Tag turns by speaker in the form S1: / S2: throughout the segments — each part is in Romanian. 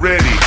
S1: ready.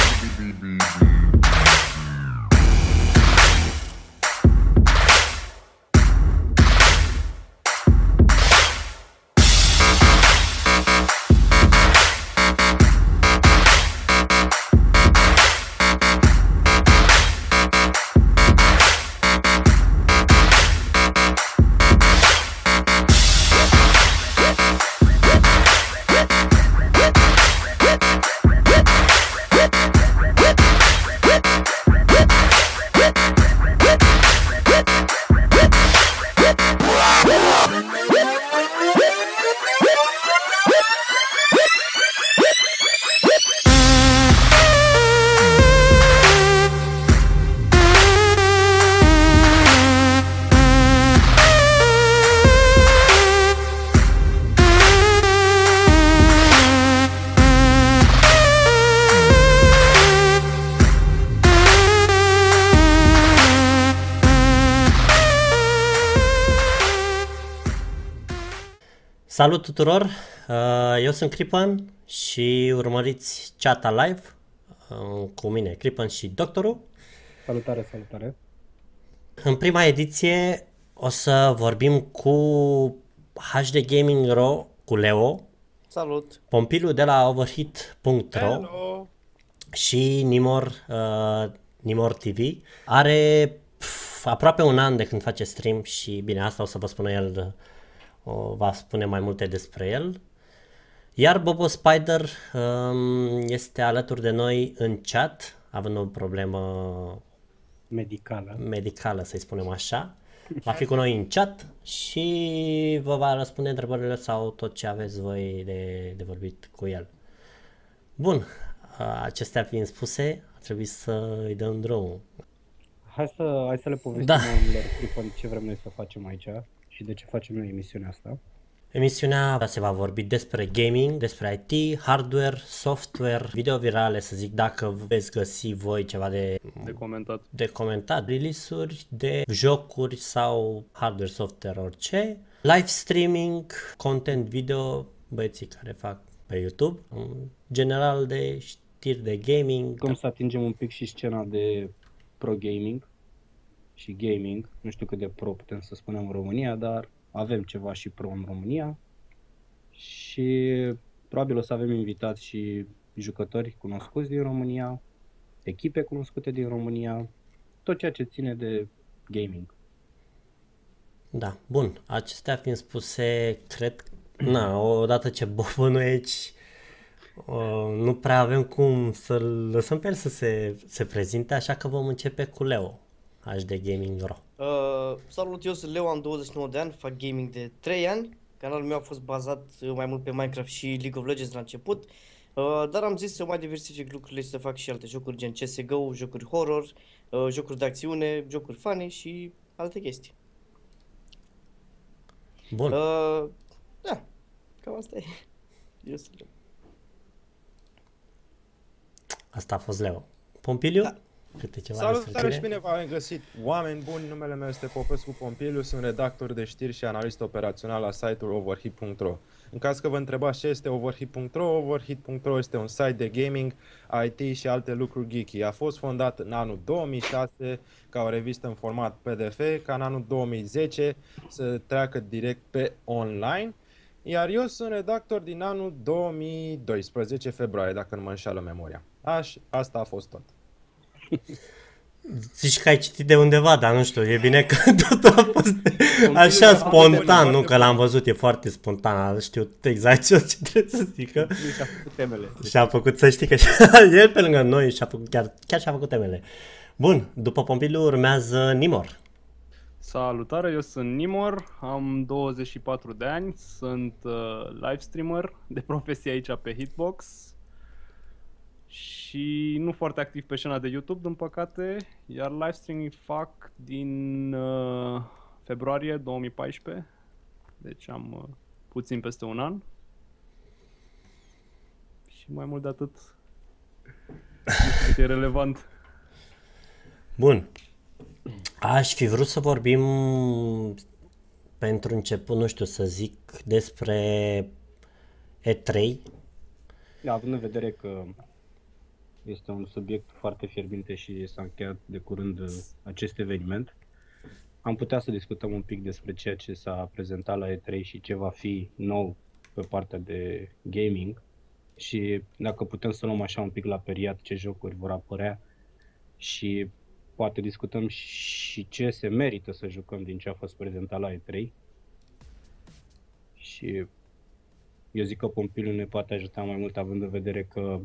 S2: Salut tuturor, uh, eu sunt Cripan și urmăriți Chata Live uh, cu mine, Cripan și Doctorul.
S3: Salutare, salutare.
S2: În prima ediție o să vorbim cu HD Gaming Ro, cu Leo,
S4: Salut!
S2: Pompilu de la overhit.ro
S4: Hello!
S2: și Nimor, uh, Nimor TV. Are pf, aproape un an de când face stream și bine, asta o să vă spună el o va spune mai multe despre el. Iar Bobo Spider um, este alături de noi în chat, având o problemă
S3: Medicală.
S2: medicală, să-i spunem așa. Va fi cu noi în chat și vă va răspunde întrebările sau tot ce aveți voi de, de vorbit cu el. Bun, acestea fiind spuse, ar trebui să îi dăm drumul.
S3: Hai să, hai să le povestim
S2: Da.
S3: da. oamenilor Cripan, ce vrem noi să facem aici și de ce facem noi emisiunea asta.
S2: Emisiunea se va vorbi despre gaming, despre IT, hardware, software, video virale, să zic, dacă veți găsi voi ceva de,
S5: de comentat.
S2: de comentat, release-uri, de jocuri sau hardware, software, orice, live streaming, content video, băieții care fac pe YouTube, în general de știri de gaming,
S3: Cum să atingem un pic și scena de pro gaming și gaming. Nu știu cât de pro putem să spunem în România, dar avem ceva și pro în România. Și probabil o să avem invitați și jucători cunoscuți din România, echipe cunoscute din România, tot ceea ce ține de gaming.
S2: Da, bun. Acestea fiind spuse, cred, na, odată ce Bobo nu e aici, o, nu prea avem cum să-l lăsăm pe el să se, se prezinte, așa că vom începe cu Leo, HD Gaming Ro.
S4: Uh, salut, eu sunt Leo, am 29 de ani, fac gaming de 3 ani. Canalul meu a fost bazat uh, mai mult pe Minecraft și League of Legends la început. Uh, dar am zis să mai diversific lucrurile și să fac și alte jocuri gen CSGO, jocuri horror, uh, jocuri de acțiune, jocuri funny și alte chestii.
S2: Bun,
S4: Uh, da, cam asta e. Eu sunt Leo.
S2: asta a fost Leo. Pompiliu?
S4: Da.
S2: Câte ceva despre
S5: Salutare și
S2: tine?
S5: bine v-am găsit! Oameni buni, numele meu este Popescu Pompiliu, sunt redactor de știri și analist operațional la site-ul overhit.ro. În caz că vă întrebați ce este overhit.ro, overhit.ro este un site de gaming, IT și alte lucruri geeky. A fost fondat în anul 2006 ca o revistă în format PDF, ca în anul 2010 să treacă direct pe online, iar eu sunt redactor din anul 2012 februarie, dacă nu mă înșală memoria. Aș, asta a fost tot.
S2: Zici că ai citit de undeva, dar nu știu, e bine că tot a fost așa spontan, nu că l-am văzut, e foarte spontan, știu exact ce ce trebuie să zică.
S3: Nu și-a făcut temele.
S2: Și a făcut să știi că el pe lângă noi și a făcut, chiar, chiar și-a făcut temele. Bun, după Pompiliu urmează Nimor.
S5: Salutare, eu sunt Nimor, am 24 de ani, sunt uh, live streamer de profesie aici pe Hitbox și nu foarte activ pe scena de YouTube, din păcate, iar live streaming fac din uh, februarie 2014, deci am uh, puțin peste un an. Și mai mult de atât, nu știu cât e relevant.
S2: Bun. Aș fi vrut să vorbim pentru început, nu știu, să zic despre E3.
S3: Da, având în vedere că Este un subiect foarte fierbinte și s-a încheiat de curând uh, acest eveniment. Am putea să discutăm un pic despre ceea ce s-a prezentat la E3 și ce va fi nou pe partea de gaming și dacă putem să luăm așa un pic la periat ce jocuri vor apărea și poate discutăm și ce se merită să jucăm din ce a fost prezentat la E3. Și eu zic că Pompiliu ne poate ajuta mai mult având în vedere că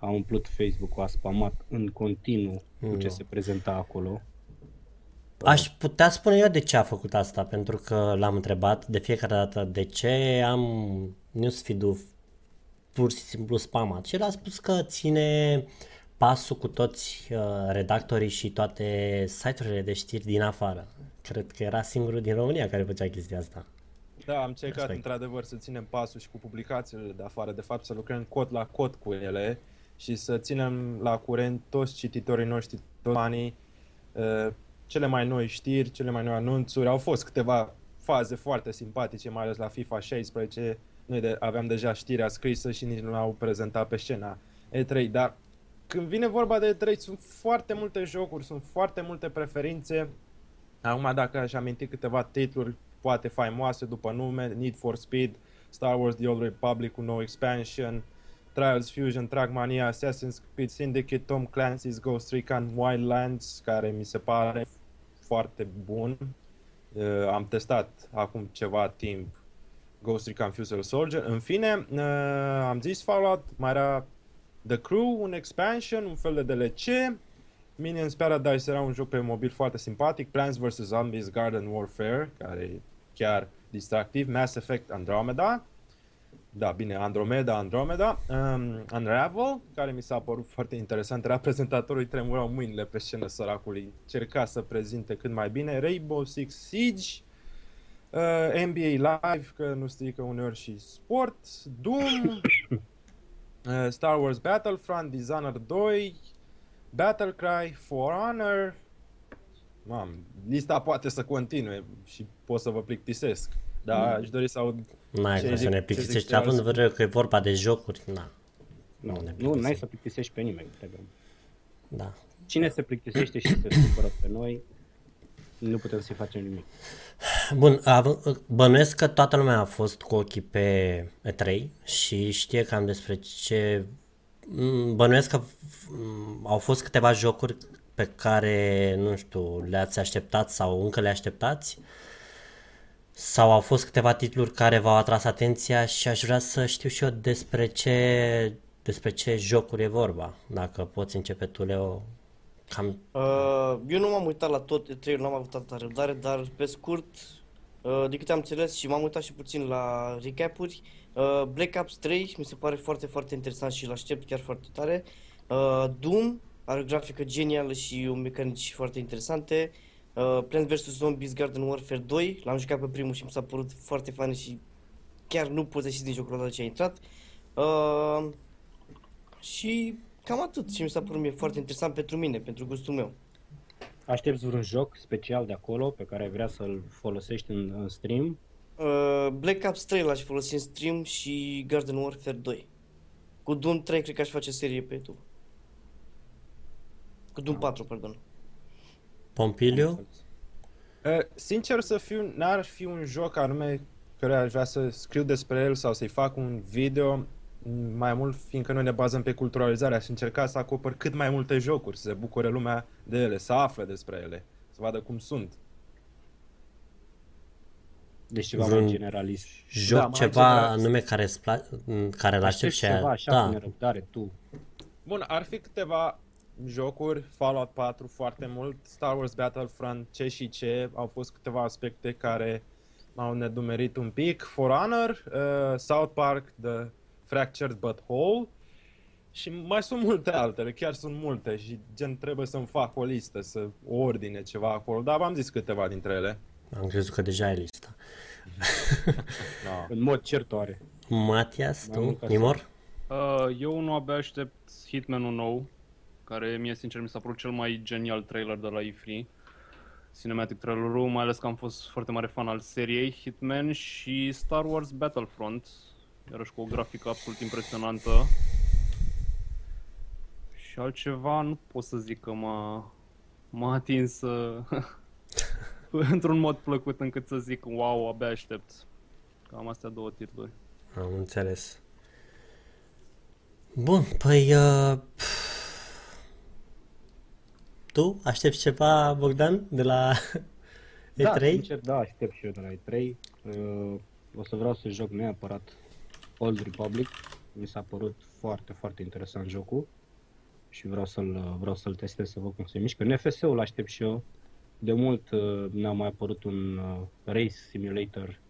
S3: a umplut Facebook-ul, a spamat în continuu cu ce
S2: Mm.
S3: se prezenta acolo.
S2: Aș putea spune eu de ce a făcut asta, pentru că l-am întrebat de fiecare dată de ce am newsfeed-ul pur și simplu spamat și el a spus că ține pasul cu toți uh, redactorii și toate site-urile de știri din afară. Cred că era singurul din România care făcea chestia asta.
S5: Da, am încercat
S2: Respect.
S5: într-adevăr să ținem pasul și cu publicațiile de afară, de fapt să lucrăm cot la cot cu ele și să ținem la curent toți cititorii noștri, toți banii, uh, cele mai noi știri, cele mai noi anunțuri. Au fost câteva faze foarte simpatice, mai ales la FIFA 16. Noi de, aveam deja știrea scrisă și nici nu l-au prezentat pe scena E3, dar când vine vorba de E3 sunt foarte multe jocuri, sunt foarte multe preferințe. Acum dacă aș aminti câteva titluri poate faimoase după nume, Need for Speed, Star Wars The Old Republic cu nou expansion, Trials Fusion, Trackmania, Assassin's Creed Syndicate, Tom Clancy's Ghost Recon Wildlands, care mi se pare foarte bun. Uh, am testat acum ceva timp Ghost Recon Future Soldier. În fine, uh, am zis Fallout, mai era The Crew, un expansion, un fel de DLC. Minions Paradise era un joc pe mobil foarte simpatic. Plants vs. Zombies Garden Warfare, care e chiar distractiv. Mass Effect Andromeda. Da, bine, Andromeda, Andromeda. Um, Unravel, care mi s-a părut foarte interesant. Era prezentatorul, îi tremurau mâinile pe scenă săracului. Cerca să prezinte cât mai bine. Rainbow Six Siege. Uh, NBA Live, că nu strică uneori și sport. Doom. uh, Star Wars Battlefront, Dishonored 2. Battlecry, For Honor. Mam, lista poate să continue și pot să vă plictisesc. Dar aș dori să aud
S2: N-ai
S5: Ce
S2: cum să
S5: zic-
S2: ne
S5: ce
S2: plictisești,
S5: zic
S2: având în
S5: ceilalți?
S2: vedere că e vorba de jocuri, na,
S3: Nu,
S2: ne
S3: nu,
S2: plictisim.
S3: n-ai să plictisești pe nimeni. Trebuie.
S2: da.
S3: Cine se plictisește și se supără pe noi, nu putem să-i facem nimic.
S2: Bun, av- bănuiesc că toată lumea a fost cu ochii pe E3 și știe cam despre ce... m, Bănuiesc că m, au fost câteva jocuri pe care, nu știu, le-ați așteptat sau încă le așteptați sau au fost câteva titluri care v-au atras atenția și aș vrea să știu și eu despre ce, despre ce jocuri e vorba. Dacă poți începe tu, Leo, cam
S4: Uh, eu nu m-am uitat la tot E3, nu am avut atâta răbdare, dar pe scurt, uh, de câte am înțeles și m-am uitat și puțin la recap-uri, uh, Black Ops 3 mi se pare foarte, foarte interesant și îl aștept chiar foarte tare. Uh, Doom are o grafică genială și o mecanici foarte interesante. Uh, Plants vs. Zombies Garden Warfare 2, l-am jucat pe primul și mi s-a părut foarte fan și chiar nu pot să ieși din jocul ăla de ce a intrat. Uh, și cam atât și mi s-a părut mie foarte interesant pentru mine, pentru gustul meu.
S3: Aștepți vreun joc special de acolo pe care ai vrea să-l folosești în, în stream?
S4: Uh, Black Ops 3 l-aș folosi în stream și Garden Warfare 2. Cu Doom 3 cred că aș face serie pe YouTube. Cu Doom 4, pardon.
S2: Pompiliu?
S5: Uh, sincer să fiu, n-ar fi un joc anume care aș vrea să scriu despre el sau să-i fac un video m, mai mult fiindcă noi ne bazăm pe culturalizare, aș încerca să acopăr cât mai multe jocuri, să se bucure lumea de ele, să afle despre ele, să vadă cum sunt.
S3: Deci ceva
S2: Vreun
S3: mai generalist.
S2: Joc
S5: Da, mai
S2: ceva
S5: general.
S2: anume care, îți pla- care îl aștept
S3: Aștepți
S2: și
S3: ceva
S2: aia.
S3: așa cu
S2: Da,
S3: nerăbdare tu.
S5: Bun, ar fi câteva jocuri, Fallout 4 foarte mult, Star Wars Battlefront, ce și ce, au fost câteva aspecte care m-au nedumerit un pic, For Honor, uh, South Park, The Fractured But Whole și mai sunt multe altele, chiar sunt multe și gen trebuie să-mi fac o listă, să o ordine ceva acolo, dar v-am zis câteva dintre ele.
S2: am crezut că deja ai lista.
S5: No.
S3: În mod cert o are.
S2: Matias,
S3: Mai mult
S2: tu,
S3: ca
S2: Nimor?
S1: Uh, eu nu abia aștept Hitman-ul nou, care mie sincer mi s-a părut cel mai genial trailer de la E3. Cinematic trailerul, mai ales că am fost foarte mare fan al seriei Hitman și Star Wars Battlefront, iarăși cu o grafică absolut impresionantă. Și altceva nu pot să zic că m-a, m-a atins uh, într-un mod plăcut încât să zic wow, abia aștept. Cam astea două titluri.
S2: Am înțeles. Bun, păi... Uh, tu aștepți ceva, Bogdan, de la
S3: Da,
S2: E3?
S3: sincer, da, aștept și eu de la E3. Uh, o să vreau să joc neapărat Old Republic. Mi s-a părut foarte, foarte interesant jocul și vreau să-l, vreau să-l testez să văd cum se mișcă. NFS-ul aștept și eu. De mult uh, n-a mai apărut un uh, race simulator,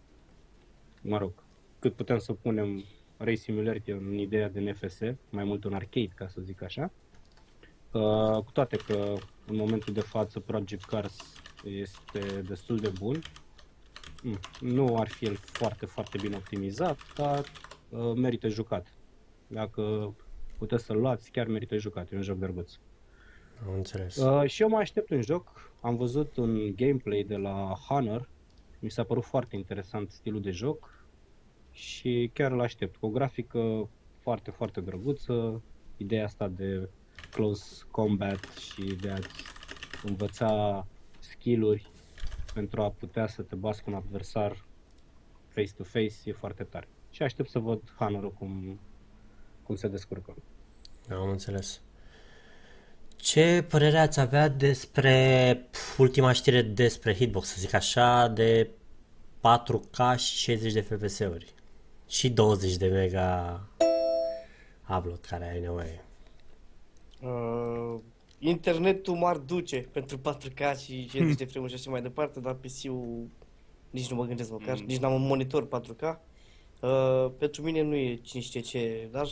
S3: mă rog, cât putem să punem race simulator în ideea de NFS, mai mult un arcade, ca să zic așa. Uh, cu toate că în momentul de față Project Cars este destul de bun. Mm, Nu ar fi el foarte, foarte bine optimizat, dar uh, merită jucat. Dacă puteți să-l luați, chiar merită jucat, e un joc drăguț.
S2: Am înțeles.
S3: Uh, și eu mai aștept un joc, am văzut un gameplay de la Honor, mi s-a părut foarte interesant stilul de joc și chiar îl aștept. Cu o grafică foarte, foarte drăguță, ideea asta de close combat și de a învăța skill-uri pentru a putea să te bați cu un adversar face-to-face e foarte tare. Și aștept să văd Honor cum, cum se descurcă.
S2: Am înțeles. Ce părere ați avea despre pf, ultima știre despre Hitbox, să zic așa, de 4K și 60 de FPS-uri? Și 20 de mega upload care ai nevoie.
S4: Uh, internetul m-ar duce pentru 4K și 60 de frame și așa mai departe, dar PC-ul nici nu mă gândesc măcar,
S1: Mm.
S4: nici n-am un monitor 4K. Uh, pentru mine nu e cine știe ce, dar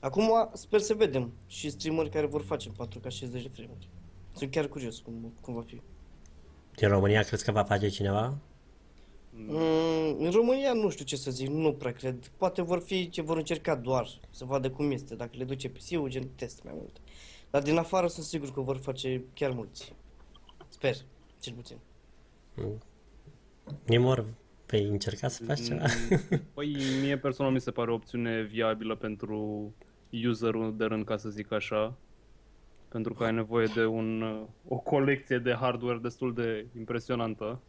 S4: acum sper să vedem și streameri care vor face 4K 60 de frame Sunt chiar curios cum, cum va fi.
S2: Din România crezi că va face cineva?
S4: Mm, în România nu știu ce să zic, nu prea cred. Poate vor fi ce vor încerca doar să vadă cum este, dacă le duce PC-ul, gen test mai mult. Dar din afară sunt sigur că vor face chiar mulți. Sper, cel puțin.
S2: Nimor, vei încerca să faci ceva?
S1: Mm, Păi, mie personal mi se pare o opțiune viabilă pentru userul de rând, ca să zic așa. Pentru că ai nevoie de un, uh, o colecție de hardware destul de impresionantă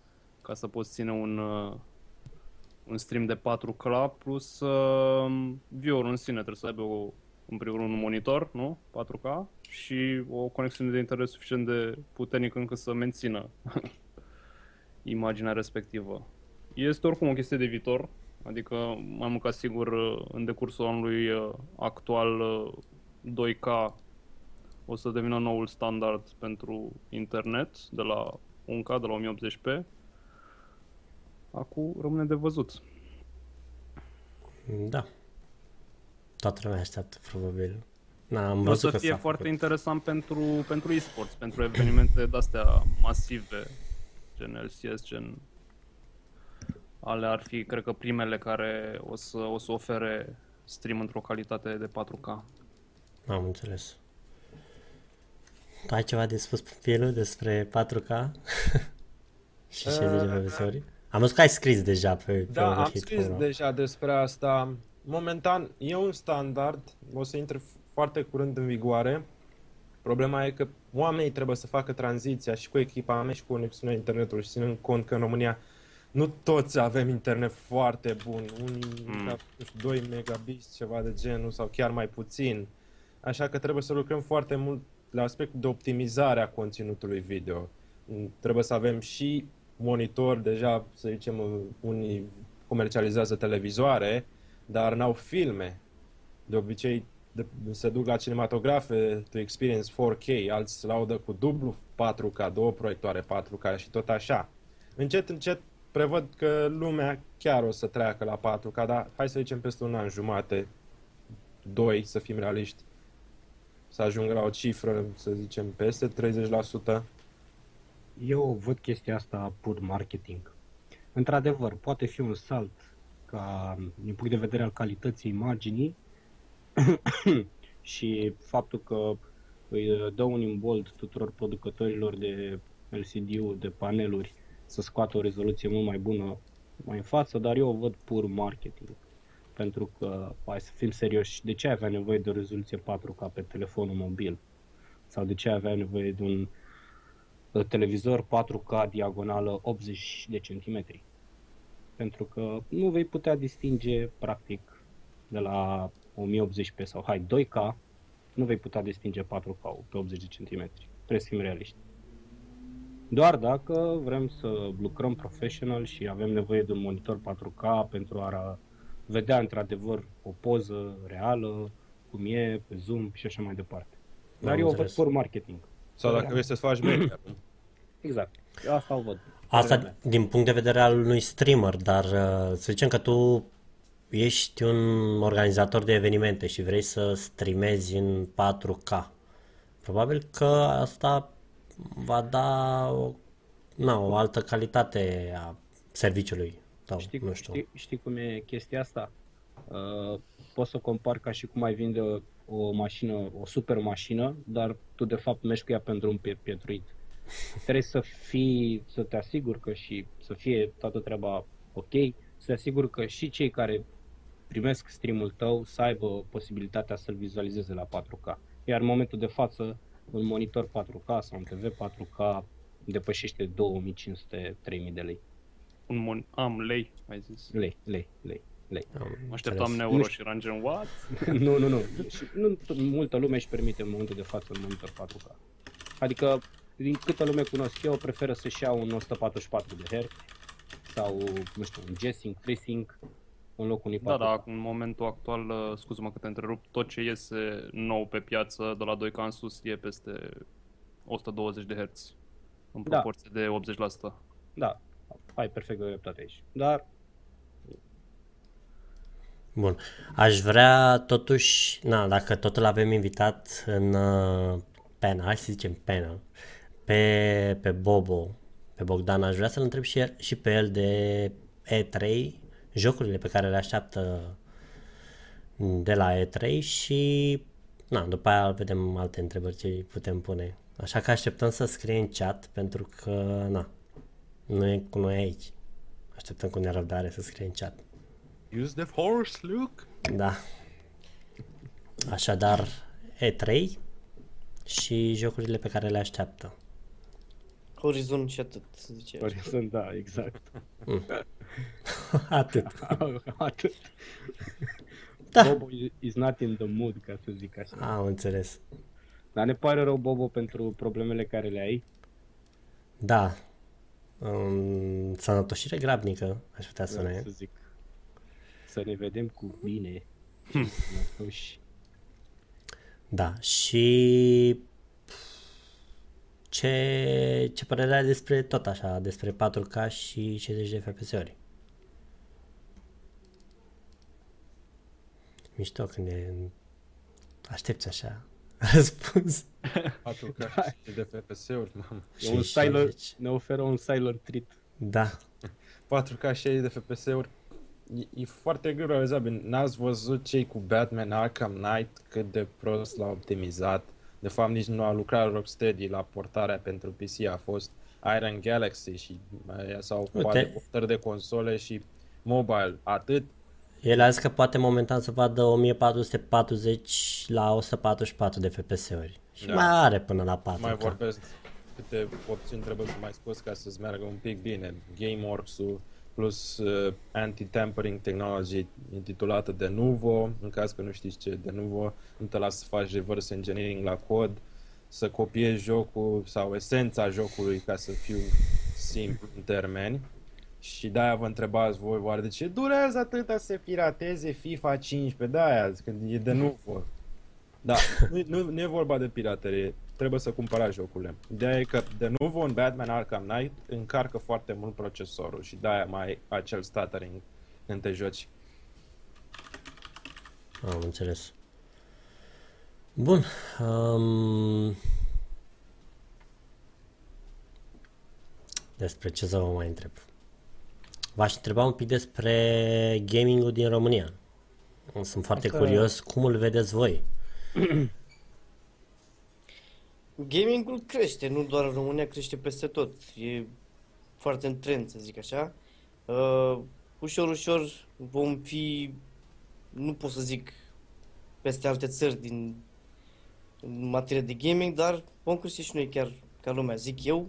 S1: ca să poți ține un, uh, un stream de 4K plus uh, viewer în sine trebuie să aibă o, în primul rând un monitor, nu? 4K și o conexiune de internet suficient de puternică încât să mențină imaginea respectivă. Este oricum o chestie de viitor, adică mai mult ca sigur uh, în decursul anului uh, actual uh, 2K o să devină noul standard pentru internet de la 1K, de la 1080p. Acum rămâne de văzut.
S2: Da. Toată lumea așteaptă, probabil. Na, am
S1: O
S2: văzut
S1: să
S2: că
S1: fie
S2: s-a
S1: foarte
S2: făcut.
S1: interesant pentru, pentru e-sports, pentru evenimente de-astea masive, gen LCS, gen ale ar fi, cred că, primele care o să, o să ofere stream într-o calitate de 4K.
S2: Am înțeles. Tu ai ceva de spus Pielu despre 4K? și 60 de FPS-uri? Am văzut că ai scris deja pe, pe
S5: Da, am
S2: Overhit
S5: scris
S2: Pro.
S5: deja despre asta. Momentan e un standard, o să intre foarte curând în vigoare. Problema e că oamenii trebuie să facă tranziția și cu echipament și cu conexiunea internetului și ținând cont că în România nu toți avem internet foarte bun. Unii
S1: Mm.
S5: mm. nu știu, 2 megabits, ceva de genul sau chiar mai puțin. Așa că trebuie să lucrăm foarte mult la aspectul de optimizare a conținutului video. Mm, Trebuie să avem și monitor, deja, să zicem, unii comercializează televizoare, dar n-au filme. De obicei de, se duc la cinematografe to experience 4K, alții laudă cu dublu 4K, două proiectoare 4K și tot așa. Încet, încet prevăd că lumea chiar o să treacă la 4K, dar hai să zicem peste un an jumate, doi, să fim realiști, să ajungă la o cifră, să zicem, peste 30%.
S3: Eu văd chestia asta pur marketing. Într-adevăr, poate fi un salt ca din punct de vedere al calității imaginii și faptul că îi dă un imbold tuturor producătorilor de LCD-uri, de paneluri, să scoată o rezoluție mult mai bună mai în față, dar eu o văd pur marketing. pentru că, hai să fim serioși, de ce avea nevoie de o rezoluție 4K pe telefonul mobil? Sau de ce avea nevoie de un uh, televizor 4K diagonală 80 de centimetri? Pentru că nu vei putea distinge, practic, de la 1080p sau hai 2K, nu vei putea distinge 4K pe 80 de centimetri. Trebuie să fim realiști. Doar dacă vrem să lucrăm professional și avem nevoie de un monitor 4K pentru a vedea într-adevăr o poză reală, cum e, pe Zoom și așa mai departe. Dar
S2: Am
S3: eu o văd
S2: înțeles.
S3: for marketing.
S5: Sau dacă vrei să-ți faci media.
S3: Exact. Eu asta o văd.
S2: Asta
S3: Părerea
S2: din punct de vedere al unui streamer, dar uh, să zicem că tu ești un organizator de evenimente și vrei să streamezi în 4K. Probabil că asta va da o, na, o altă calitate a serviciului tău,
S3: Știi,
S2: nu știu.
S3: știi, știi cum e chestia asta? Uh, poți să compari ca și cum ai vinde o, o mașină, o super mașină, dar tu de fapt mergi cu ea pentru un pie- pietruit. Trebuie să fii, să te asiguri că și să fie toată treaba ok, să te asiguri că și cei care primesc streamul tău să aibă posibilitatea să-l vizualizeze la 4K. Iar în momentul de față, un monitor 4K sau un TV 4K depășește 2500-3000 de lei.
S1: Un mon... Am lei, ai zis.
S3: Lei, lei, lei, lei.
S2: Am
S1: Mă așteptam în
S2: înțeles.
S1: euro
S3: Nu
S1: și eram gen, what?
S3: nu, nu, nu. Și nu t- multă lume își permite în momentul de față un monitor 4K. Adică, din câtă lume cunosc eu, preferă să-și ia un 144 de Hz sau, nu știu, un G-Sync, FreeSync în locul unui 4K.
S1: Da, da, în momentul actual, uh, scuză-mă că te întrerup, tot ce iese nou pe piață de la 2K în sus e peste 120 de Hz în
S3: Da.
S1: proporție de 80%.
S3: Da, ai perfect dreptate aici. Dar,
S2: Bun. Aș vrea totuși, na, dacă tot îl avem invitat în uh, pena, hai să zicem pena, pe, pe Bobo, pe Bogdan, aș vrea să-l întreb și, el, și pe el de E3, jocurile pe care le așteaptă de la E3 și na, după aia vedem alte întrebări ce îi putem pune. Așa că așteptăm să scrie în chat pentru că, na, nu e cu noi aici. Așteptăm cu nerăbdare să scrie în chat.
S5: Use the force, Luke!
S2: Da. Așadar, E3 și jocurile pe care le așteaptă.
S4: Horizon și atât, să zice așa.
S3: Horizon, da, exact.
S2: Atât.
S3: Atât.
S2: Da.
S3: Bobo is- is not in the mood, ca să zic așa.
S2: Am înțeles.
S3: Dar ne pare rău, Bobo, pentru problemele care le ai.
S2: Da. Um, sănătoșire grabnică, aș putea
S3: Da,
S2: spune.
S3: să zic. Să ne vedem cu bine.
S2: Hmm.
S3: Sănătoși.
S2: Da. Și ce, ce părere ai despre tot așa, despre 4K și 60 de FPS-uri? Mișto când e... Aștepți așa răspuns.
S5: 4K și de FPS-uri, mamă.
S3: E un
S2: Și
S3: silent,
S2: 60.
S3: ne oferă un silent treat.
S2: Da.
S5: 4K și de FPS-uri e, e foarte greu realizabil. N-ați văzut cei cu Batman Arkham Knight cât de prost l-au optimizat. De fapt, nici nu a lucrat Rocksteady la portarea pentru PC, a fost Iron Galaxy și uh, s-au ocupat
S2: Uite.
S5: de portări de console și mobile. Atât
S2: El a zis că poate momentan să vadă 1440 la 144 de FPS-uri. Și
S5: Da.
S2: mai are până la 4K.
S5: mai vorbesc câte opțiuni trebuie să mai scoți ca să-ți meargă un pic bine. GameWorks-ul plus uh, anti-tampering technology intitulată de Nuvo, în caz că nu știți ce e de Nuvo, nu te lasă să faci reverse engineering la cod, să copiezi jocul sau esența jocului ca să fiu simplu în termeni. Și de-aia vă întrebați voi, oare de ce durează atâta să pirateze FIFA 15? De-aia, când e de Nuvo. Da, nu, nu, nu e vorba de piraterie, trebuie să cumpărați jocurile. Ideea e că de nuvo în Batman Arkham Knight încarcă foarte mult procesorul și de-aia mai ai acel stuttering când te joci.
S2: Am înțeles. Bun. Um... Despre ce să vă mai întreb? V-aș întreba un pic despre gaming-ul din România. Sunt foarte
S3: Asta-
S2: curios cum îl vedeți voi.
S4: Gamingul crește, nu doar în România, crește peste tot. E foarte în trend, să zic așa. Uh, ușor, ușor vom fi nu pot să zic peste alte țări din în materie de gaming, dar vom crește și noi chiar ca lumea, zic eu.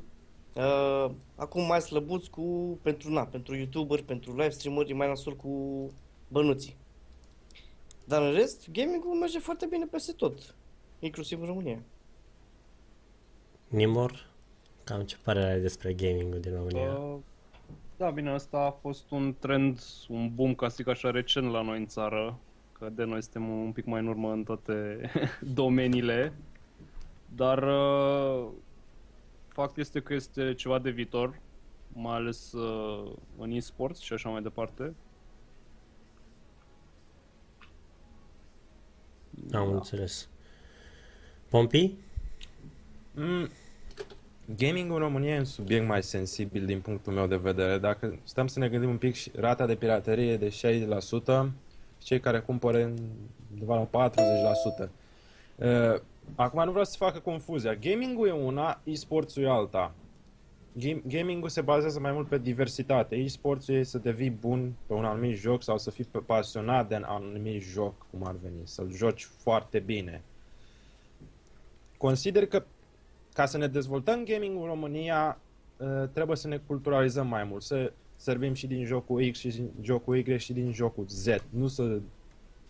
S4: Uh, acum mai slăbuți cu, pentru, na, pentru youtuber, pentru live streameri, mai nasol cu bănuții. Dar în rest, gaming-ul merge foarte bine peste tot, inclusiv în România.
S2: Nimor, cam ce părere ai despre gaming-ul din România?
S1: Uh, da, bine, asta a fost un trend, un boom, ca să zic așa, recent la noi în țară, că de noi suntem un pic mai în urmă în toate domeniile, dar uh, fapt este că este ceva de viitor, mai ales uh, în e-sports și așa mai departe.
S2: Am înțeles. Pompi?
S5: Mm, gaming în România e un subiect mai sensibil din punctul meu de vedere. Dacă stăm să ne gândim un pic, și rata de piraterie e de 60%, cei care cumpără undeva la 40%. Uh, acum nu vreau să facă confuzia. Gaming-ul e una, e-sports-ul e alta. Game- Gaming-ul se bazează mai mult pe diversitate. E-sports-ul e să devii bun pe un anumit joc sau să fii pasionat de un anumit joc, cum ar veni, să-l joci foarte bine. Consider că ca să ne dezvoltăm gaming în România, uh, trebuie să ne culturalizăm mai mult, să servim și din jocul X și din jocul Y și din jocul Z. Nu să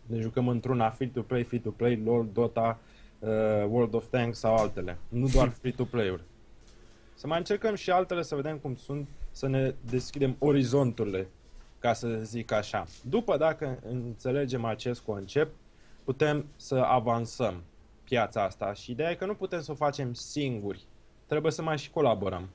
S5: ne jucăm într-una free-to-play, free-to-play, LOL, Dota, uh, World of Tanks sau altele. Nu doar free-to-play-uri. Să mai încercăm și altele să vedem cum sunt, să ne deschidem orizonturile, ca să zic așa. După, dacă înțelegem acest concept, putem să avansăm piața asta și ideea e că nu putem să o facem singuri. Trebuie să mai și colaborăm.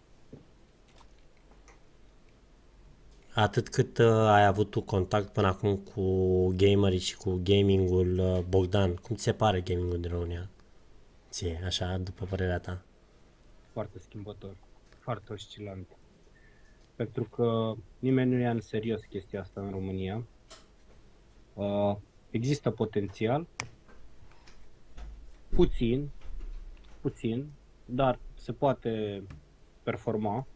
S2: Atât cât uh, ai avut tu contact până acum cu gamerii și cu gamingul, uh, Bogdan, cum ți se pare gamingul din România? Ție, așa, după părerea ta.
S3: foarte schimbător, foarte oscilant. Pentru că nimeni nu ia în serios chestia asta în România. Uh, există potențial, puțin, puțin, dar se poate performa,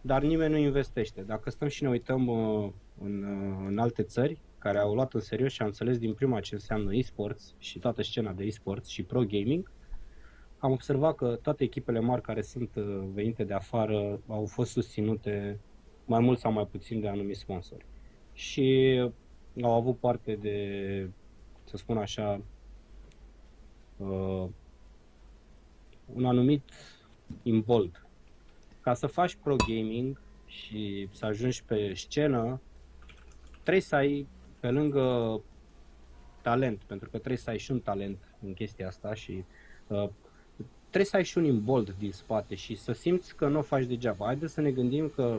S3: dar nimeni nu investește. Dacă stăm și ne uităm uh, în, uh, în alte țări care au luat în serios și au înțeles din prima ce înseamnă e-sports și toată scena de e-sports și pro gaming, am observat că toate echipele mari care sunt uh, venite de afară au fost susținute mai mult sau mai puțin de anumiți sponsori. Și au avut parte de, să spun așa, uh, un anumit imbold. Ca să faci pro gaming și să ajungi pe scenă, trebuie să ai pe lângă talent, pentru că trebuie să ai și un talent în chestia asta și uh, trebuie să ai și un imbold din spate și să simți că nu o faci degeaba. Haideți să ne gândim că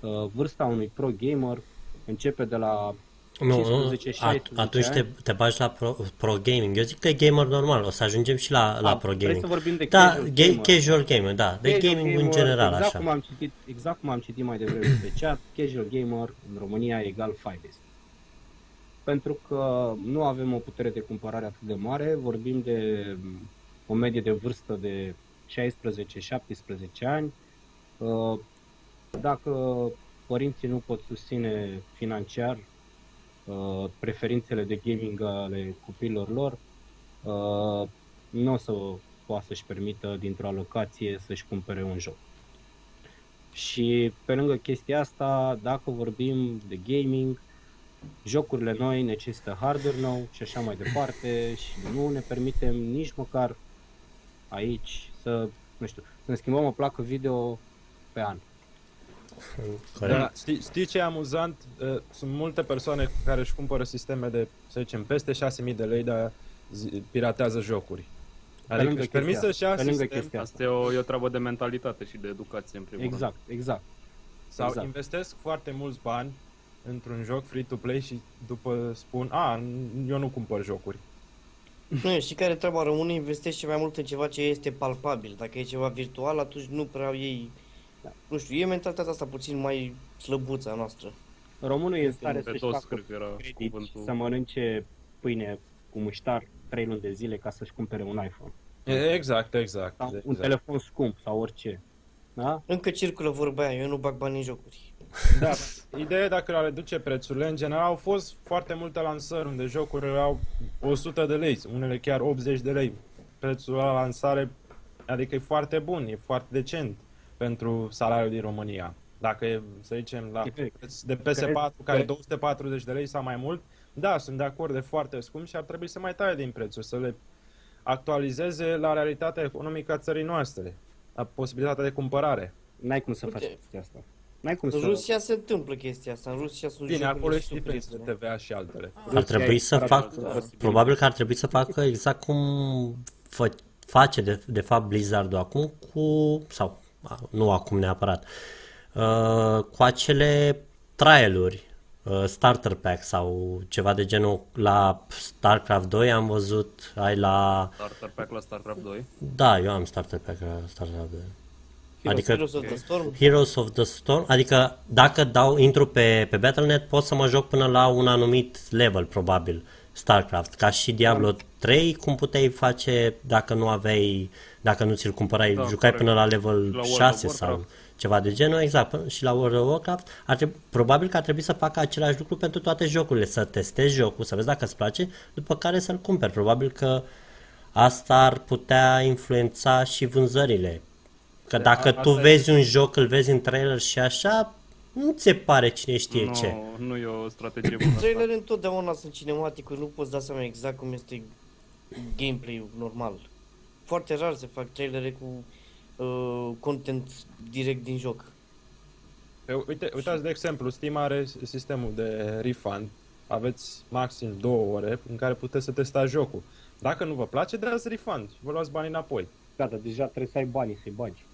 S3: uh, vârsta unui pro gamer începe de la
S2: Nu,
S3: 15,
S2: at-
S3: 16
S2: atunci te,
S3: ani.
S2: te bagi la pro, pro gaming. Eu zic că e gamer normal, o să ajungem și la, la
S3: Ah,
S2: pro
S3: vrei
S2: gaming.
S3: să vorbim de
S2: da,
S3: casual
S2: ga-
S3: gamer?
S2: casual gamer, da, de
S3: Casual
S2: gaming în
S3: gamer,
S2: general,
S3: exact
S2: așa.
S3: Cum am citit, exact cum am citit mai devreme pe chat, casual gamer în România e egal 5 Pentru că nu avem o putere de cumpărare atât de mare, vorbim de o medie de vârstă de 16-17 ani. Uh, Dacă părinții nu pot susține financiar uh, preferințele de gaming ale copiilor lor, uh, nu o să poată să-și permită dintr-o alocație să-și cumpere un joc. Și pe lângă chestia asta, dacă vorbim de gaming, jocurile noi necesită hardware nou și așa mai departe și nu ne permitem nici măcar aici să, nu știu, să ne schimbăm o placă video pe an.
S2: Corect.
S5: Da, știi, știi ce e amuzant? Uh, Sunt multe persoane care își cumpără sisteme de, să zicem, peste 6.000 de lei, dar zi- piratează jocuri. Adică
S3: lângă
S5: își permit
S3: chestia
S5: să-și ia
S3: pe lângă
S5: sistem
S3: chestia
S1: Asta e o, e o treabă de mentalitate și de educație, în primul
S3: Exact, exact.
S5: sau
S3: Exact.
S5: investesc foarte mulți bani într-un joc free-to-play și după spun, a, eu nu cumpăr jocuri.
S4: Nu, știi care e treaba? Românii investește mai mult în ceva ce este palpabil. Dacă e ceva virtual, atunci nu prea ei...
S3: Da.
S4: Nu știu, e mentalitatea asta puțin mai slăbuță a noastră.
S3: Românul e în
S1: rând.
S3: stare
S1: Pe
S3: să-și
S1: dos,
S3: facă
S1: cred că era
S3: credit,
S1: cuvântul.
S3: să mănânce pâine cu muștar 3 luni de zile ca să-și cumpere un iPhone.
S5: E, Exact, exact.
S3: Sau un
S5: exact.
S3: telefon scump sau orice. Da?
S4: Încă circulă vorba aia, eu nu bag bani în jocuri.
S5: Da, ideea e dacă le reduce prețurile, în general au fost foarte multe lansări unde jocurile au 100 de lei, unele chiar 80 de lei. Prețul la lansare, adică e foarte bun, e foarte decent pentru salariul din România. Dacă e, să zicem, la
S3: Efect.
S5: preț de PS4 care e 240 de lei sau mai mult, da, sunt de acord, de foarte scump și ar trebui să mai taie din prețuri, să le actualizeze la realitatea economică a țării noastre, la posibilitatea de cumpărare.
S3: N-ai cum să
S4: Uite.
S3: faci chestia asta. N-ai cum
S4: În
S3: să...
S4: Rusia se întâmplă chestia asta, în Rusia sunt
S5: Bine,
S4: jocurile
S5: acolo e și
S4: super
S5: diferență de
S4: ieftine.
S5: TVA și altele.
S2: Ar trebui să
S3: Rusia
S2: fac,
S3: are posibil-
S2: probabil că ar trebui să facă exact cum fă, face de, de fapt Blizzard acum cu, sau a, nu acum neapărat, uh, cu acele trialuri, uh, starter pack sau ceva de genul la StarCraft 2 am văzut, ai la,
S1: Starter pack la StarCraft 2.
S2: da, eu am starter pack la StarCraft 2. Adică
S4: Heroes of the Storm,
S2: Heroes of the Storm, adică dacă dau, intru pe, pe Battle.net pot să mă joc până la un anumit level, probabil, StarCraft, ca și Diablo 3, cum puteai face dacă nu aveai, dacă nu ți-l cumpărai,
S1: Da,
S2: jucai
S1: corect.
S2: până la level
S1: La World of
S2: 6 sau
S1: Warcraft.
S2: ceva de genul, exact, până- și la World of Warcraft, ar trebui, probabil că ar trebui să facă același lucru pentru toate jocurile, să testezi jocul, să vezi dacă îți place, după care să-l cumperi. Probabil că asta ar putea influența și vânzările. Că
S5: Da,
S2: dacă
S5: asta
S2: tu
S5: e-
S2: vezi un joc, îl vezi în trailer și așa, nu ți se pare cine știe
S1: nu,
S2: ce.
S1: nu e o strategie bună. asta.
S4: Trailerele întotdeauna sunt cinematicuri, nu poți da seama exact cum este gameplay normal. Foarte rar se fac trailere cu uh, content direct din joc.
S5: Pe, uite, uitați de exemplu, Steam are sistemul de refund. Aveți maxim două ore în care puteți să testați jocul. Dacă nu vă place, dați refund și vă luați banii înapoi.
S3: Da, dar deja trebuie să ai banii să-i bagi.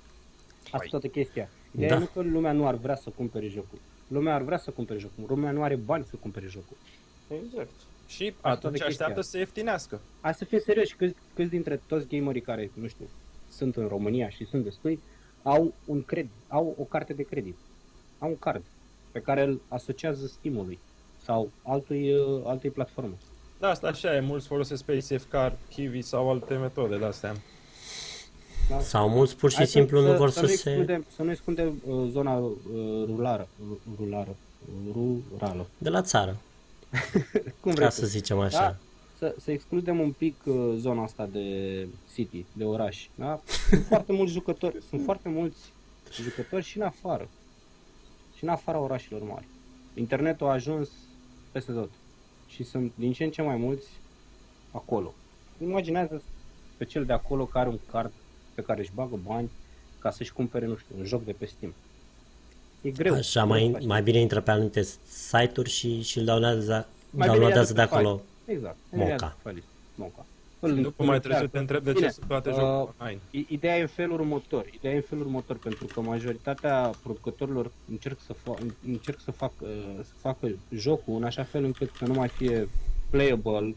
S3: Asta e toată chestia. Ideea
S2: Da.
S3: da. nu că lumea nu ar vrea să cumpere jocul. Lumea ar vrea să cumpere jocul. Lumea nu are bani să cumpere jocul.
S4: Exact.
S5: Și
S3: Asta
S5: atunci
S3: de chestia.
S5: așteaptă să se ieftinească.
S3: Hai să fim serioși, câți, câți dintre toți gamerii care, nu știu, sunt în România și sunt destui, au un credit, au o carte de credit. Au un card pe care îl asociază stimului sau altui, uh, altei platforme.
S5: Da, asta așa e, mulți folosesc PaySafe Card, Kiwi sau alte metode de astea.
S3: Da?
S2: Sau mulți pur și
S3: Hai să-
S2: simplu nu
S3: să-
S2: vor
S3: să,
S2: să
S3: nu
S2: se...
S3: excludem, Să nu excludem uh, zona uh, rulară, ru- rulară, rurală.
S2: De la țară,
S3: Cum
S2: ca
S3: vrei
S2: să
S3: tu.
S2: zicem așa.
S3: Da? Să, să excludem un pic uh, zona asta de city, de oraș. Da? Sunt foarte mulți jucători, sunt foarte mulți jucători și în afară. Și în afara orașelor mari. Internetul a ajuns peste tot. Și sunt din ce în ce mai mulți acolo. Imaginează pe cel de acolo care are un card pe care își bagă bani ca să-și cumpere, nu știu, un joc de pe Steam. E greu.
S2: Așa,
S3: greu să
S2: mai,
S3: faci.
S2: mai bine intră pe anumite site-uri și, și îl downloadează,
S3: Mai bine
S2: downloadează
S3: ia
S2: de
S3: pe
S2: acolo.
S3: Exact.
S2: Moca.
S3: Ia pe list. Moca. Îl-
S5: După
S3: îl
S5: mai trebuie să
S3: încearcă.
S5: te întreb de
S3: Bine,
S5: ce sunt toate
S3: uh,
S5: jocurile online.
S3: I- Ideea e în felul următor. Ideea e în felul următor, pentru că majoritatea producătorilor încerc să, fa- încerc să, fac, uh, să facă jocul în așa fel încât să nu mai fie playable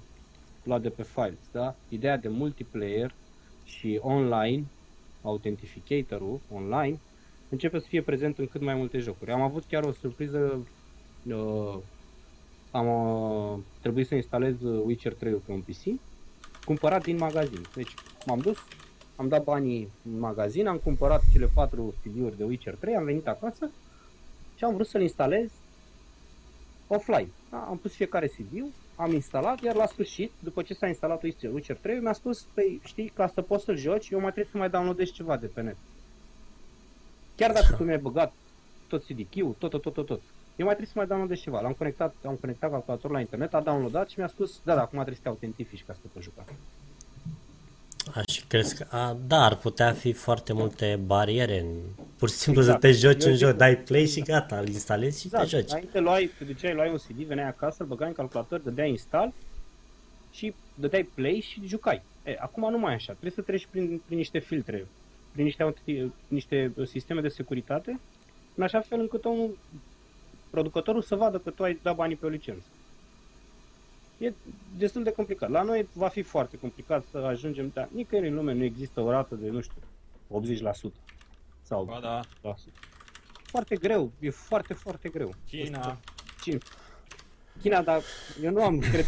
S3: luat de pe files, da? Ideea de multiplayer și online, authenticator-ul online, începe să fie prezent în cât mai multe jocuri. Am avut chiar o surpriză, uh, am uh, trebuit să instalez Witcher 3 pe un PC, cumpărat din magazin. Deci m-am dus, am dat banii în magazin, am cumpărat cele patru CD-uri de Witcher 3, am venit acasă și am vrut să-l instalez offline. Da, am pus fiecare CD, am instalat, iar la sfârșit, după ce s-a instalat Witcher Witcher 3, mi-a spus, păi știi, ca să poți să-l joci, eu mai trebuie să mai downloadez ceva de pe net. Chiar dacă tu mi-ai băgat tot CD-ul, tot, tot, tot, tot, tot. Eu mai trebuie să mai downloadez ceva. L-am conectat, am conectat calculatorul la internet, a downloadat și mi-a spus, da, da, acum trebuie să te autentifici ca să te poți juca.
S2: Aș crezi că, a, da, ar putea fi foarte multe bariere. În, pur și simplu
S3: Exact.
S2: să te joci
S3: Eu
S2: un
S3: zic
S2: joc,
S3: că-
S2: dai play și gata, îl instalezi și
S3: Exact.
S2: te joci.
S3: Înainte luai, te duceai, luai un CD, veneai acasă, îl băgai în calculator, dădeai install și dădeai play și jucai. E, acum nu mai e așa. Trebuie să treci prin, prin niște filtre, prin niște, auti- niște sisteme de securitate, în așa fel încât omul, producătorul să vadă că tu ai dat banii pe o licență. E destul de complicat. La noi va fi foarte complicat să ajungem, dar nicăieri în lume nu există o rată de, nu știu, 80% sau
S5: Ba da,
S3: 100%. Foarte greu, e foarte, foarte greu.
S5: China,
S3: China. China, dar eu nu am cred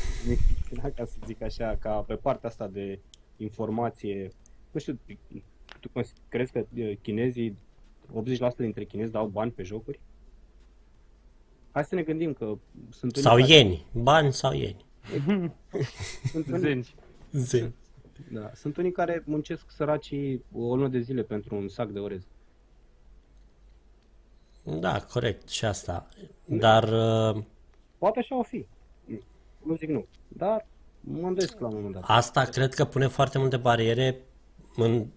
S3: China, ca să zic așa, ca pe partea asta de informație. Nu știu, tu cons- crezi că uh, chinezii 80% dintre chinezi dau bani pe jocuri? Hai să ne gândim că sunt unii
S2: Sau
S3: care-
S2: ieni. Bani sau ieni.
S3: sunt unii,
S1: Zenci.
S2: Zi.
S3: da, sunt unii care muncesc săracii o lună de zile pentru un sac de orez.
S2: Da, corect, și asta. Dar uh,
S3: Poate așa o fi. Nu zic nu. Dar mă îndoiesc la un moment dat.
S2: asta cred că pune foarte multe bariere, în, în,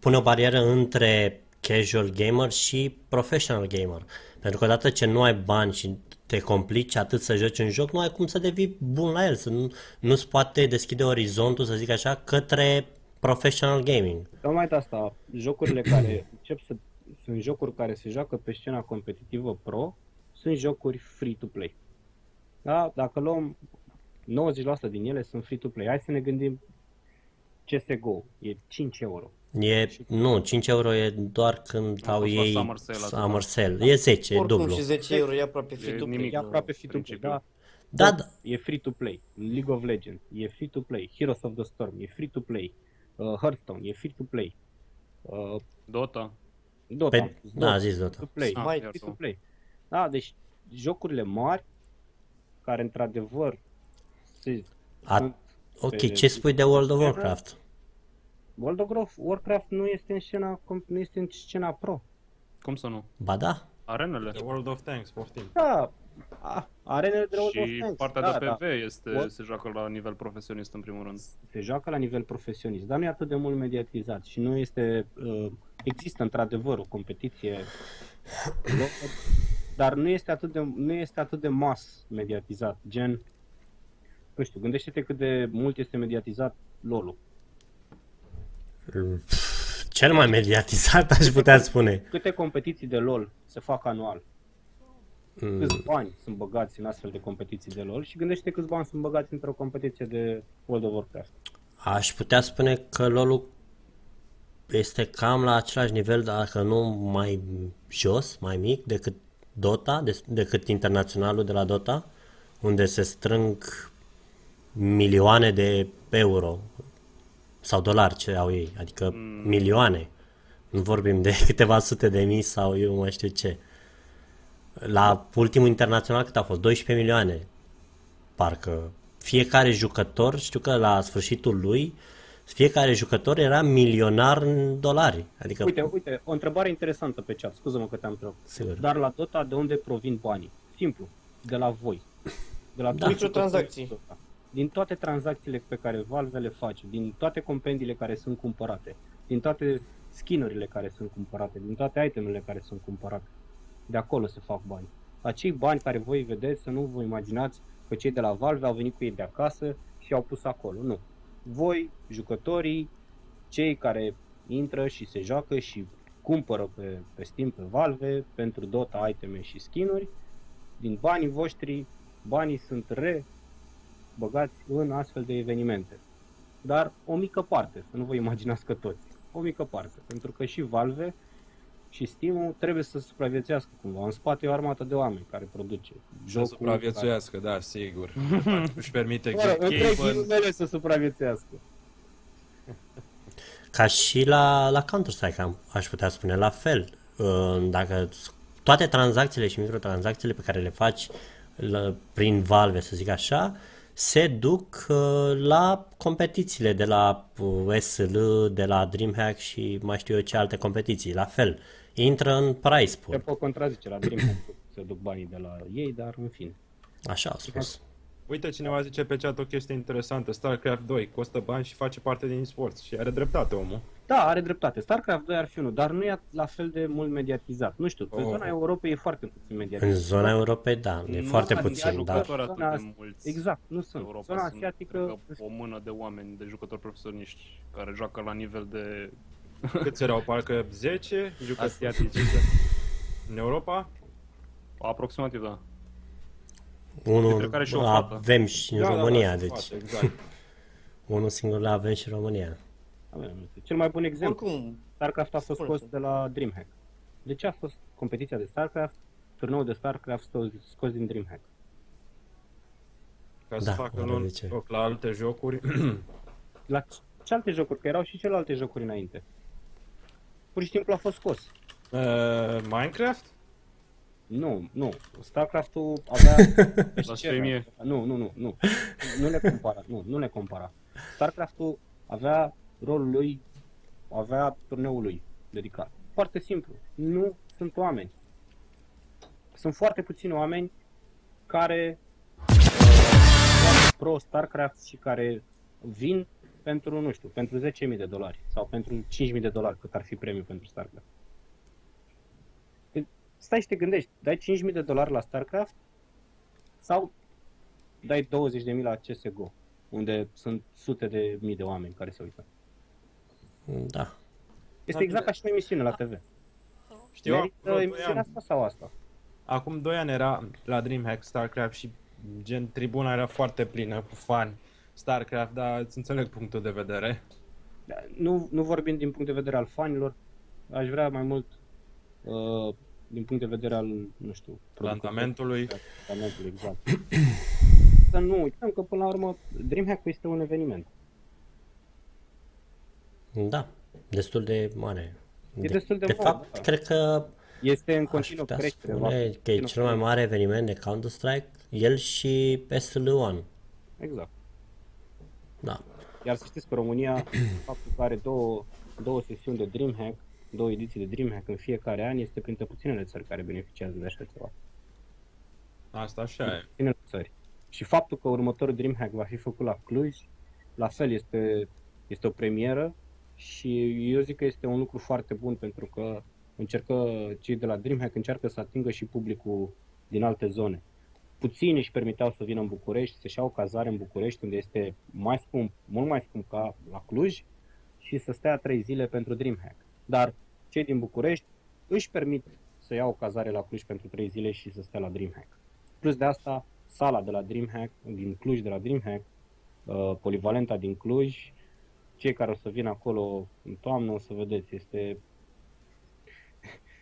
S2: pune o barieră între casual gamer și professional gamer. Pentru că odată ce nu ai bani și te complici atât să joci un joc, nu ai cum să devii bun la el, să nu, nu-ți poate deschide orizontul, să zic așa, către professional gaming.
S3: Tocmai de asta, jocurile care încep să sunt jocuri care se joacă pe scena competitivă pro, sunt jocuri free-to-play. Da? Dacă luăm 90% din ele sunt free-to-play. Hai să ne gândim CSGO, e 5 euro.
S2: E, nu, 5 euro e doar când
S1: A
S2: au
S1: fost la
S2: ei
S1: Summer Sale acum.
S2: Summer Sale. E 10, e
S4: Oricum
S2: dublu.
S4: și 10 euro e aproape free to
S1: nimic.
S3: E aproape free-to-play,
S1: principiu.
S3: da?
S2: Da,
S3: Tot
S2: da.
S3: E free-to-play. League of Legends e free-to-play. Heroes of the Storm e free-to-play. Uh, Hearthstone e free-to-play. Uh,
S1: Dota.
S3: Dota,
S2: Pe,
S3: am spus,
S2: da, a zis Dota.
S3: free-to-play.
S1: Ah,
S4: Mai
S1: iar
S3: free to play. Da, deci jocurile mari care într-adevăr se
S2: A,
S3: sunt
S2: ok,
S3: pe-
S2: ce spui de World of Warcraft?
S3: World of Warcraft- Warcraft nu este în scena com- nu este în scena pro.
S1: Cum să nu?
S2: Ba da,
S1: Arenele.
S5: The World of Tanks, poftim.
S3: Da, a, arenele de World of
S1: Și
S3: Tanks.
S1: partea
S3: da,
S1: de
S3: da.
S1: PV este,
S3: What?
S1: se joacă la nivel profesionist în primul rând.
S3: Se joacă la nivel profesionist, dar nu e atât de mult mediatizat și nu este uh, există într-adevăr o competiție dar nu este atât de nu este atât de mas mediatizat, gen nu știu, gândește-te cât de mult este mediatizat LoL-ul.
S2: cel mai mediatizat aș putea spune.
S3: Câte competiții de LoL se fac anual?
S2: Mm,
S3: Câți bani sunt băgați în astfel de competiții de LoL și gândește câți bani sunt băgați într-o competiție de World of Warcraft.
S2: Aș putea spune că LoL este cam la același nivel, dacă nu mai jos, mai mic decât Dota, de- decât internaționalul de la Dota, unde se strâng milioane de euro sau dolari ce au ei, adică milioane. Nu vorbim de câteva sute de mii sau eu mai știu ce. La ultimul internațional cât a fost? 12 milioane. Parcă fiecare jucător, știu că la sfârșitul lui, fiecare jucător era milionar în dolari. Adică,
S3: Uite, uite, o întrebare interesantă pe chat, scuză-mă că te-am întrebat.
S2: Sigur.
S3: Dar la Dota de unde provin banii? Simplu, de la voi. De la
S2: Da.
S3: toți
S4: Microtransacții.
S3: jucătorii Dota. Din toate tranzacțiile pe care Valve le face, din toate compendiile care sunt cumpărate, din toate skinurile care sunt cumpărate, din toate itemele care sunt cumpărate. De acolo se fac bani. Acei bani care voi vedeți, să nu vă imaginați că cei de la Valve au venit cu ei de acasă și au pus acolo. Nu. Voi, jucătorii, cei care intră și se joacă și cumpără pe, pe Steam, pe Valve, pentru Dota iteme și skinuri, din banii voștri, banii sunt re băgați în astfel de evenimente. Dar o mică parte, să nu vă imaginați că toți. O mică parte, pentru că și Valve și Steam trebuie să supraviețuiască cumva. În spate e o armată de oameni care produce
S5: Să
S3: jocul.
S5: supraviețuiască, da, sigur. Își permite
S3: Care... Mă rog, între
S1: Cable.
S3: ghilimele să supraviețuiască.
S2: ca și la, la Counter-Strike am, aș putea spune la fel. Uh, Dacă toate tranzacțiile și microtransacțiile pe care le faci la, prin Valve, să zic așa, se duc uh, la competițiile de la uh, SL, de la DreamHack și mai știu eu ce alte competiții. La fel, intră în price
S3: Te
S2: pool.
S3: pot contrazice la Dreamhack să duc banii de la ei, dar în fine.
S2: Așa au spus.
S5: Uite, cineva zice pe chat o chestie interesantă. StarCraft 2 costă bani și face parte din sport. Și are dreptate omul.
S3: Da, are dreptate. StarCraft 2 ar fi unul, dar nu e la fel de mult mediatizat. Nu știu, pe
S5: Oh.
S3: zona Europei e foarte puțin
S2: În
S3: mediatizat.
S2: zona Europei, da, e
S1: Nu
S2: foarte
S1: sunt
S2: puțin,
S3: chiar
S2: dar
S1: jucători atât
S3: Zona-
S1: de mulți.
S3: Exact, nu sunt.
S1: Europa
S3: zona
S1: sunt,
S3: asiatică,
S1: cred că, o mână de oameni, de jucători profesioniști care joacă la nivel de
S5: Câți erau? Parcă 10 jucători
S1: asiatici.
S5: în Europa?
S1: Aproximativ, da.
S2: Unul
S1: Dintre care și o fată.
S2: avem și în
S5: Da, da, da,
S2: România,
S5: sunt
S2: deci
S5: fate, exact.
S2: unul singur le avem și în România.
S3: avem, nu știu, cel mai bun exemplu,
S4: Oricum,
S3: StarCraft a fost
S4: Spune-te.
S3: scos de la Dreamhack. De ce a fost competiția de StarCraft, turneul de StarCraft scos, scos din Dreamhack?
S5: Ca să
S2: Da,
S5: facă
S2: oare
S5: un
S2: de ce?
S5: loc la alte jocuri.
S3: La ce alte jocuri? Că erau și celelalte jocuri înainte. Pur și simplu a fost scos.
S5: Uh, Minecraft?
S3: Nu, nu. StarCraft-ul avea...
S1: Blasfemie.
S3: nu, nu, nu, nu. Nu le compara, nu, nu le compara. StarCraft-ul avea rolul lui, avea turneul lui dedicat. Foarte simplu. Nu sunt oameni. Sunt foarte puțini oameni care uh, pro StarCraft și care vin pentru, nu știu, pentru 10.000 de dolari sau pentru 5.000 de dolari, cât ar fi premiul pentru StarCraft. Deci, Stai și te gândești, dai 5.000 de dolari la StarCraft sau dai 20.000 la CSGO, unde sunt sute de mii de oameni care se uită.
S2: Da.
S3: Este exact ca și o emisiune la TV.
S5: Știu,
S3: Merită
S5: acum doi
S3: emisiunea
S5: ani,
S3: asta sau asta?
S5: acum 2 ani era la DreamHack StarCraft și gen tribuna era foarte plină cu fani StarCraft, dar îți înțeleg punctul de vedere.
S3: Da, Nu, nu vorbim din punct de vedere al fanilor, aș vrea mai mult uh, din punct de vedere al, nu știu,
S5: Plantamentului.
S3: Plantamentului, exact. Să nu uităm că până la urmă DreamHack este un eveniment.
S2: Da. Destul de mare.
S3: E destul de
S2: de
S3: mare,
S2: fapt,
S3: da.
S2: cred că
S3: Este în
S2: aș
S3: continuă
S2: putea
S3: creștere. va
S2: spune
S3: fi
S2: că e
S3: în
S2: cel mai
S3: continuă-
S2: mare eveniment de Counter-Strike, el și PSL1.
S3: Exact.
S2: Da.
S3: Iar să știți că România, faptul că are două, două sesiuni de DreamHack, două ediții de DreamHack în fiecare an, este printre puținele țări care beneficiază de așa ceva.
S5: Asta așa e.
S3: Puținele țări. Și faptul că următorul DreamHack va fi făcut la Cluj, la fel este, este o premieră și eu zic că este un lucru foarte bun pentru că încercă, cei de la DreamHack încearcă să atingă și publicul din alte zone. Puțini își permiteau să vină în București, să-și iau cazare în București, unde este mai scump, mult mai scump ca la Cluj, și să stea trei zile pentru DreamHack. Dar cei din București își permit să iau o cazare la Cluj pentru trei zile și să stea la DreamHack. Plus de asta, sala de la DreamHack, din Cluj de la DreamHack, uh, polivalenta din Cluj, cei care o să vină acolo în toamnă, o să vedeți, este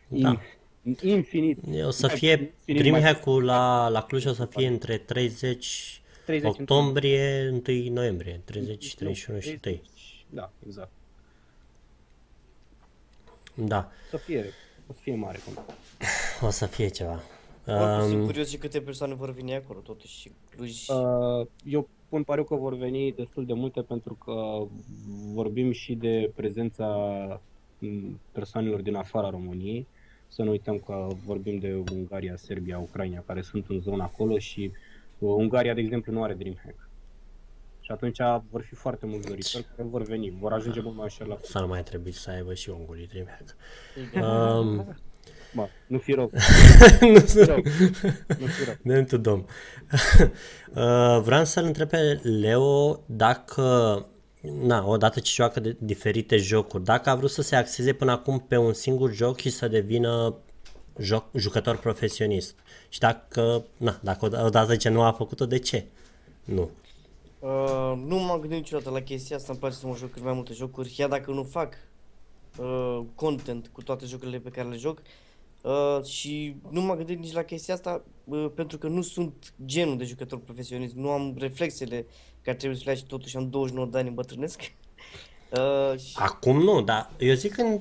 S2: Da.
S3: in- infinit.
S2: O să
S3: Mai-
S2: fie
S3: infinit
S2: DreamHack-ul la, la Cluj o să fie între 30
S3: 30
S2: octombrie, 1 noiembrie, 30, 31 și 1.
S3: Da, exact.
S2: Da,
S3: O să fie, o să fie mare. cum.
S2: o să fie ceva.
S4: Oricum, sunt
S2: Um,
S4: curios și câte persoane vor veni acolo, totuși. și Cluj.
S3: Uh, Eu pun pariu că vor veni destul de multe pentru că vorbim și de prezența m, persoanelor din afara României. Să nu uităm că vorbim de Ungaria, Serbia, Ucraina, care sunt în zona acolo și uh, Ungaria, de exemplu, nu are DreamHack. Și atunci vor fi foarte mulți doritori care vor veni, vor ajunge mult mai ușor la
S2: să nu mai trebuie să aibă și ungurii DreamHack.
S4: Uh,
S2: Um,
S3: Bă, nu fi rău,
S2: nu
S3: nu fi
S2: sunt
S3: rău, nu fi rău.
S2: Dăm tu dom. Uh, Vreau să-l întreb pe Leo dacă, na, odată ce joacă de diferite jocuri, dacă a vrut să se axeze până acum pe un singur joc și să devină joc, jucător profesionist. Și dacă, na, dacă od- odată ce nu a făcut-o, de ce? Nu.
S4: Uh, nu m-am gândit niciodată la chestia asta, îmi place să mă joc cât mai multe jocuri, chiar dacă nu fac uh, content cu toate jocurile pe care le joc. Uh, și nu m-am gândit nici la chestia asta uh, pentru că nu sunt genul de jucător profesionist, nu am reflexele care trebuie să le ai și totuși am 29 de ani îmbătrânesc. Uh, și
S2: Acum nu, dar eu zic în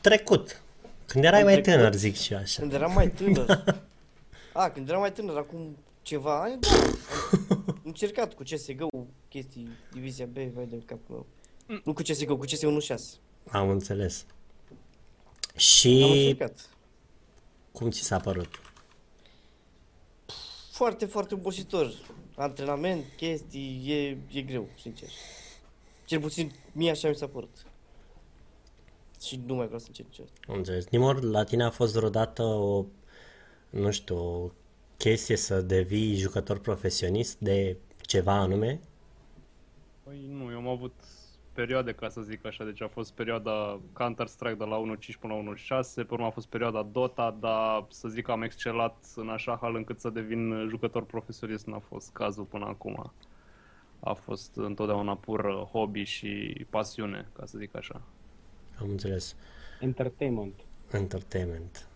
S2: trecut. Când erai
S4: În
S2: mai
S4: trecut?
S2: tânăr, zic și eu așa.
S4: când eram mai tânăr, a, când eram mai tânăr, acum ceva ani, da, am încercat cu CSGO chestii, Divizia B, vai de capul meu. Nu cu CSGO, cu CS 1.6.
S2: Am înțeles.
S4: Am
S2: Și
S4: încercat.
S2: cum ți s-a părut?
S4: Foarte, foarte obositor. Antrenament, chestii, e, e greu, sincer. Cel puțin mie așa mi s-a părut. Și nu mai vreau să încerc niciodată.
S2: Am înțeles. Nimor, la tine a fost vreodată o, nu știu, o chestie să devii jucător profesionist de ceva anume?
S1: Păi nu, eu am avut perioade, ca să zic așa, deci a fost perioada Counter-Strike de la 1.5 până la 1.6, pe urmă a fost perioada Dota, dar să zic că am excelat în așa hal încât să devin jucător profesionist n-a fost cazul până acum. A fost întotdeauna pur hobby și pasiune, ca să zic așa.
S2: Am înțeles.
S3: Entertainment.
S2: Entertainment.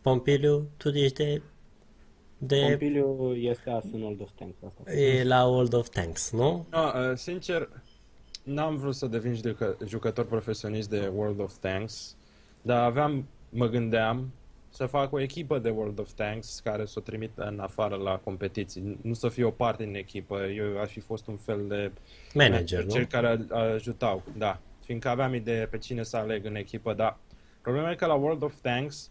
S2: Pompiliu, tu ești de, de
S3: Pompiliu este as în Old of Tanks asta.
S2: e la World of Tanks, nu?
S5: No, uh, sincer, n-am vrut să devin judecă- jucător profesionist de World of Tanks, dar aveam mă gândeam să fac o echipă de World of Tanks care să o trimit în afară la competiții. Nu să fie o parte din echipă. Eu aș fi fost un fel de
S2: Manager, nu?
S5: cel care a- ajutau, da. Fiindcă aveam idee pe cine să aleg în echipă, dar problema e că la World of Tanks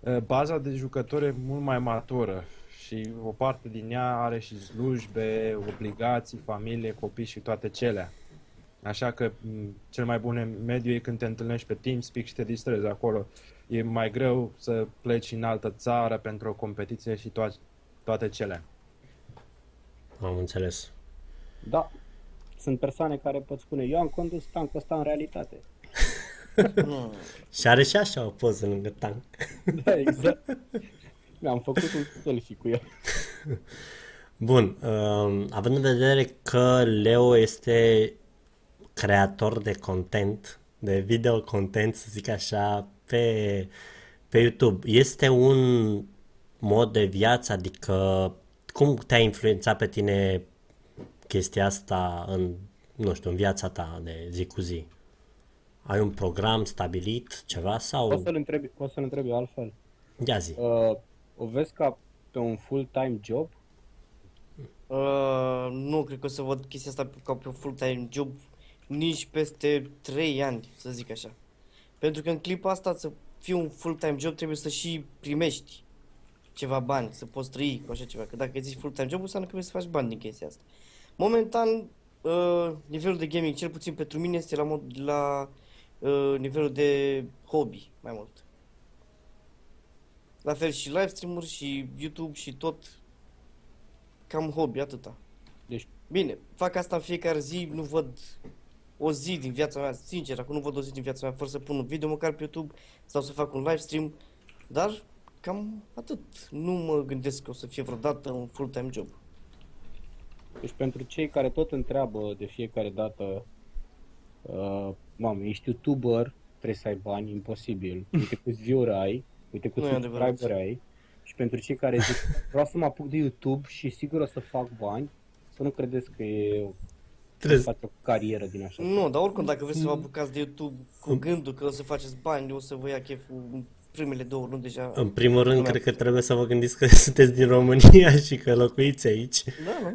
S5: uh, baza de jucători e mult mai matură și o parte din ea are și slujbe, obligații, familie, copii și toate cele. Așa că m, cel mai bun mediu e când te întâlnești pe TeamSpeak și te distrezi acolo. E mai greu să pleci în altă țară pentru o competiție și toate, toate cele.
S2: Am înțeles.
S3: Da, sunt persoane care pot spune, eu am condus tankul ăsta în realitate.
S4: Nu.
S2: Și are și așa o poză lângă tank.
S3: Da, exact. Mi-am făcut un selfie cu el.
S2: Bun, um, având în vedere că Leo este creator de content, de video content, să zic așa, pe, pe YouTube, este un mod de viață, adică cum te-a influențat pe tine chestia asta în, nu știu, în viața ta de zi cu zi? Ai un program stabilit, ceva
S3: O
S2: sau...
S3: să-l întrebi, o să-l întrebi altfel.
S2: Ia zi.
S3: Uh, o vezi ca pe un full-time job?
S4: Uh, nu cred că o să văd chestia asta ca pe un full-time job nici peste 3 ani, să zic așa. Pentru că în clipa asta să fii un full-time job trebuie să și primești ceva bani, să poți trăi cu așa ceva. Că dacă zici full-time job înseamnă că vrei să faci bani din chestia asta. Momentan, uh, nivelul de gaming, cel puțin pentru mine, este la, mod, la uh, nivelul de hobby mai mult. La fel și live stream-uri și YouTube și tot cam hobby, atâta.
S3: Deci-
S4: Bine, fac asta în fiecare zi, nu văd o zi din viața mea, sincer, acum nu văd o zi din viața mea fără să pun un video măcar pe YouTube sau să fac un live stream, dar cam atât. Nu mă gândesc că o să fie vreodată un full-time job.
S3: Deci pentru cei care tot întreabă de fiecare dată, uh, mamă, ești YouTuber, trebuie să ai bani, imposibil. Uite câți view ai, uite câți
S4: Nu e adevărat.
S3: subscriber ai. Și pentru cei care zic, vreau să mă apuc de YouTube și sigur o să fac bani, să nu credeți că e o,
S2: Trebuie
S3: faci o carieră din așa.
S4: Nu, dar oricum dacă vreți să vă apucați de YouTube cu gândul că o să faceți bani, o să vă ia cheful în primele două luni deja.
S2: În primul rând,
S4: Lumea-
S2: cred că trebuie să vă gândiți că sunteți din România și că locuiți aici.
S4: Da, normal.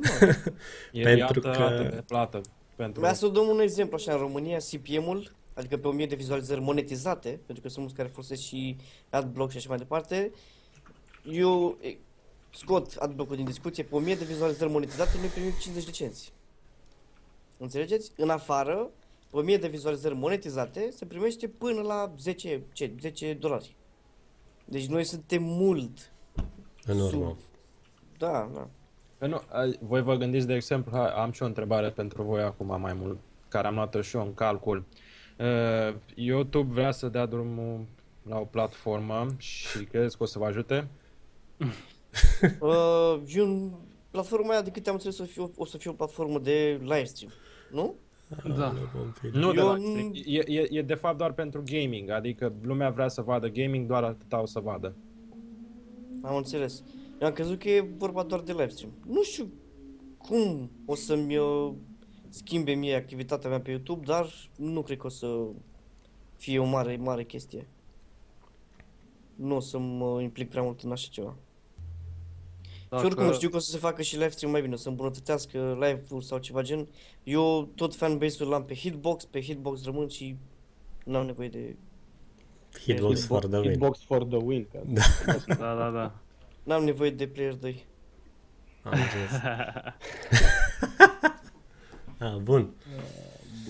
S5: E
S2: Pentru
S5: iată
S2: că-
S5: rată de plată pentru
S4: Vreau să dăm un exemplu așa, în România CPM-ul, adică pe 1000 de vizualizări monetizate, pentru că sunt mulți care folosesc și adblock și așa mai departe, eu e, scot adblock-ul din discuție, pe 1000 de vizualizări monetizate noi primim 50 de cenți. Înțelegeți? În afară, pe 1000 de vizualizări monetizate se primește până la 10, ce, 10 dolari. Deci noi suntem mult
S2: În urmă.
S4: sub... Da, da.
S5: Păi nu, a- voi vă gândiți, de exemplu, hai, am și o întrebare pentru voi acum mai mult, care am luat-o și eu în calcul. Uh, YouTube vrea să dea drumul la o platformă și credeți că o să vă ajute?
S4: Uh, eu, platforma aia, de câte am înțeles, o, fi, o să fie o platformă de live stream. Nu?
S1: Da.
S5: Nu, de
S4: Eu
S5: la,
S4: nu-
S5: e, e, e de fapt doar pentru gaming, adică lumea vrea să vadă gaming, doar atâta o să vadă.
S4: Am înțeles. Eu am crezut că e vorba doar de live stream. Nu știu cum o să-mi uh, schimbe mie activitatea mea pe YouTube, dar nu cred că o să fie o mare, mare chestie. Nu o să mă implic prea mult în așa ceva.
S1: Dacă...
S4: Și oricum știu că o să se facă și live stream mai bine, o să îmbunătățească live-ul sau ceva gen. Eu tot fanbase-ul l-am pe Hitbox, pe Hitbox rămân și n-am nevoie de...
S2: Hitbox for the win.
S3: Hitbox for the win. Că
S1: Da, da, da.
S4: N-am nevoie de player 2.
S2: Am înțeles. ah, bun.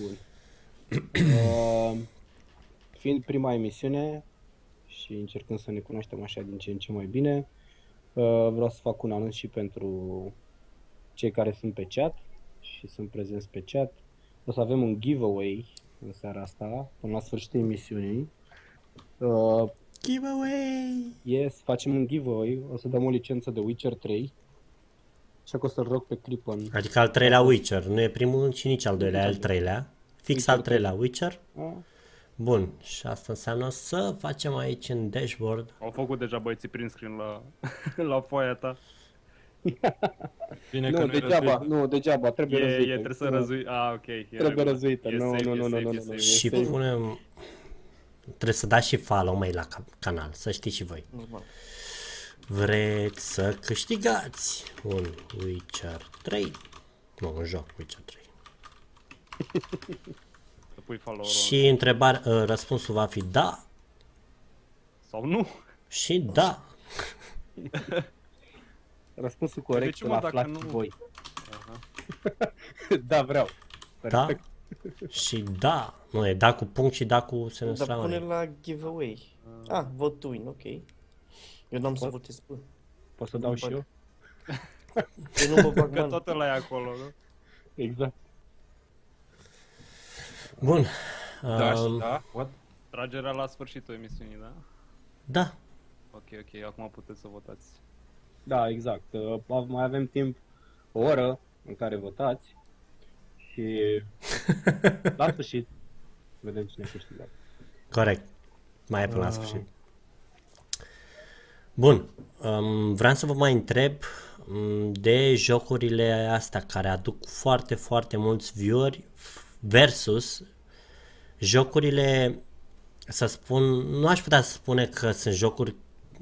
S3: Bun. Uh, fiind prima emisiune și încercând să ne cunoaștem așa din ce în ce mai bine, uh, vreau să fac un anunț și pentru cei care sunt pe chat și sunt prezenți pe chat. O să avem un giveaway în seara asta, până la sfârșitul emisiunii. Uh,
S2: Giveaway!
S3: yes, facem un giveaway, o să dăm o licență de Witcher 3. Așa că o să-l rog pe Crippen.
S2: Adică al treilea Witcher, nu e primul și nici al doilea, e al treilea. Fix
S3: Witcher
S2: al treilea Witcher.
S3: Ah,
S2: Bun, și asta înseamnă să facem aici în dashboard.
S1: Au făcut deja băieții prin screen la, la foaia ta.
S5: Bine
S3: nu,
S5: că nu
S3: degeaba, nu, degeaba, trebuie
S1: E, e,
S3: răzuită.
S1: trebuie să
S3: Nu.
S1: răzui... Ah, ok. E
S3: Trebuie
S1: regulă.
S3: răzuită.
S1: E
S3: Nu,
S1: safe,
S3: nu,
S1: e
S3: nu, nu,
S1: safe,
S3: nu,
S1: e
S3: nu,
S1: safe.
S3: nu.
S2: Și
S3: Este-
S2: punem Trebuie să dați și follow mai la ca- canal, să știți și voi.
S4: Normal.
S2: Vreți să câștigați un Witcher 3? Nu, un joc Witcher 3.
S1: Să pui follow
S2: Și întrebare, uh, răspunsul va fi da
S1: sau nu.
S2: și da.
S3: Răspunsul corect
S1: ce,
S3: îl
S1: mă, dacă
S3: aflați
S1: nu-
S3: voi. da, vreau.
S2: Da
S3: Perfect.
S2: și da. Nu, e da cu punct și da cu semnul
S4: Dar pune
S2: exclamare.
S4: la giveaway. Ah, vot to win, ok. Eu n-am să votez pe.
S3: Pot să dau și eu?
S4: Eu nu mă bag
S1: Că
S4: man.
S1: tot ăla e acolo, nu?
S3: Exact.
S2: Bun.
S5: Da, și
S2: Um,
S5: da, what?
S1: Tragerea la sfârșitul emisiunii, da?
S2: da.
S1: Ok, ok, acum puteți să votați.
S3: Da, exact. Uh, Mai avem timp o oră în care votați și la sfârșit vedem cine câștigă.
S2: Corect. Mai e până la sfârșit. Bun. Um, vreau să vă mai întreb um, de jocurile astea care aduc foarte, foarte mulți view-uri versus jocurile, să spun, nu aș putea să spune că sunt jocuri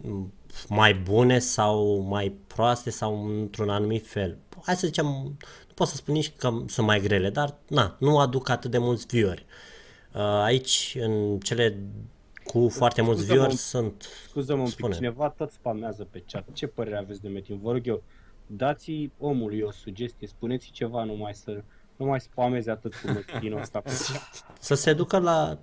S2: m, mai bune sau mai proaste sau într-un anumit fel. Hai să zicem, nu pot să spun nici că sunt mai grele, dar na, nu aduc atât de mulți view-uri. Uh, Aici, în cele cu foarte mulți
S3: Scuză-mă
S2: view-uri,
S3: un-
S2: sunt...
S3: Scuză-mă un pic,
S2: Spune.
S3: cineva tot spamează pe chat. Ce părere aveți de Metin? Vă rog eu, dați omului o sugestie, spuneți ceva, numai să nu mai spameze atât cu Metinul ăsta pe chat.
S2: Să se ducă la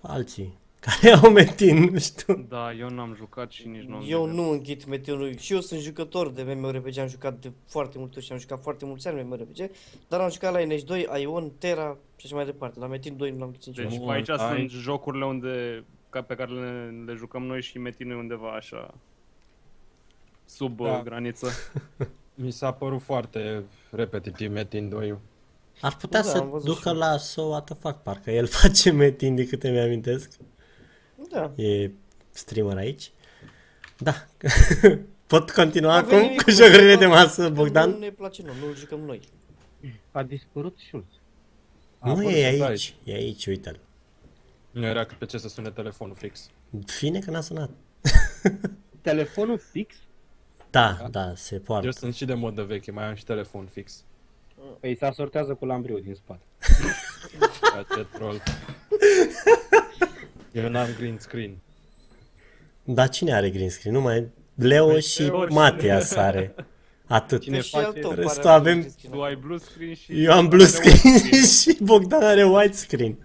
S2: alții care au metin, nu știu.
S1: Da, eu n-am jucat și nici nu am
S4: Eu
S1: de
S4: nu înghit meteorului. Și eu sunt jucător de MMORPG, am jucat de foarte multe ori și am jucat foarte mulți ani MMORPG, dar am jucat la NH2, Ion, Terra și așa mai departe. La Metin 2 nu l-am ghițit
S1: Deci
S4: niciodată.
S5: Bun,
S1: aici
S5: ai-
S1: sunt jocurile unde, ca pe care le, le jucăm noi și metinul e undeva așa sub
S5: Da.
S1: da. graniță.
S5: Mi s-a părut foarte repetitiv Metin 2.
S2: Ar putea
S4: Da,
S2: să
S4: am văzut
S2: ducă
S4: și eu.
S2: la So What the fuck, parcă el face metin de câte mi-amintesc.
S4: Da.
S2: E streamer aici. Da. Pot continua
S4: Avem
S2: acum
S4: nimic
S2: cu
S4: cu
S2: jocurile
S4: Metin,
S2: de masă,
S4: Nu
S2: Bogdan?
S4: ne place nouă, nu-l jucăm noi.
S3: A dispărut Schulz.
S5: A
S2: Nu
S5: apărut
S2: e
S5: și
S2: aici, e aici, uite-l.
S5: Nu era cât pe ce să sune telefonul fix.
S2: Fine că n-a sunat.
S3: Telefonul fix?
S2: Da, da, se poartă.
S5: Eu sunt și de modă veche, mai am și telefon fix.
S3: Păi se asortează cu lambriul din spate.
S5: Da, ce troll. Eu n-am green screen.
S2: Dar cine are green screen? Numai Leo și
S1: Leo și-
S2: Matias are. Atât.
S3: Cine
S4: Deci și al
S3: face-
S4: tău
S2: Restul
S4: pare
S2: avem-
S4: rău,
S1: Tu ai blue screen și...
S2: Eu am blue screen și Bogdan are white screen.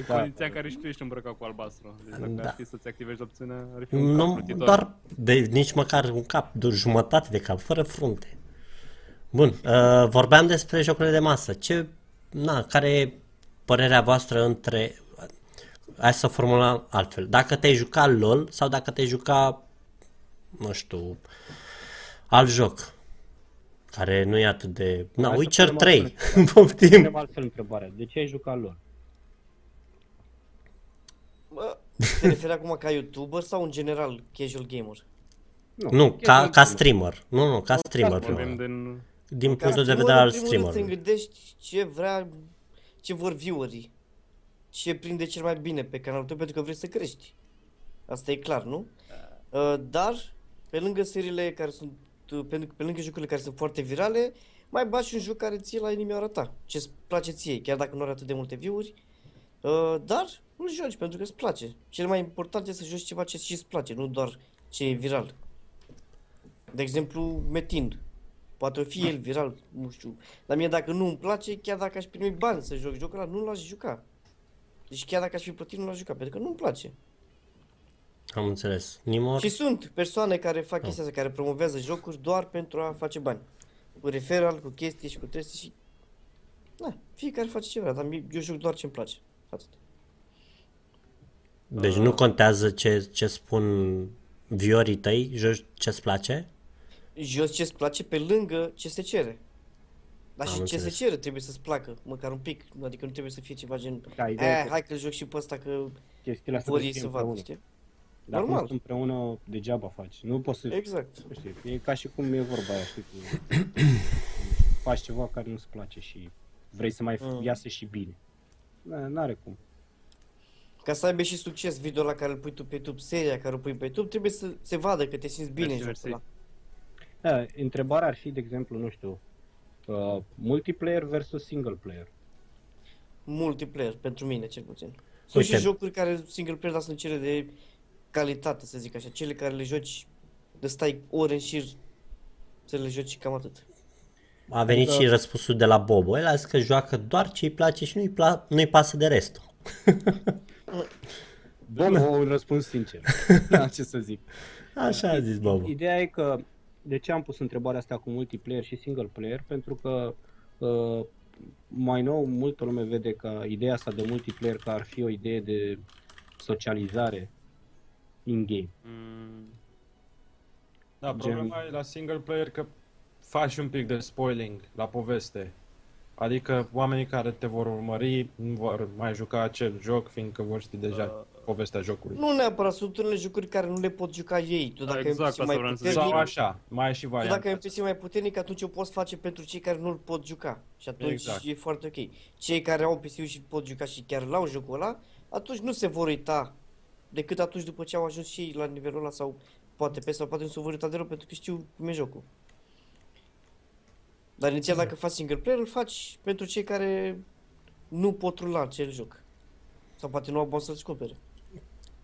S1: În
S3: Da.
S1: condiția în care și tu ești îmbrăcat cu albastru. Deci dacă
S2: Da.
S1: ar fi să-ți activezi opțiunea, ar fi un cap
S2: Nu,
S1: plutitor.
S2: doar de nici măcar un cap, de o jumătate de cap, fără frunte. Bun, uh, vorbeam despre jocurile de masă. Ce, na, care e părerea voastră între, hai să formulăm altfel, dacă te-ai juca LOL sau dacă te-ai juca, nu știu, alt joc, care nu e atât de... Na,
S3: Hai să
S2: Witcher
S3: punem
S2: 3,
S3: altfel
S2: poftim.
S3: Punem altfel întrebarea. De ce ai jucat lor?
S4: Bă, te referi acum ca YouTuber sau în general casual gamer?
S2: Nu, ca, ca streamer. Nu, nu, ca streamer.
S1: Vorbim
S2: prima.
S1: din...
S2: Din
S4: Ca
S2: punctul de
S4: streamer,
S2: vedere al
S4: în primul rând, Te
S2: streamerului.
S4: gândești ce vrea, ce vor viewerii, ce prinde cel mai bine pe canalul tău pentru că vrei să crești. Asta e clar, nu? Uh, dar, pe lângă seriile care sunt, uh, pe, pe lângă jocurile care sunt foarte virale, mai bagi și un joc care ție la inimioara ta, ce îți place ție, chiar dacă nu are atât de multe view-uri, uh, dar îl joci pentru că îți place. Cel mai important este să joci ceva ce și îți place, nu doar ce e viral. De exemplu, Metin. Poate o fi el viral, nu știu. Dar mie dacă nu îmi place, chiar dacă aș primi bani să joc jocul ăla, nu l-aș juca. Deci chiar dacă aș fi plătit, nu l-aș juca, pentru că nu-mi place.
S2: Am înțeles. Nimor?
S4: Și sunt persoane care fac chestia asta, care promovează jocuri doar pentru a face bani. Cu referral, cu chestii și cu chestii și... Na, fiecare face ce vrea, dar mie- eu joc doar ce-mi place. Atât.
S2: Deci nu contează ce, ce spun viorii tăi, joci ce-ți place?
S4: Jos ce-ți place pe lângă ce se cere. Dar
S2: Am
S4: și ce
S2: înțeles.
S4: se cere trebuie să-ți placă, măcar un pic. Adică nu trebuie să fie ceva gen...
S3: Da, ideea e
S4: Eh,
S3: că
S4: hai că joc și pe ăsta că
S3: chestiile astea
S4: vor
S3: trebuie
S4: ei
S3: să
S4: să
S3: fie
S4: vadă,
S3: împreună.
S4: știi?
S3: Dacă
S4: Normal.
S3: nu sunt împreună, degeaba faci. Nu poți să...
S4: Exact.
S3: Nu știu, e ca și cum e vorba aia, știi, cu... faci ceva care nu-ți place și vrei să mai
S4: Mm.
S3: iasă și bine. Na, N-are cum.
S4: Ca să aibă și succes video la care îl pui tu pe YouTube, seria care o pui pe YouTube, trebuie să se vadă că te simți bine în
S1: Mersi,
S4: jocul ăla.
S3: Da, întrebarea ar fi, de exemplu, nu știu, uh, multiplayer versus single player.
S4: Multiplayer, pentru mine cel puțin. Sunt
S2: Uite.
S4: și jocuri care single player, dar sunt cele de calitate, să zic așa. Cele care le joci, de stai ore în șir să le joci cam atât.
S2: A venit
S3: Da.
S2: și răspunsul de la Bobo. El a zis că joacă doar ce îi place și nu-i, pla- nu-i pasă de restul.
S3: Bun, un răspuns sincer. Da, ce să zic.
S2: Așa a zis Bobo.
S3: Ideea e că de ce am pus întrebarea asta cu multiplayer și single player? Pentru că uh, mai nou multă lume vede că ideea asta de multiplayer că ar fi o idee de socializare in-game.
S1: Mm,
S5: Da,
S3: Gen-
S5: problema e la single player că faci un pic de spoiling la poveste. Adică oamenii care te vor urmări nu vor mai juca acel joc, fiindcă vor ști deja
S1: Uh,
S5: povestea jocului.
S4: Nu neapărat, sunt unele jocuri care nu le pot juca ei. Tu
S1: Da,
S4: dacă
S1: exact,
S4: ai un PC
S1: asta
S4: mai
S1: vreau să
S4: puternic,
S5: Sau așa, mai e și
S4: tu
S5: varianta.
S4: dacă ai un PC mai puternic, atunci o poți face pentru cei care nu-l pot juca. Și atunci
S5: Exact.
S4: e foarte ok. Cei care au PC-ul și pot juca și chiar l-au jocul ăla, atunci nu se vor uita decât atunci după ce au ajuns și ei la nivelul ăla sau poate pe sau poate nu se vor uita deloc pentru că știu cum e jocul. Dar inițial dacă faci single player, îl faci pentru cei care nu pot rula acel joc. Sau poate nu au bani să-l cumpere.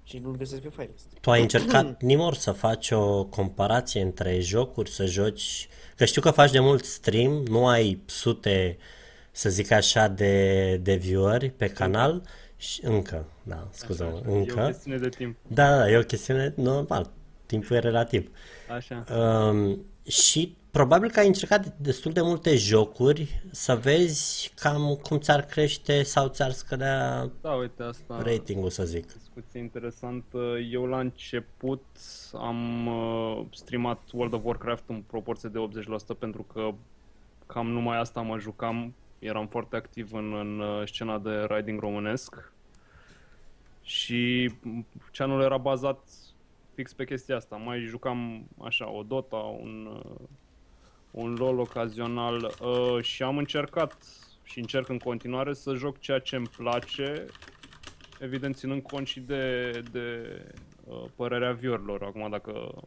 S4: Și nu-l găsesc pe file
S2: Tu ai încercat, Nimor, să faci o comparație între jocuri, să joci... Că știu că faci de mult stream, nu ai sute, să zic așa, de, de vieweri pe canal. Și încă, da, scuză-mă,
S1: așa, E o
S2: încă.
S1: chestiune de timp.
S2: Da, da, da, e o chestiune normal, timpul e relativ.
S1: Așa.
S2: Um, și probabil că ai încercat destul de multe jocuri să vezi cam cum ți-ar crește sau ți-ar scădea
S1: Da, uite asta.
S2: ratingul, să zic.
S1: Discuție interesantă. Eu la început am uh, streamat World of Warcraft în proporție de 80% pentru că cam numai asta mă jucam. Eram foarte activ în, în uh, scena de riding românesc și channel era bazat fix pe chestia asta. Mai jucam așa o Dota, un, uh, un LoL ocazional uh, și am încercat și încerc în continuare să joc ceea ce îmi place evident ținând cont și de, de uh, părerea viewerilor. Acum dacă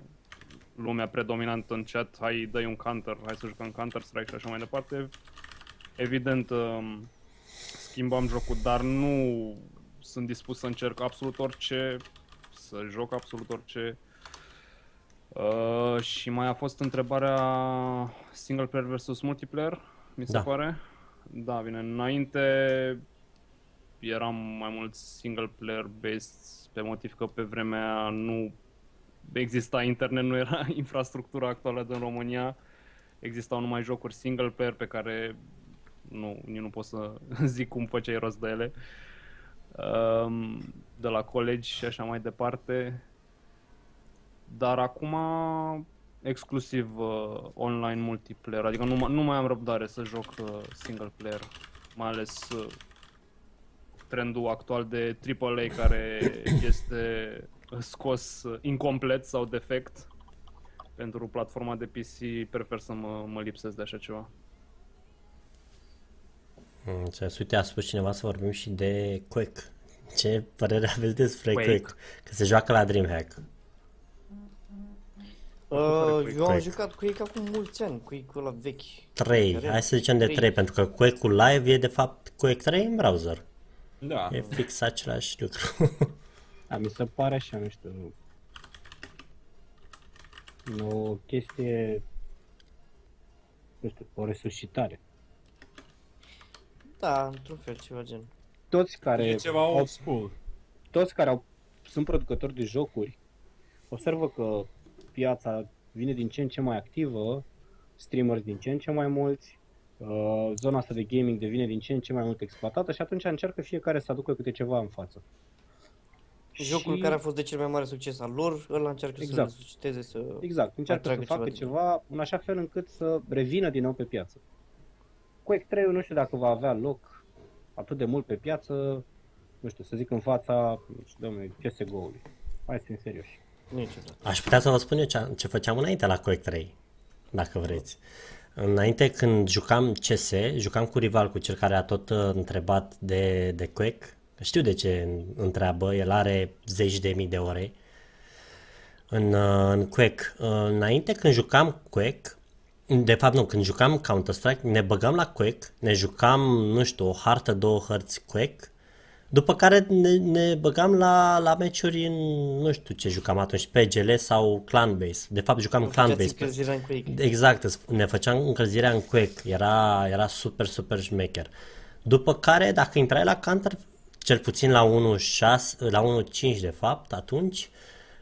S1: lumea predominantă în chat, hai dai un counter, hai să jucăm Counter-Strike și așa mai departe, evident um, schimbam jocul, dar nu sunt dispus să încerc absolut orice, să joc absolut orice. Uh, și mai a fost întrebarea single player versus multiplayer, mi se
S2: Da.
S1: pare. Da, bine, înainte eram mai mult single player based pe motiv că pe vremea aia nu exista internet, nu era infrastructura actuală din România. Existau numai jocuri single player pe care nu, nici nu pot să zic cum făceai rost de ele. Um, de la colegi și așa mai departe. Dar acum exclusiv uh, online multiplayer, adică nu, mai- nu mai am răbdare să joc uh, single player, mai ales uh, trendul actual de AAA care este scos uh, incomplet sau defect pentru platforma de PC, prefer să mă, mă lipsesc de așa ceva.
S2: Mm, Înțeles. Uite, a spus cineva să vorbim și de Quake. Ce părere aveți despre Quake?
S1: Quake.
S2: Quake? Că se joacă la DreamHack.
S4: Uh,
S1: Quake.
S4: eu am
S2: Quake.
S4: jucat Quake acum mulți ani, Quake-ul ăla vechi.
S2: 3,
S4: Care?
S2: hai să zicem de
S4: Trei.
S2: 3, pentru că Quake-ul live e de fapt Quake 3 în browser.
S5: Da.
S2: E fix același lucru.
S3: Da, mi se pare așa, nu știu, o chestie, nu știu, o resuscitare.
S4: Da, într-un fel, ceva gen.
S3: Toți care,
S5: E ceva
S3: au,
S5: old school.
S3: toți care au, sunt producători de jocuri observă că piața vine din ce în ce mai activă, streamers din ce în ce mai mulți, uh, zona asta de gaming devine din ce în ce mai mult exploatată și atunci încearcă fiecare să aducă câte ceva în față.
S4: Jocul
S3: Și-
S4: care a fost de cel mai mare succes al lor, ăla încearcă
S3: Exact.
S4: să resusciteze, să...
S3: Exact, încearcă să
S4: Atragă ceva
S3: facă
S4: din-
S3: ceva în așa fel încât să revină din nou pe piață. Quake 3 nu știu dacă va avea loc atât de mult pe piață, nu știu, să zic în fața, nu știu, domnule, CSGO-ului. Hai să fim serioși.
S4: Niciodată.
S2: Aș putea să vă spun eu ce, ce făceam înainte la Quake 3, dacă vreți. Înainte când jucam CS, jucam cu rival, cu cel care a tot uh, întrebat de, de Quake, Știu de ce întreabă, el are zeci de mii de ore în, uh, în Quake. Uh, înainte când jucam Quake, de fapt nu, când jucam Counter-Strike, ne băgam la Quake, ne jucam, nu știu, o hartă, două hărți Quake, după care ne, ne băgam la, la meciuri în, nu știu ce jucam atunci, PGL sau Clan Base. De fapt jucam
S4: Nu
S2: Clan
S4: faceați
S2: Base.
S4: încălzirea în Quake.
S2: Exact, îți- ne făceam încălzirea în Quake, era, era super, super șmecher. După care, dacă intrai la Counter, cel puțin la 1.6, la 1.5 de fapt, atunci,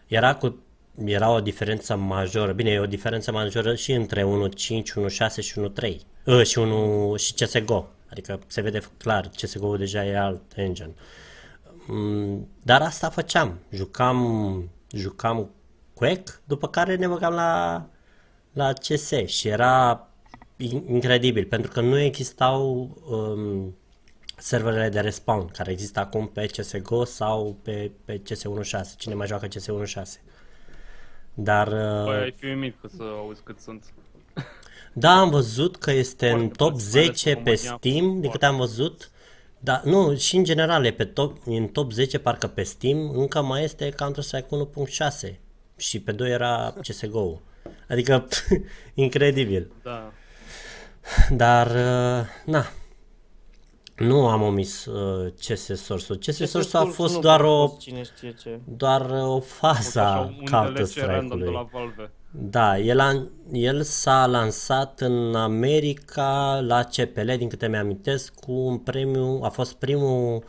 S2: era cu era o diferență majoră. Bine, e o diferență majoră și între 1.5, 1.6 și 1.3. Uh, și, 1, și CSGO. Adică se vede clar, CSGO deja e alt engine. Mm, Dar asta făceam. Jucam, jucam Quake, după care ne băgam la, la CS și era in- incredibil pentru că nu existau um, serverele de respawn care există acum pe CSGO sau pe, pe CS1.6. Cine mai joacă CS1.6? Dar
S1: Băi,
S2: uh,
S1: ai fi uimit că să auzi cât sunt.
S2: Da, am văzut că este în
S1: Foarte
S2: top
S1: mulți, mai ales
S2: 10
S1: în
S2: pe
S1: România.
S2: Steam, din câte am văzut. Da, nu, și în general e pe top, în top 10 parcă pe Steam, încă mai este Counter-Strike 1.6 și pe 2 era CSGO. Adică, incredibil.
S1: Da.
S2: Dar, uh, na, nu am omis uh, CS Source-ul. CS Source-ul a
S4: Source
S2: fost
S4: nu
S2: doar
S4: a
S2: o,
S4: fost Cine știe ce.
S2: doar o fază
S1: Așa,
S2: a
S1: un DLC random de
S2: Counter-Strike-ului.
S1: La Valve.
S2: Da, el, a, el s-a lansat în America la CPL, din câte mi-amintesc, cu un premiu, a fost primul,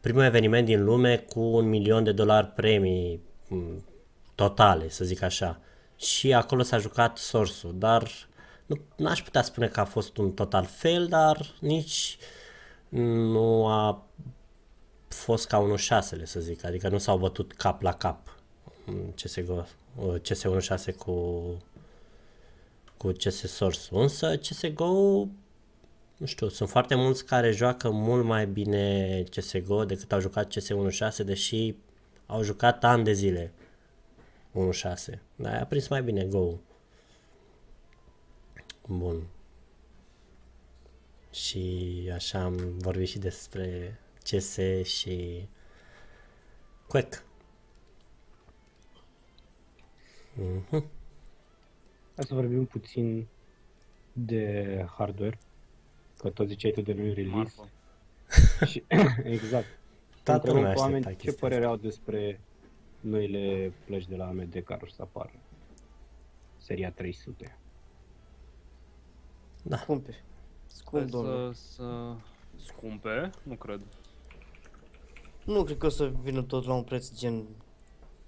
S2: primul eveniment din lume cu un milion de dolari premii m, totale, să zic așa. Și acolo s-a jucat Source-ul, dar nu n-aș putea spune că a fost un total fail, dar nici nu a fost ca unul șasele, să zic, adică nu s-au bătut cap la cap în CSGO, uh, CS16 cu cu CS Source. Însă CSGO nu știu, sunt foarte mulți care joacă mult mai bine CSGO decât au jucat CS16, deși au jucat ani de zile 1.6. Dar a prins mai bine Go. Bun. Și așa am vorbit și despre CS și Quake. Mhm.
S3: Hai să vorbim puțin de hardware. Că tot ziceai tu de nu release.
S1: Marfă.
S3: Și, exact.
S2: Toată
S3: Întrebăm
S2: lumea
S3: pe oameni
S2: aștepta
S3: ce
S2: chestia
S3: părere au despre noile plăci de la AMD care o să apară. Seria 300.
S4: Scumpe. Scump,
S1: Sper
S4: domnule.
S1: să, să scumpe, nu cred.
S4: Nu cred că o să vină tot la un preț gen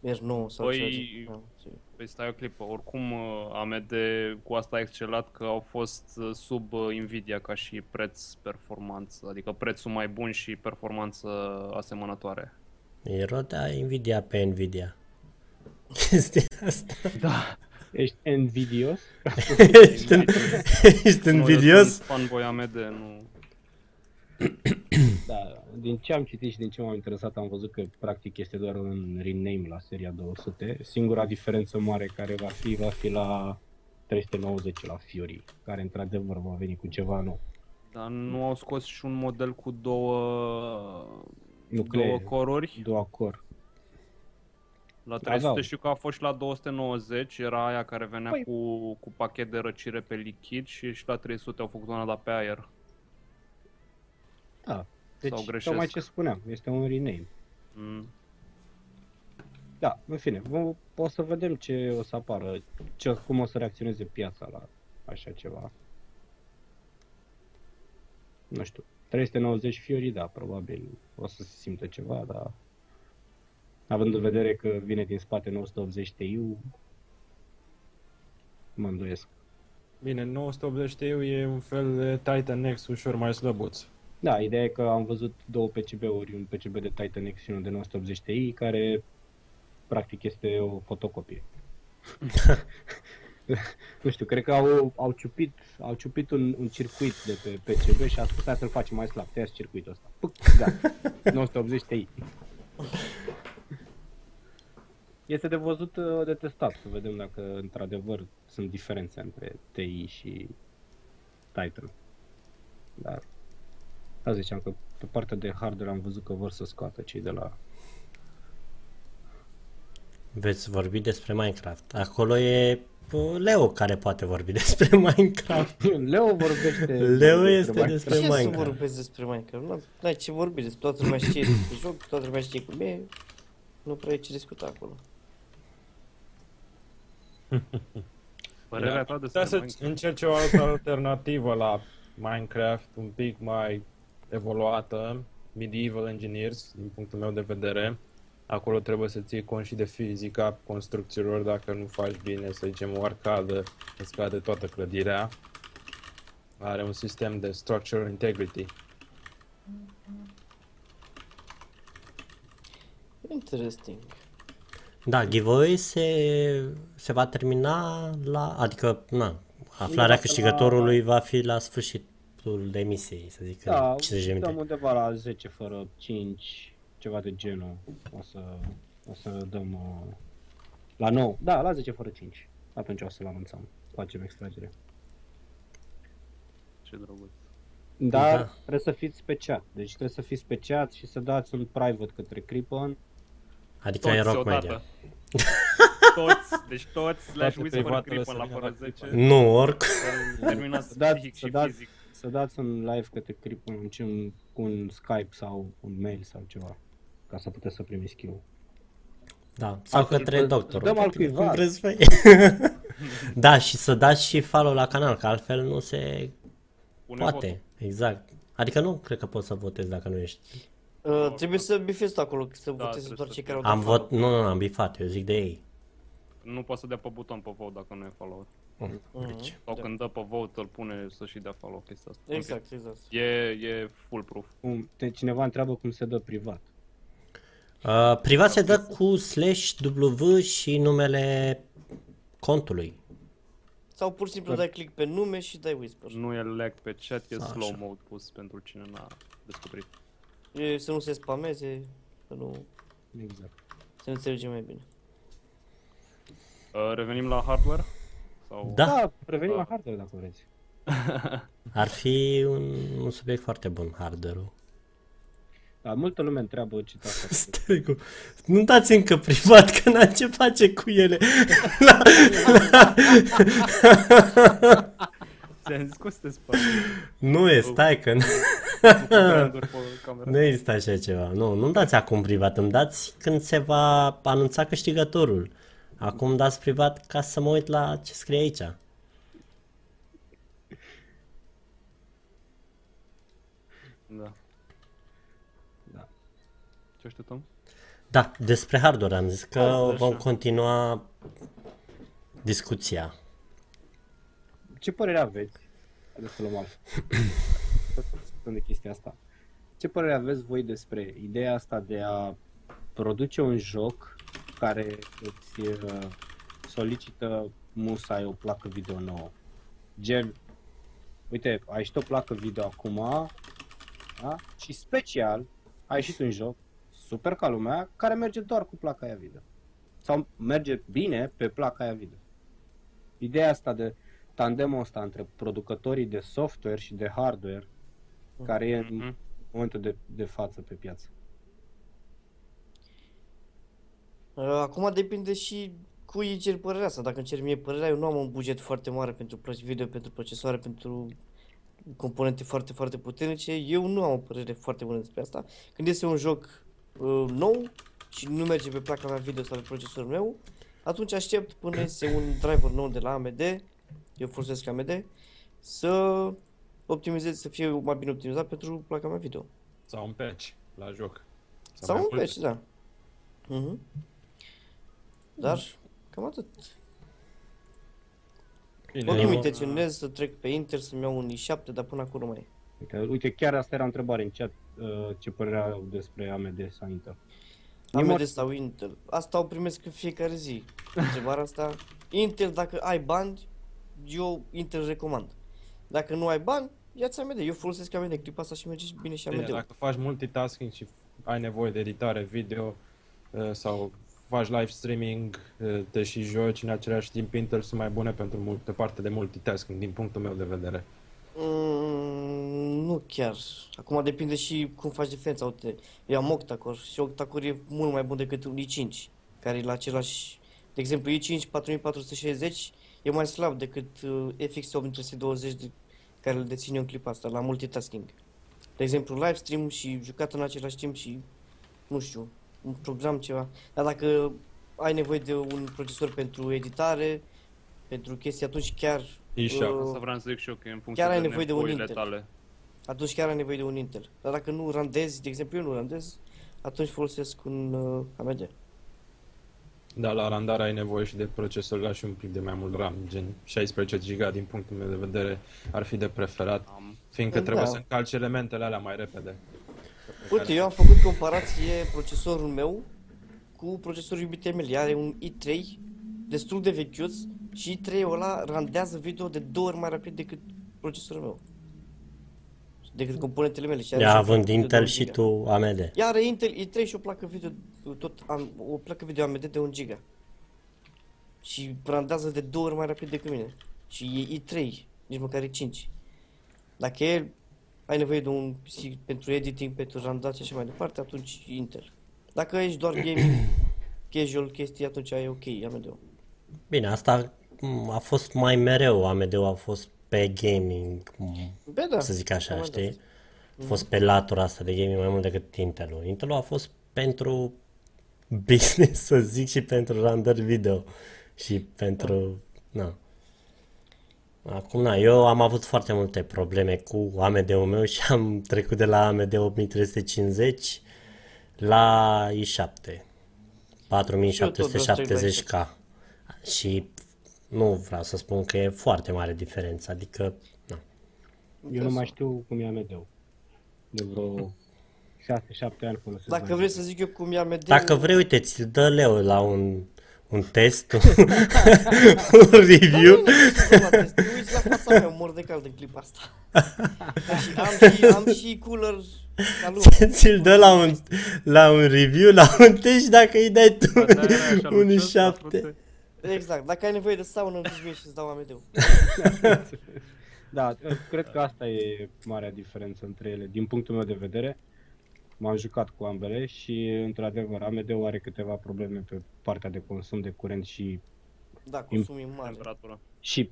S4: R9 sau
S1: Păi,
S4: ceva. Da,
S1: Păi stai o clipă, oricum uh, AMD cu asta a excelat că au fost uh, sub uh, Nvidia ca și preț performanță, adică prețul mai bun și performanță asemănătoare.
S2: E rotea Nvidia pe Nvidia. Chestia asta.
S1: Da.
S3: Ești invidios?
S2: ești, în, ești
S1: Nu, eu
S2: invidios?
S1: sunt fanboy AMD, nu.
S3: Da, din ce am citit și din ce m-am interesat am văzut că practic este doar un rename la seria 200. Singura diferență mare care va fi, va fi la 390 la Fury, care într-adevăr va veni cu ceva nou.
S1: Dar nu au scos și un model cu două,
S3: Nuclee.
S1: două coruri.
S3: Două core.
S1: La 300
S3: Aveau.
S1: știu că a fost și la 290, era aia care venea
S3: Păi-
S1: cu, cu pachet de răcire pe lichid și și la 300 au făcut una da pe aer.
S3: Da. Deci,
S1: Sau greșesc?
S3: tocmai ce spuneam, este un rename.
S1: Mm.
S3: Da, în fine, vom, o să vedem ce o să apară, ce, cum o să reacționeze piața la așa ceva. Nu știu, 390 Fury, da, probabil o să se simtă ceva, dar având în vedere că vine din spate 980 Ti, mă îndoiesc.
S5: Bine, 980 Ti e un fel de Titan X ușor mai slăbuț.
S3: Da, ideea e că am văzut două PCB-uri, un PCB de Titan X și unul de 980 Ti, care practic este o fotocopie. nu știu, cred că au, au ciupit, au ciupit un, un circuit de pe PCB și a spus hai să-l facem mai slab, tăiați circuitul ăsta. Puc, gata, 980 Ti. Este de văzut, uh, de testat, să vedem dacă într-adevăr sunt diferențe între TI și Titan. Dar, asta ziceam că pe partea de hardware am văzut că vor să scoată cei de la...
S2: Veți vorbi despre Minecraft. Acolo e uh, Leo care poate vorbi despre Minecraft.
S3: Leo vorbește...
S2: Leo este
S3: Minecraft.
S2: despre
S4: Ce să
S2: Minecraft.
S4: vorbesc despre Minecraft? Nu ai ce vorbi despre toată lumea știe despre joc, toată lumea știe cum e. Nu prea e ce discuta acolo.
S1: Părerea ta
S5: Da,
S1: despre
S5: să
S1: Minecraft?
S5: încerci o altă alternativă la Minecraft, un pic mai evoluată, Medieval Engineers, din punctul meu de vedere. Acolo trebuie să ții cont și de fizica construcțiilor, dacă nu faci bine, să zicem, o arcadă, îți cade toată clădirea. Are un sistem de structural integrity.
S4: Interesting.
S2: Da, giveaway se, se va termina la, adică, na, aflarea
S3: La-
S2: câștigătorului va fi la sfârșitul de emisiei, să zic,
S3: Da,
S2: în 50 de
S3: dăm
S2: minute.
S3: undeva la 10 fără 5, ceva de genul. O să, o să dăm uh, la 9. Da, la 10 fără 5. Atunci o să-l anunțăm. Facem extragere.
S1: Ce drăguț.
S3: Dar
S2: Da.
S3: trebuie să fiți pe chat. Deci trebuie să fiți pe chat și să dați un private către Crippen.
S2: Adică e rock media.
S1: odată. toți, deci toți slash
S5: Toate
S1: Whisper
S5: privatele
S1: Creeper
S5: să
S1: la
S5: vină
S1: fără
S5: la
S1: 10.
S2: Nu, oricum.
S1: să Terminați
S3: dați-
S1: psihic
S3: să
S1: și
S3: dați-
S1: fizic.
S3: Să dați un live către Crippen un, un, cu un Skype sau un mail sau ceva. Ca să puteți să primiți skill
S2: Da, sau
S3: Altfel,
S2: către
S3: dă-
S2: doctor.
S3: dăm al
S2: Cum
S3: cuiva.
S2: vreți voi. da, și să dați și follow la canal, că altfel nu se
S1: Pune
S2: poate. Exact. Adică nu cred că poți să votezi dacă nu ești.
S4: Uh, trebuie să bifezi tu acolo, să
S1: Da,
S4: votezi
S1: trebuie
S4: doar
S1: să
S4: cei
S1: te-
S4: care au
S2: Am
S4: dat
S2: vot,
S4: follow.
S2: nu, nu, nu, am bifat, eu zic de ei.
S1: votul. Nu poate să dea pe buton pe vote dacă nu e follower.
S4: Mhm.
S2: Deci,
S1: Sau
S4: Da.
S1: când dă pe vote îl pune să și dea follow chestia asta.
S4: Exact, exact.
S1: Ok. E, e full proof.
S3: Cum, te, cineva întreabă cum se dă privat.
S2: Uh, privat se dă cu slash W și numele contului.
S4: Sau pur și simplu dai click pe nume și dai whisper.
S1: Nu e lag pe chat, e
S2: Așa.
S1: slow mode pus pentru cine n-a descoperit.
S4: E, să nu se spameze, să nu
S3: Exact.
S4: să ne înțelegem mai bine.
S1: Uh, revenim la hardware? Sau...
S2: Da,
S3: Da, revenim la
S1: Da.
S3: hardware dacă vreți.
S2: ar fi un, un subiect foarte bun, hardware-ul.
S3: Da, multă lume întreabă ce asta.
S2: Stercu, nu dați încă privat, că n-am ce face cu ele. La, la...
S1: Ți-am zis că o să te spari.
S2: nu e, stai că nu,
S1: Cu branduri pe camera.
S2: nu există așa ceva. Nu, nu dați acum privat, îmi dați când se va anunța câștigătorul. Acum dați privat ca să mă uit la ce scrie aici.
S1: Da.
S3: Da.
S1: Ce așteptăm?
S2: Da, despre hardware am zis că
S1: Hardware,
S2: vom
S1: așa.
S2: continua discuția.
S3: Ce părere aveți? Haideți să luăm alt. Să discutăm de chestia asta. Ce părere aveți voi despre ideea asta de a produce un joc care îți uh, solicită musai o placă video nouă? Gen, uite, ai ieșit o placă video acum, da? și special a ieșit un joc super ca lumea care merge doar cu placa aia video. Sau merge bine pe placa aia video. Ideea asta de tandemul ăsta între producătorii de software și de hardware care e în
S1: Mhm.
S3: momentul de, de față pe piață.
S4: Uh, Acum depinde și cui îi cer părerea asta. Dacă îmi cer mie părerea, eu nu am un buget foarte mare pentru plăci video, pentru procesoare, pentru componente foarte, foarte puternice. Eu nu am o părere foarte bună despre asta. Când este un joc uh, nou și nu merge pe placa mea video sau pe procesorul meu, atunci aștept până este un driver nou de la AMD, eu folosesc AMD, să optimizez, să fie mai bine optimizat pentru placa mea video.
S5: Sau un patch la joc.
S4: Sau
S5: mai
S4: un
S5: multe.
S4: patch, da. Mhm. Dar, cam atât.
S5: Bine,
S4: Oricum
S5: eu-
S4: intenționez să trec pe Inter să-mi iau un i7, dar până acum nu mai e.
S3: Uite, uite, chiar asta era o întrebare în chat, uh, ce părere au despre AMD sau Intel. Nimor-
S4: AMD sau Intel. Asta o primesc în fiecare zi. Întrebarea asta. Intel, dacă ai bani, eu Intel recomand. Dacă nu ai bani, ia-ți AMD. Eu folosesc AMD, clipa asta și merge și bine și
S5: Bine,
S4: AMD.
S5: dacă faci multitasking și ai nevoie de editare video uh, sau faci live streaming, uh, te și joci în același timp, Intel sunt mai bune pentru mult, pe partea de multitasking, din punctul meu de vedere.
S4: Mm, nu chiar. Acum depinde și cum faci diferența. Uite, eu am octacore și octacore e mult mai bun decât un i5, care e la același... De exemplu, i5 4460 e mai slab decât uh, FX 8320 de, care îl deține eu în clipa asta, la multitasking. De exemplu, live stream și jucat în același timp și, nu știu, un program ceva. Dar dacă ai nevoie de un procesor pentru editare, pentru chestii, atunci chiar
S5: Isha.
S4: Uh,
S1: Asta vreau să zic și eu că e în funcție
S4: Chiar ai
S1: de
S4: nevoie de un
S1: nevoile
S4: Intel.
S1: tale.
S4: atunci chiar ai nevoie de un Intel. Dar dacă nu randezi, de exemplu eu nu randez, atunci folosesc un uh, AMD.
S5: Da, la randare ai nevoie și de procesor la și un pic de mai mult RAM, gen 16 GB din punctul meu de vedere ar fi de preferat,
S1: Am.
S5: fiindcă
S4: Da.
S5: trebuie să încalci elementele alea mai repede.
S4: Uite, eu am făcut comparație procesorul meu cu procesorul iubitei mele. Are un i3 destul de vechiuț și i3-ul ăla randează video de două ori mai rapid decât procesorul meu. Decât componentele mele. Și are
S2: Ea
S4: și o
S2: având
S4: placă de
S2: Intel
S4: 1
S2: și
S4: giga.
S2: tu AMD.
S4: Ea are Intel i3 și o placă video, tot am, o placă video AMD de 1 giga. Și randează de două ori mai rapid decât mine. Și e i3, nici măcar e 5. Dacă e, ai nevoie de un PC pentru editing, pentru randat și așa mai departe, atunci Intel. Dacă ești doar gaming, casual chestii, atunci e ok, AMD-ul.
S2: Bine, asta m, a fost mai mereu, AMD-ul a fost pe gaming, m,
S4: Bă, da.
S2: să zic așa,
S4: am
S2: știi?
S4: dat.
S2: A fost pe latura asta de gaming mai mult decât Intel-ul. Intel-ul a fost pentru business, să zic, și pentru render video și pentru... Na. Acum, na, eu am avut foarte multe probleme cu AMD-ul meu și am trecut de la AMD 8350 la i7 4770K și nu vreau să spun că e foarte mare diferență, adică na.
S3: Eu nu mai știu cum e AMD-ul. De vreo 6-7 ani folosesc.
S4: Dacă
S3: mai
S4: vrei să zic eu cum e AMD,
S2: Dacă vrei, uite, ți-l dă Leo la un, un test, un review.
S4: Nu, nu, nu, nu, nu, uiți la fața mea, mor de cald în clipa asta. și am și, am și cooler ca lumea.
S2: Ți-l dă la un, la un review, la un test și dacă îi dai tu
S1: Dar de-aia era așa
S2: un
S1: lucios,
S2: 7.
S1: frate.
S4: Exact, dacă ai nevoie de saună, îmi zici mie și îți dau AMD-ul.
S3: Da, cred că asta e marea diferență între ele. Din punctul meu de vedere, m-am jucat cu ambele și, într-adevăr, AMD-ul are câteva probleme pe partea de consum de curent și,
S4: Da, consumii mare.
S1: Temperatura.
S3: și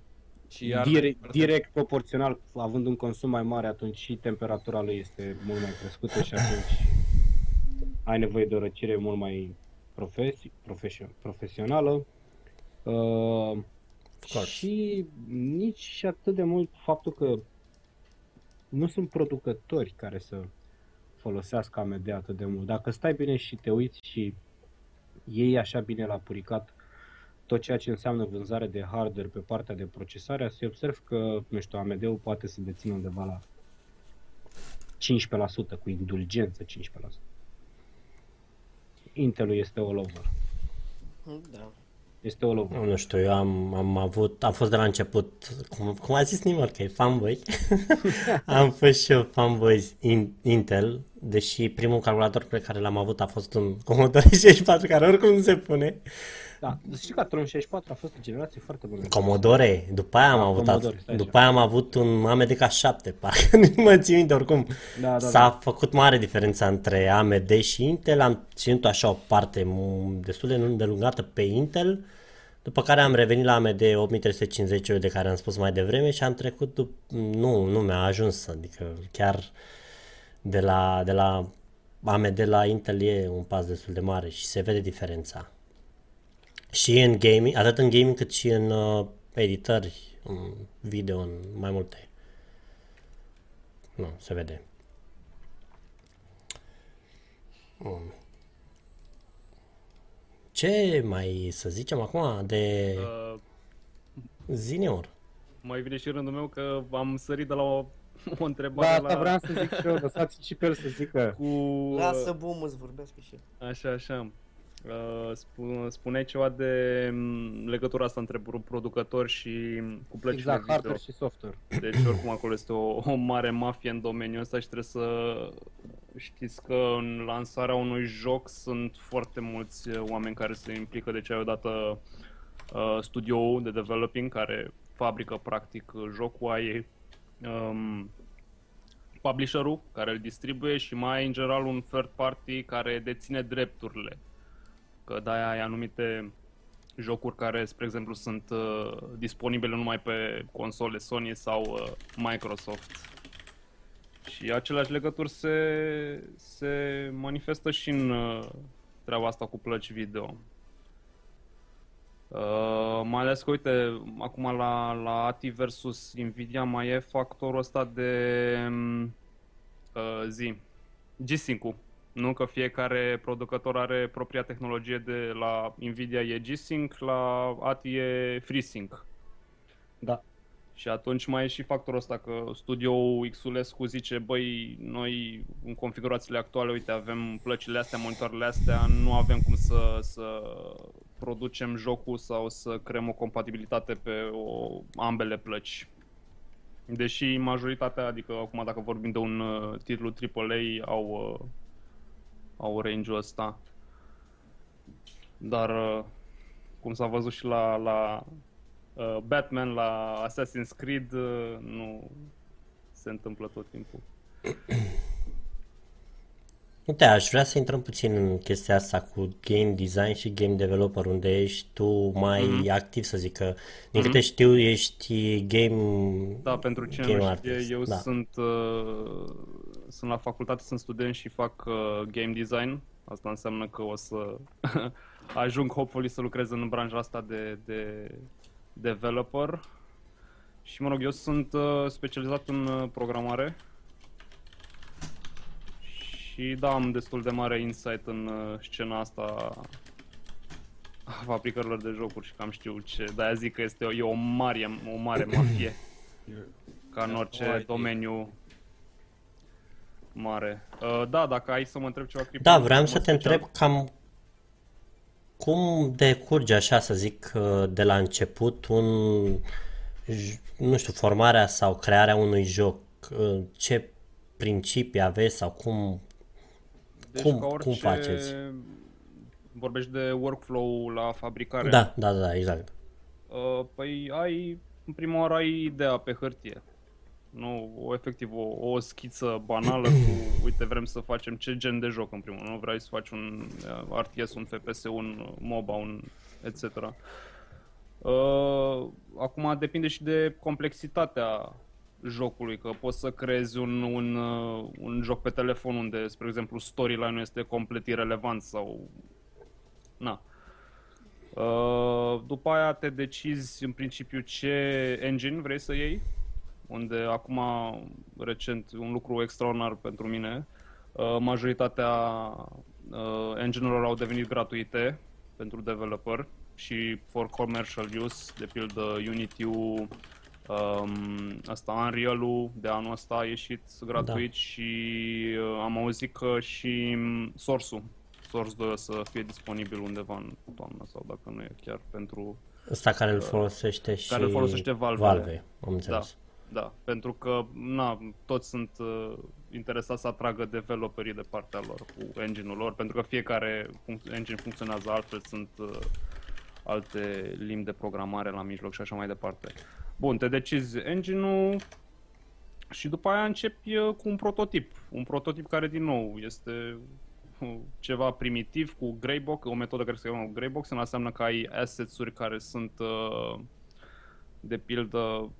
S5: Și iar
S3: direct, direct proporțional, având un consum mai mare, atunci și temperatura lui este mult mai crescută și atunci ai nevoie de o răcire mult mai profesi, profesio- profesională. Uh,
S2: course.
S3: și nici și atât de mult faptul că nu sunt producători care să folosească AMD atât de mult. Dacă stai bine și te uiți și iei așa bine la puricat tot ceea ce înseamnă vânzare de hardware pe partea de procesare, să observ că, nu știu, AMD-ul poate să dețină undeva la 15%, cu indulgență 15%. Intel-ul este all over.
S4: Da.
S3: Este all over.
S2: Nu știu, eu am, am avut, am fost de la început, cum, cum a zis Nimor, că e fanboy. am fost și eu fanboy in, Intel, deși primul calculator pe care l-am avut a fost un Commodore 64, care oricum nu se pune.
S3: Da, știi că Tron 64 a fost o generație foarte bună.
S2: Commodore, după aia am
S3: Da,
S2: avut,
S3: Commodore,
S2: at-
S3: stai
S2: după
S3: așa.
S2: aia am avut un AMD K7, parcă nu mă țin minte oricum.
S3: Da, da,
S2: S-a
S3: da.
S2: făcut mare diferența între AMD și Intel, am ținut așa o parte m- destul de îndelungată pe Intel, după care am revenit la AMD 8350 de care am spus mai devreme și am trecut, dup- nu, nu mi-a ajuns, adică chiar de la, de la AMD la Intel e un pas destul de mare și se vede diferența. Și în gaming, atât în gaming cât și în uh, editări, în video, în mai multe. Nu, se vede. Bun. Ce mai să zicem acum de
S1: Uh,
S2: Zineor?
S1: mai vine și rândul meu că am sărit de la o, o
S3: Da,
S1: întrebare
S3: asta
S1: la...
S3: vreau să zic și eu, lăsați și pe el să zică.
S1: Cu...
S4: Lasă bumă să vorbească și el.
S1: Așa, așa. Uh, spu- spuneai ceva de m, legătura asta între pro- producători și m, cu plăcile
S3: Exact,
S1: video.
S3: hardware și software.
S1: Deci oricum acolo este o, o mare mafie în domeniul ăsta și trebuie să știți că în lansarea unui joc sunt foarte mulți uh, oameni care se implică, deci ai odată uh, studioul de developing care fabrică practic jocul, ai um, publisherul care îl distribuie și mai ai în general un third party care deține drepturile. Că de-aia ai anumite jocuri care, spre exemplu, sunt uh, disponibile numai pe console Sony sau uh, Microsoft. Și aceleași legături se, se manifestă și în uh, treaba asta cu plăci video. Uh, mai ales că, uite, acum la, la ATI versus Nvidia mai e factorul ăsta de uh, zi, G-Sync-ul. Nu că fiecare producător are propria tehnologie de la Nvidia e G-Sync, la ATI e FreeSync.
S3: Da.
S1: Și atunci mai e și factorul ăsta că studioul Xulescu zice, băi, noi în configurațiile actuale, uite, avem plăcile astea, monitoarele astea, nu avem cum să, să producem jocul sau să creăm o compatibilitate pe o, ambele plăci. Deși majoritatea, adică acum dacă vorbim de un uh, titlu AAA, au, uh, au range-ul ăsta. Dar, uh, cum s-a văzut și la, la uh, Batman, la Assassin's Creed, uh, nu se întâmplă tot timpul.
S2: Uite, aș vrea să intrăm puțin în chestia asta cu game design și game developer, unde ești tu mai mm-hmm. activ, să zic că, din mm-hmm. câte știu, ești game
S1: Da, pentru cine
S2: game
S1: nu știe,
S2: artist.
S1: eu
S2: da.
S1: sunt, uh, sunt la facultate, sunt student și fac uh, game design. Asta înseamnă că o să ajung, hopefully, să lucrez în branșa asta de, de developer. Și, mă rog, eu sunt uh, specializat în uh, programare. Și da, am destul de mare insight în uh, scena asta a fabricărilor de jocuri și cam știu ce. De-aia zic că este o, e o mare, o mare mafie. ca în orice
S5: Foarte.
S1: domeniu mare. Uh, da, dacă ai să mă întreb ceva cripto,
S2: Da, vreau
S1: mă
S2: să te
S1: special-
S2: întreb cam cum decurge, așa să zic, uh, de la început un, j- nu știu, formarea sau crearea unui joc, uh, ce principii aveți sau cum,
S1: Deci,
S2: cum-
S1: ca orice...
S2: cum faceți?
S1: Vorbești de workflow la fabricare.
S2: da, da, da, exact.
S1: Uh, păi ai, în prima oară ai ideea pe hârtie. Nu, o, efectiv, o, o schiță banală cu, uite, vrem să facem ce gen de joc în primul rând. Nu vrei să faci un uh, RTS, un FPS, un MOBA, un etc. Uh, acum depinde și de complexitatea jocului, că poți să creezi un, un, uh, un joc pe telefon unde, spre exemplu, storyline-ul este complet irelevant sau... Na. Uh, după aia te decizi în principiu ce engine vrei să iei, unde acum recent un lucru extraordinar pentru mine, uh, majoritatea uh, engine-urilor au devenit gratuite pentru developer și for commercial use, de pildă Unity-ul, um, asta Unreal-ul de anul ăsta a ieșit gratuit și uh, am auzit că și um, Source-ul Source 2 o să fie disponibil undeva în toamnă sau dacă nu e chiar pentru...
S2: Ăsta care îl folosește și
S1: Uh, care îl folosește Valve-le.
S2: Valve am înțeles.
S1: Da, pentru că na, toți sunt uh, interesați să atragă developerii de partea lor cu engine-ul lor, pentru că fiecare func- engine funcționează altfel, sunt uh, alte limbi de programare la mijloc și așa mai departe. Bun, te decizi engine-ul și după aia începi uh, cu un prototip. Un prototip care, din nou, este uh, ceva primitiv cu Greybox, o metodă care se cheamă Greybox, înseamnă că ai assets-uri care sunt uh, de pildă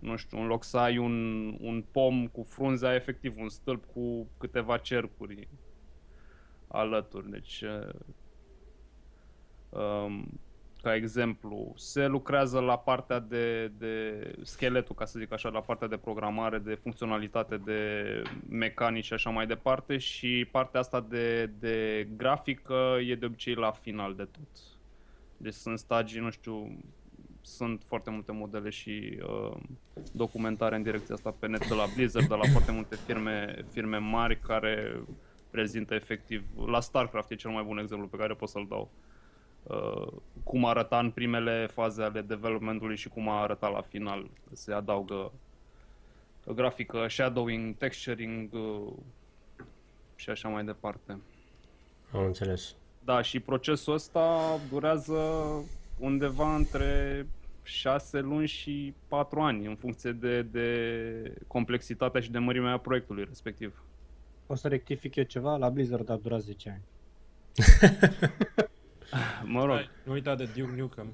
S1: nu știu, în loc să ai un, un pom cu frunze, ai efectiv un stâlp cu câteva cercuri alături. Deci, uh, um, ca exemplu, se lucrează la partea de, de scheletul, ca să zic așa, la partea de programare, de funcționalitate, de mecanici și așa mai departe și partea asta de, de grafică e de obicei la final de tot. Deci sunt stagii, nu știu, sunt foarte multe modele și uh, documentare în direcția asta pe net de la Blizzard, de la foarte multe firme, firme mari care prezintă efectiv, la StarCraft e cel mai bun exemplu pe care pot să-l dau. Uh, cum arăta în primele faze ale developmentului și cum a arătat la final. Se adaugă grafică, shadowing, texturing uh, și așa mai departe.
S2: Am înțeles.
S1: Da, și procesul ăsta durează undeva între 6 luni și 4 ani, în funcție de, de complexitatea și de mărimea proiectului respectiv.
S3: O să rectific eu ceva, la Blizzard a durat 10 ani.
S1: Mă rog,
S5: Hai, Nu uita de Duke Nukem.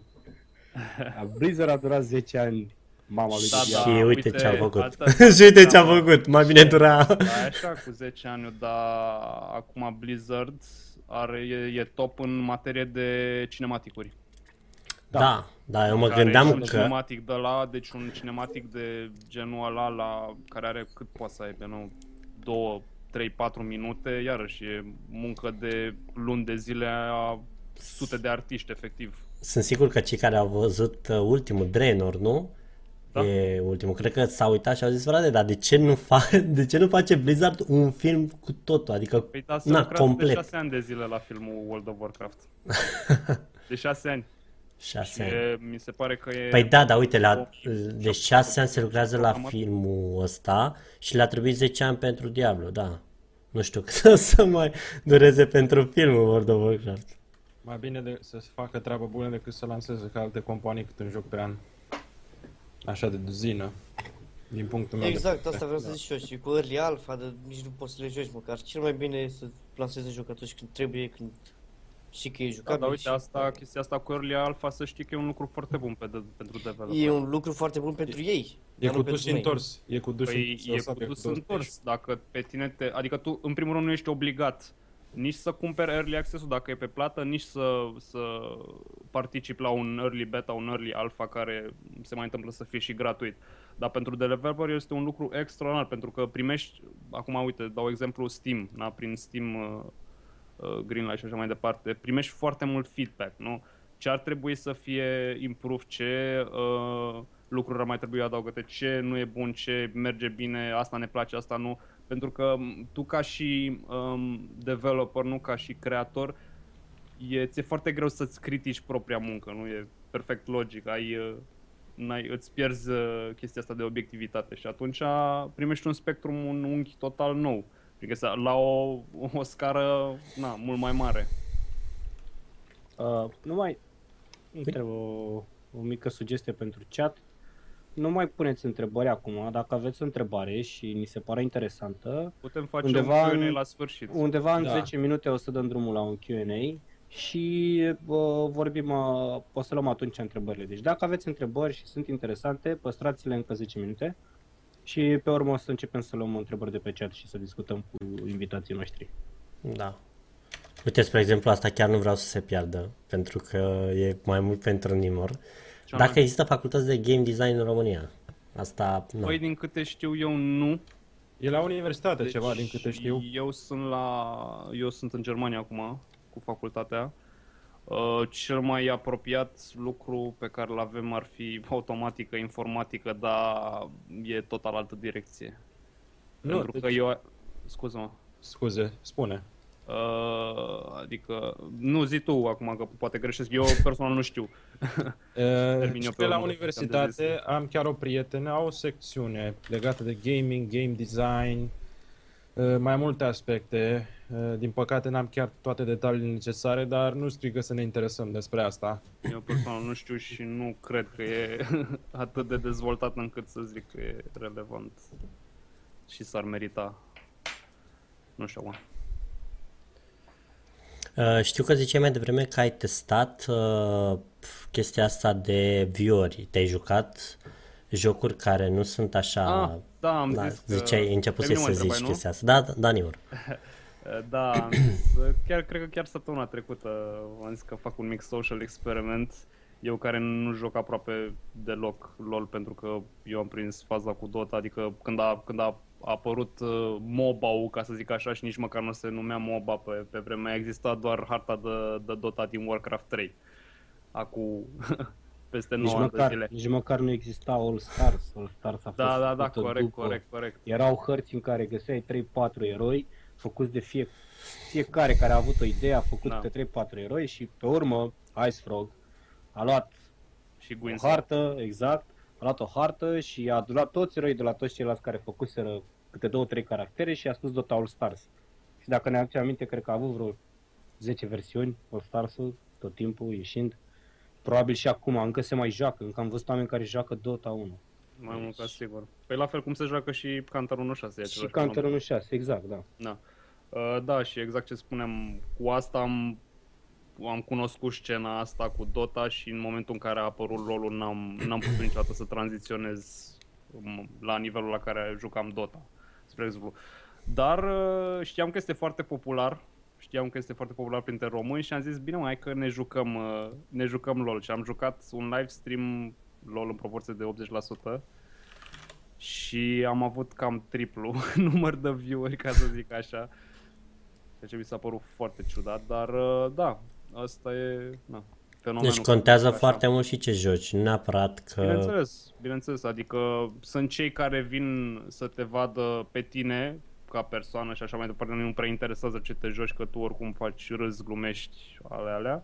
S3: La Blizzard a durat 10 ani mama lui
S1: Da,
S3: Diablo.
S2: și
S1: da,
S2: uite,
S1: uite,
S2: ce a făcut.
S1: asta-
S2: și uite ce a
S1: da, mă.
S2: făcut. Mai bine dura.
S1: Da, e așa cu 10 ani, dar acum Blizzard are, e, e top în materie de cinematicuri.
S2: Da, da, da eu mă
S1: Care
S2: gândeam
S1: e un
S2: că...
S1: cinematic de la, deci un cinematic de genul ăla la, care are cât poate să aibă, nu? 2, 3, 4 minute, iarăși e muncă de luni de zile a sute de artiști, efectiv.
S2: Sunt sigur că cei care au văzut uh, ultimul Draenor, nu?
S1: Da.
S2: E ultimul. Cred că s-au uitat și au zis, frate, dar de ce nu, fa- de ce nu face Blizzard un film cu totul? Adică,
S1: Păi da, se
S2: na,
S1: lucrează de
S2: complet.
S1: 6 ani de zile la filmul World of Warcraft. De 6 ani.
S2: Șase ani.
S1: E, mi se pare că e...
S2: Păi da, dar uite, la,
S1: o-
S2: de șase ani se lucrează la
S1: programat.
S2: filmul ăsta și le-a trebuit 10 ani pentru Diablo, da. Nu știu cât o să mai dureze pentru filmul World of Warcraft.
S5: Mai bine de, să se facă treabă bună decât să lanseze ca alte companii cât un joc pe an. Așa de duzină. Din punctul meu
S4: Exact,
S5: de
S4: asta vreau să
S5: Da.
S4: zic și eu. Și cu Early Alpha, de, nici nu poți să le joci măcar. Cel mai bine e să lansezi un joc atunci când trebuie, când și că e
S1: Da,
S4: jucabil.
S1: dar uite,
S4: și-
S1: asta, chestia asta cu Early Alpha, să știi că e un lucru foarte bun pe de, pentru developer.
S4: E un lucru foarte bun pentru ei.
S5: E
S4: dar
S5: cu
S4: nu
S5: dus
S4: pentru noi.
S5: întors. E cu dus
S1: Păi
S5: întors.
S1: e
S5: sau
S1: cu
S5: e
S1: dus
S5: dus
S1: întors. Dacă pe tine te... Adică tu, în primul rând, nu ești obligat nici să cumperi early access-ul dacă e pe plată, nici să, să participi la un early beta, un early alpha care se mai întâmplă să fie și gratuit. Dar pentru developer este un lucru extraordinar, pentru că primești, acum uite, dau exemplu Steam, da? prin Steam uh, uh, Greenlight și așa mai departe, primești foarte mult feedback, nu? Ce ar trebui să fie improved, ce uh, lucruri ar mai trebui adăugate, ce nu e bun, ce merge bine, asta ne place, asta nu. Pentru că m, tu ca și um, developer, nu ca și creator, e, ți-e foarte greu să-ți critici propria muncă, nu? E perfect logic, ai, uh, n-ai, îți pierzi uh, chestia asta de obiectivitate și atunci primești un spectrum, un unghi total nou. Adică să- la o, o scară na, mult mai mare.
S3: Uh, nu mai întreb o, o mică sugestie pentru chat. Nu mai puneți întrebări acum, dacă aveți o întrebare și ni se pare interesantă,
S1: Putem face
S3: Undeva
S1: un Q&A
S3: în-
S1: la sfârșit.
S3: undeva în
S5: Da.
S3: 10 minute o să dăm drumul la un Q&A și uh, vorbim, uh, o să luăm atunci întrebările. Deci dacă aveți întrebări și sunt interesante, păstrați-le încă 10 minute și pe urmă o să începem să luăm întrebări de pe chat și să discutăm cu invitații noștri.
S2: Da. Uite, spre exemplu, asta chiar nu vreau să se piardă, pentru că e mai mult pentru Nimor.
S1: Cea
S2: Dacă
S1: mai-
S2: există facultăți de game design în România, asta nu.
S1: Păi din câte știu eu nu.
S5: E la universitate
S1: Deci,
S5: ceva, din câte știu.
S1: Eu sunt la eu sunt în Germania acum cu facultatea. Uh, cel mai apropiat lucru pe care îl avem ar fi automatică, informatică, dar e total altă direcție.
S5: Nu,
S1: Pentru
S5: deci-
S1: că eu scuză-mă.
S5: Scuze, spune.
S1: Uh, adică, nu zi tu acum că poate greșesc, eu personal nu știu.
S5: Uh, și
S1: pe
S5: pe la
S1: urmă,
S5: universitate am chiar o prietenă, au o secțiune legată de gaming, game design, uh, mai multe aspecte. Uh, Din păcate n-am chiar toate detaliile necesare, dar nu strică să ne interesăm despre asta.
S1: Eu personal nu știu și nu cred că e atât de dezvoltat încât să zic că e relevant și s-ar merita. Nu știu acum.
S2: Uh, știu că ziceai mai devreme că ai testat uh, chestia asta de view-uri. Te-ai jucat jocuri care nu sunt așa...
S1: Ah, da, am
S2: da,
S1: zis că...
S2: ziceai, început
S1: Pe
S2: să
S1: mine mă
S2: zici
S1: întrebai, nu?
S2: chestia asta. Da, da, da, Nior.
S1: Da, am zis, chiar, cred că chiar săptămâna trecută am zis că fac un mic social experiment. Eu care nu joc aproape deloc LOL pentru că eu am prins faza cu Dota, adică când a, când a apărut uh, MOBA-ul, ca să zic așa, și nici măcar nu se numea MOBA pe, pe vremea, exista doar harta de, de Dota din Warcraft 3. Acum peste 9
S3: Nici
S1: ani de
S3: măcar,
S1: zile.
S3: nici măcar nu exista All Stars. All Stars a fost
S1: Da, da, da,
S3: făcută
S1: corect,
S3: după.
S1: corect, corect.
S3: Erau hărți în care găseai 3-4 eroi făcuți de fie, fiecare care a avut o idee a făcut
S1: Da.
S3: câte 3-4 eroi și pe urmă Ice Frog a luat
S1: Și
S3: o
S1: Gwyn
S3: hartă, exact, a luat o hartă și a luat toți eroii de la toți ceilalți care făcuseră câte 2-3 caractere și a spus Dota All Stars. Și dacă ne aducem aminte, cred că a avut vreo 10 versiuni All Stars-ul tot timpul ieșind. probabil și acum încă se mai joacă, încă am văzut oameni care joacă Dota 1.
S1: Mai mult ca sigur. Păi la fel cum se joacă și Counter 1.6. e
S3: Și
S1: același
S3: Counter
S1: fenomen.
S3: 1.6, exact, da.
S1: Da. Uh, da, și exact ce spuneam, cu asta am, am cunoscut scena asta cu Dota și în momentul în care a apărut LoL-ul n-am, n-am putut niciodată să tranziționez um, la nivelul la care jucam Dota, spre exemplu. Dar uh, știam că este foarte popular, știam că este foarte popular printre români și am zis, bine mai că ne jucăm, uh, ne jucăm LoL și am jucat un live stream LoL în proporție de 80% și am avut cam triplu număr de view-uri, ca să zic așa. Ceea ce mi s-a părut foarte ciudat, dar uh, da, asta e na, fenomenul.
S2: Deci contează
S1: așa.
S2: foarte mult și ce joci, nu neapărat că...
S1: Bineînțeles, bineînțeles, adică sunt cei care vin să te vadă pe tine ca persoană și așa mai departe, nu prea interesează ce te joci, că tu oricum faci râs, glumești, ale alea.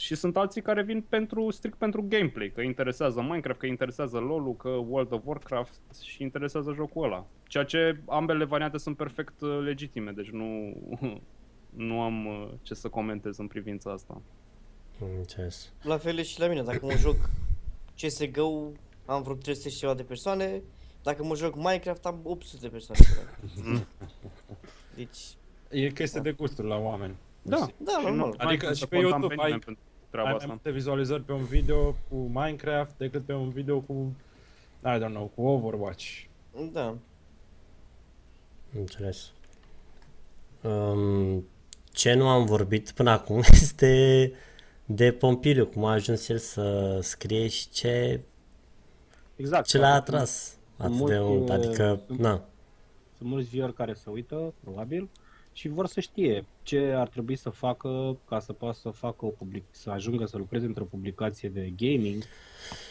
S1: Și sunt alții care vin pentru strict pentru gameplay, că interesează Minecraft, că interesează LoL-ul, că World of Warcraft și interesează jocul ăla. Ceea ce ambele variante sunt perfect uh, legitime, deci nu, nu am uh, ce să comentez în privința asta.
S2: Am Înțeles.
S4: La fel e și la mine, dacă mă joc CSGO am vreo 300 și ceva de persoane, dacă mă joc Minecraft am 800 de persoane. Deci,
S5: E chestie de gusturi la oameni.
S1: Da,
S4: da,
S1: Și
S4: normal.
S1: nu-
S5: Adică
S1: n-ai
S5: și
S1: cum
S5: pe
S1: să contam
S5: YouTube
S1: pe
S5: ai-
S1: nimeni pentru treaba
S5: Ai mai
S1: asta.
S5: multe vizualizări pe un video cu Minecraft decât pe un video cu, I don't know, cu Overwatch.
S4: Da.
S2: Am Înțeles. Um, ce nu am vorbit până acum este de Pompiliu, cum a ajuns el să scrie și ce,
S3: Exact.
S2: ce l-a
S3: Sunt-
S2: atras atât
S3: mulți,
S2: de mult.
S3: uh,
S2: Adică,
S3: sunt-
S2: na,
S3: Sunt mulți viori care se uită, probabil, și vor să știe ce ar trebui să facă ca să poată să facă o public- să ajungă să lucreze într-o publicație de gaming,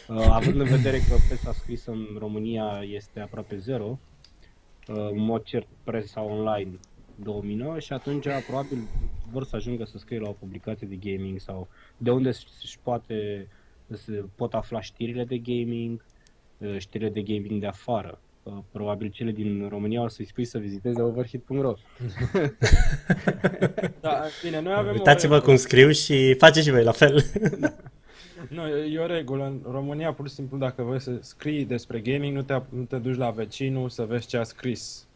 S3: uh, având în vedere că presa scrisă în România este aproape zero, uh, în mod cert presa online domină și atunci probabil vor să ajungă să scrie la o publicație de gaming sau de unde își poate, se pot afla știrile de gaming, uh, știrile de gaming de afară. Uh, Probabil cele din România o să-i spui să viziteze overhit.ro
S5: Da, bine, noi avem
S2: uitați-vă
S5: o regulă.
S2: cum scriu și faceți și voi la fel.
S5: Nu, e o regulă. În România, pur și simplu, dacă vrei să scrii despre gaming, nu te, nu te duci la vecinul să vezi ce a scris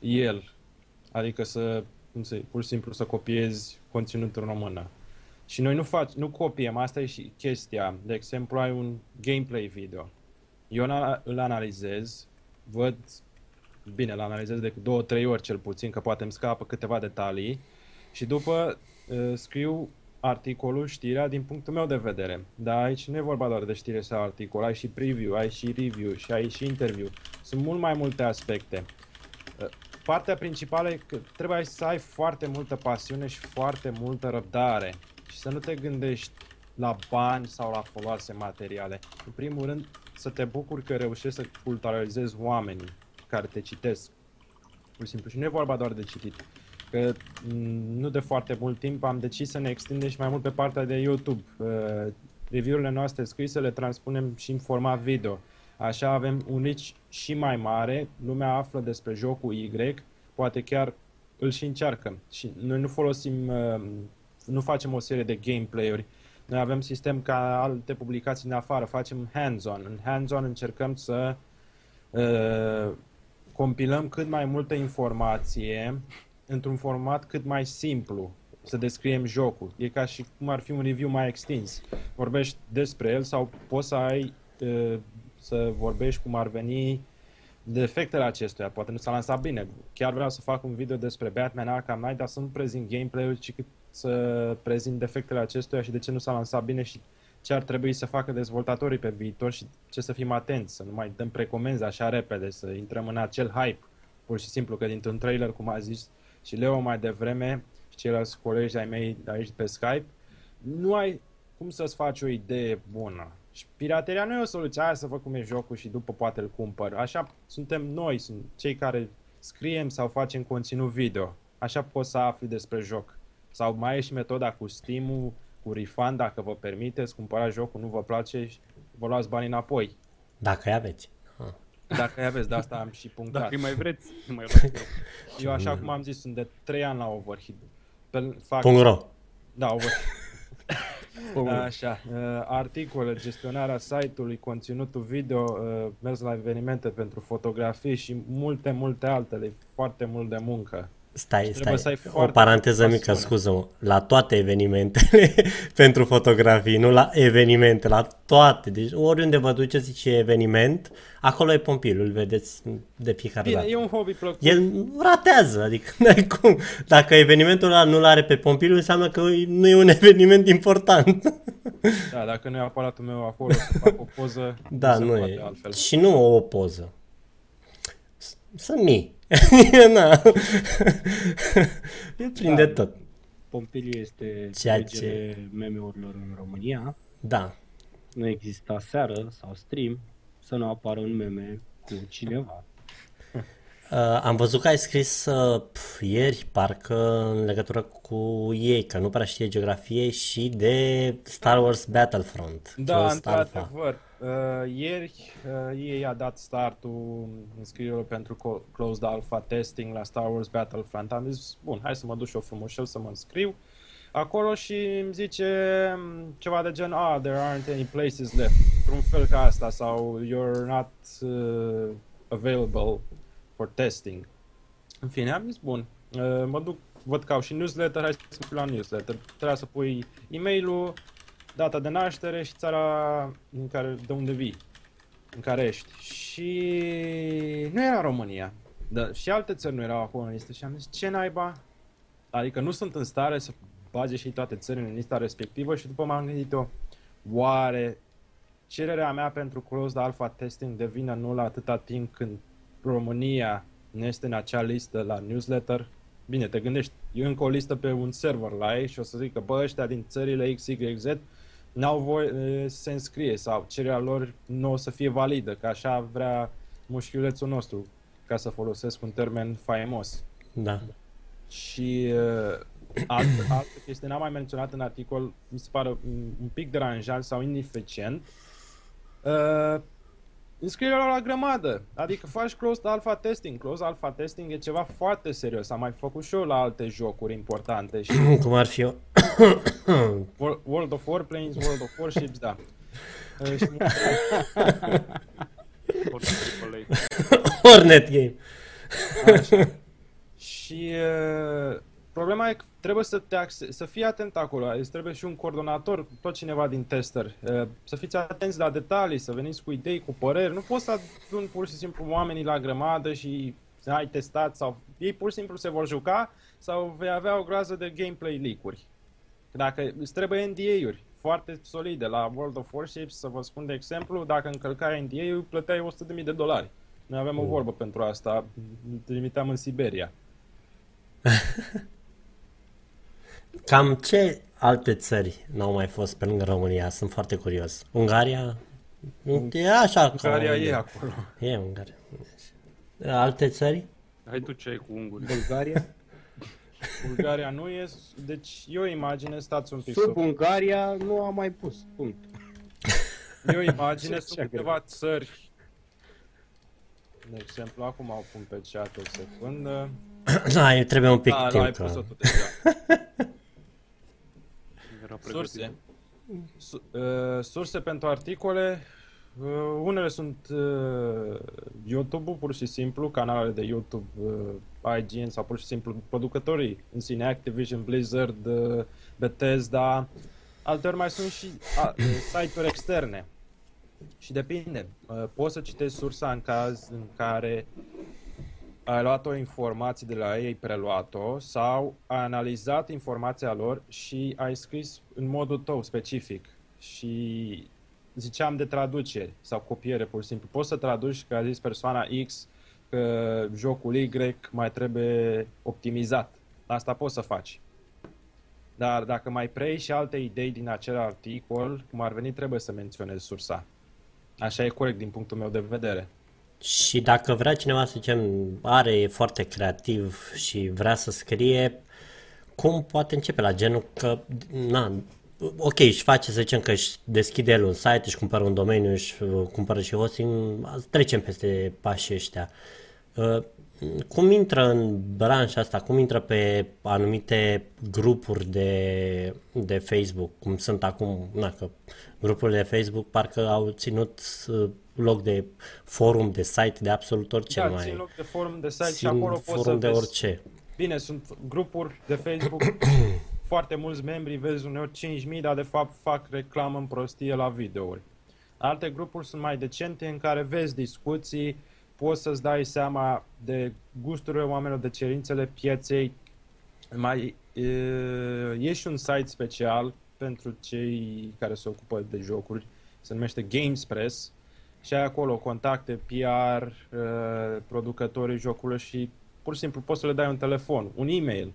S5: el. Adică să, cum să, pur și simplu, să copiezi conținutul în română. Și noi nu, fac, nu copiem, asta e și chestia. De exemplu, ai un gameplay video. Eu îl- îl analizez, văd, bine, îl analizez de două, trei ori cel puțin, că poate îmi scapă câteva detalii și după uh, scriu articolul, știrea din punctul meu de vedere. Dar aici nu e vorba doar de știre sau articol, ai și preview, ai și review și ai și interview. Sunt mult mai multe aspecte. Uh, Partea principală e că trebuie să ai foarte multă pasiune și foarte multă răbdare și să nu te gândești la bani sau la foloase materiale. În primul rând, să te bucuri că reușești să culturalizezi oamenii care te citesc. Pur și simplu. Și nu e vorba doar de citit. Că m, nu de foarte mult timp am decis să ne extindem și mai mult pe partea de YouTube. Uh, Review-urile noastre scrise le transpunem și în format video. Așa avem un reach și mai mare, lumea află despre jocul Y, poate chiar îl și încearcă. Și noi nu folosim, uh, nu facem o serie de gameplay-uri, noi avem sistem ca alte publicații din afară, facem hands-on. În hands-on încercăm să uh, compilăm cât mai multă informație într-un format cât mai simplu, să descriem jocul. E ca și cum ar fi un review mai extins. Vorbești despre el sau poți să ai uh, să vorbești cum ar veni defectele acestuia. Poate nu s-a lansat bine. Chiar vreau să fac un video despre Batman Arkham Knight, dar să nu prezint gameplay-ul, ci cât să prezint defectele acestuia și de ce nu s-a lansat bine și ce ar trebui să facă dezvoltatorii pe viitor și ce să fim atenți, să nu mai dăm precomenzi așa repede, să intrăm în acel hype, pur și simplu, că dintr-un trailer, cum a zis și Leo mai devreme și ceilalți colegi ai mei de aici pe Skype, nu ai cum să-ți faci o idee bună. Și pirateria nu e o soluție, aia să văd cum e jocul și după poate îl cumpăr. Așa suntem noi, sunt cei care scriem sau facem conținut video. Așa poți să afli despre joc. Sau mai e și metoda cu Steam-ul, cu refund, dacă vă permiteți, cumpărați jocul, nu vă place și vă luați banii înapoi.
S2: Dacă îi aveți. Ah.
S5: Dacă îi aveți, de asta am și punctat.
S1: Dacă îi mai vreți, îi mai luați.
S5: Eu, așa cum am zis, sunt de 3 ani la Overheat. Pe, fac,
S2: Punct ro.
S5: Da, over... Așa, uh, articole, gestionarea site-ului, conținutul video, uh, mers la evenimente pentru fotografii și multe, multe altele. E foarte mult de muncă.
S2: Stai,
S5: trebuie
S2: stai,
S5: să ai
S2: o
S5: foarte
S2: paranteză
S5: multă
S2: mică,
S5: pasiune.
S2: scuză-mă. La toate evenimentele pentru fotografii, nu la evenimente, la toate. Deci oriunde vă duceți și e eveniment, acolo e pompilul, îl vedeți de fiecare
S5: Bine,
S2: dată.
S5: e un hobby plăcut.
S2: El ratează, adică n-ai cum. Dacă evenimentul ăla nu-l are pe pompilul, înseamnă că nu e un eveniment important.
S5: Da, dacă nu e aparatul meu acolo să fac o poză,
S2: Da,
S5: se
S2: nu
S5: poate
S2: e.
S5: altfel.
S2: Și nu o poză. S- Sunt mii. Na. El prinde
S3: Da.
S2: tot.
S3: Pompiliu este
S2: Ceea
S3: regele meme-urilor în România.
S2: Da.
S3: Nu există seară sau stream să nu apară un meme cu cineva.
S2: Uh, am văzut că ai scris uh, pf, ieri, parcă, în legătură cu ei, că nu prea știe geografie și de Star Wars Battlefront.
S5: Da,
S2: Closed Alpha.
S5: într-adevăr. Uh, ieri uh, ei a dat startul înscrierilor pentru co- Closed Alpha Testing la Star Wars Battlefront. Am zis, bun, hai să mă duc și eu frumușel să mă înscriu acolo și îmi zice um, ceva de gen, ah, there aren't any places left, într-un fel ca asta, sau you're not uh, available for testing. În fine, am zis, bun, uh, mă duc, văd că au și newsletter, hai să mă fiu la newsletter. Trebuia să pui e-mail-ul, data de naștere și țara în care, de unde vii, în care ești. Și nu era România. Da, și alte țări nu erau acolo în listă și am zis, ce naiba? Adică nu sunt în stare să bage și toate țările în lista respectivă și după m-am gândit eu, oare cererea mea pentru closed alpha testing devine nulă atâta timp când România nu este în acea listă la newsletter? Bine, te gândești, e încă o listă pe un server la ei și o să zic că bă, ăștia din țările XYZ n-au voie e, să se înscrie sau cererea lor nu o să fie validă, că așa vrea mușchiulețul nostru, ca să folosesc un termen faimos.
S2: Da.
S5: Și uh, alt, altă chestie, n-am mai menționat în articol, mi se pare un, un pic deranjant sau ineficient. Uh, înscrierea la grămadă, adică faci closed alpha testing. Closed alpha testing e ceva foarte serios, am mai făcut și eu la alte jocuri importante și
S2: Cum ar fi eu?
S5: Wor- World of Warplanes, World of Warships, da. Uh, și
S1: Orice triple A.
S2: Hornet Game.
S5: Așa. Și uh, problema e că trebuie să, te axe- să fii atent acolo, îți trebuie și un coordonator, tot cineva din tester, uh, să fiți atenți la detalii, să veniți cu idei, cu păreri, nu poți să adun pur și simplu oamenii la grămadă și să ai testat sau ei pur și simplu se vor juca sau vei avea o groază de gameplay leak-uri. Dacă îți trebuie NDA-uri foarte solide la World of Warships, să vă spun de exemplu, dacă încălcai NDA-ul, plăteai 100.000 de dolari. Noi avem o vorbă pentru asta, trimiteam în Siberia.
S2: Cam ce alte țări n-au mai fost pe lângă România? Sunt foarte curios. Ungaria? Nu, E așa. ca-
S5: Ungaria e acolo.
S2: E Ungaria. Alte țări?
S1: Hai tu ce ai cu unguri.
S3: Bulgaria?
S5: Bulgaria nu e, deci e o imagine, stați un pic
S3: Sub
S5: să...
S3: Ungaria nu am mai pus, punct.
S5: E o imagine,
S3: Ce
S5: sunt
S3: așa
S5: câteva țări. De exemplu, acum au pun pe chat o secundă.
S2: Da, e- trebuie un pic
S5: Da, da,
S2: timp.
S5: ai
S2: că-
S5: pus-o tu deja.
S1: Era pregătit.
S5: Surse. Su- uh, surse pentru articole. Uh, unele sunt uh, YouTube-ul, pur și simplu, canalele de YouTube, uh, IGN sau pur și simplu producătorii în sine, Activision, Blizzard, uh, Bethesda. Alteori mai sunt și uh, site-uri externe. Și depinde. Uh, poți să citești sursa în caz în care ai luat o informație de la ei, preluat-o, sau ai analizat informația lor și ai scris în modul tău specific. Și ziceam de traduceri sau copiere, pur și simplu. Poți să traduci că a zis persoana X că jocul Y mai trebuie optimizat. Asta poți să faci. Dar dacă mai preiei și alte idei din acel articol, cum ar veni, trebuie să menționezi sursa. Așa e corect din punctul meu de vedere.
S2: Și dacă vrea cineva, să zicem, are, e foarte creativ și vrea să scrie, cum poate începe la genul că, na, ok, își face, să zicem că își deschide el un site, își cumpără un domeniu, își uh, cumpără și hosting, trecem peste pașii ăștia. Uh, cum intră în branșa asta, cum intră pe anumite grupuri de, de Facebook, cum sunt acum, na, că grupurile de Facebook parcă au ținut uh, loc de forum, de site, de absolut orice
S5: da,
S2: mai.
S5: țin loc de forum de site și
S2: țin
S5: acolo poți
S2: forum
S5: să
S2: de
S5: vezi
S2: orice.
S5: Bine, sunt grupuri de Facebook, foarte mulți membri, vezi uneori 5.000, dar de fapt fac reclamă în prostie la videouri. Alte grupuri sunt mai decente în care vezi discuții, poți să-ți dai seama de gusturile oamenilor, de cerințele pieței. Mai e, e și un site special pentru cei care se ocupă de jocuri, se numește Gamespress și ai acolo contacte, PR, uh, producătorii jocurilor și pur și simplu poți să le dai un telefon, un e-mail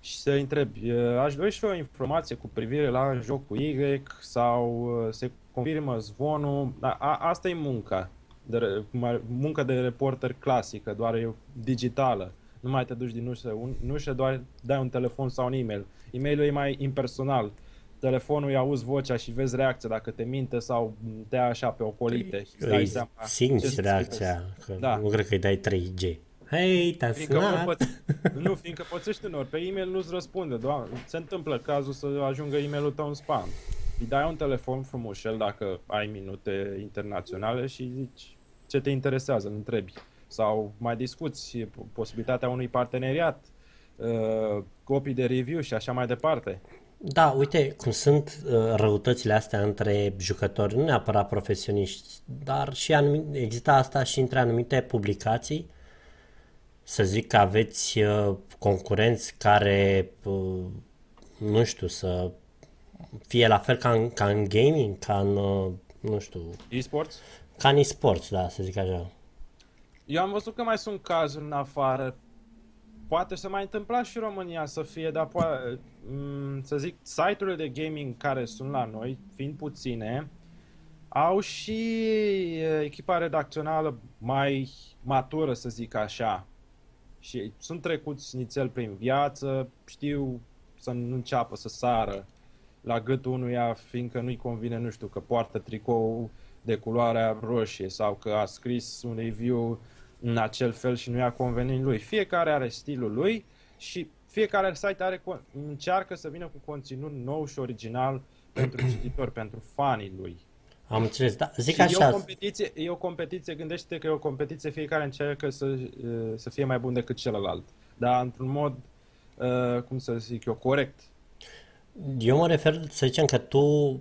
S5: și să întrebi, uh, aș dori și o informație cu privire la jocul Y sau uh, se confirmă zvonul, a, a, asta e munca, de, re- cum ar- munca de reporter clasică, doar e digitală. Nu mai te duci din ușă în ușă, doar dai un telefon sau un e-mail. E-mailul e mai impersonal. Telefonul îi auzi vocea și vezi reacția dacă te minte sau te ia așa pe ocolite. și îți dai
S2: Îi
S5: seama ce
S2: simți
S5: să-ți
S2: reacția, că
S5: Da.
S2: nu cred că îi dai 3G. Hei, te-a
S5: Fiindcă
S2: sunat?
S5: nu, păț- nu, fiindcă pățești uneori, pe e-mail nu-ți răspunde, doamne, se întâmplă cazul să ajungă e-mailul tău în spam. Îi dai un telefon frumușel dacă ai minute internaționale și zici ce te interesează, îl întrebi. Sau mai discuți posibilitatea unui parteneriat, uh, copii de review și așa mai departe.
S2: Da, uite cum sunt uh, răutățile astea între jucători, nu neapărat profesioniști, dar și anumite, există asta și între anumite publicații. Să zic că aveți uh, concurenți care, uh, nu știu, să fie la fel ca în, ca în gaming, ca în, uh, nu știu,
S5: E-sports?
S2: Ca în e-sports, da, să zic așa.
S5: Eu am văzut că mai sunt cazuri în afară. Poate să mai întâmpla și în România să fie, dar poate, să zic, site-urile de gaming care sunt la noi, fiind puține, au și e, echipa redacțională mai matură, să zic așa. Și sunt trecuți nițel prin viață, știu să nu înceapă să sară la gâtul unuia, fiindcă nu-i convine, nu știu, că poartă tricou de culoarea roșie sau că a scris un review în acel fel și nu i-a convenit lui. Fiecare are stilul lui și fiecare site are, con- încearcă să vină cu conținut nou și original pentru cititori, pentru fanii lui.
S2: Am înțeles, da, zic
S5: și e o
S2: așa,
S5: competiție, e o competiție, gândește că e o competiție, fiecare încearcă să, uh, să fie mai bun decât celălalt. Dar într-un mod, uh, cum să zic eu, corect.
S2: Eu mă refer să zicem că tu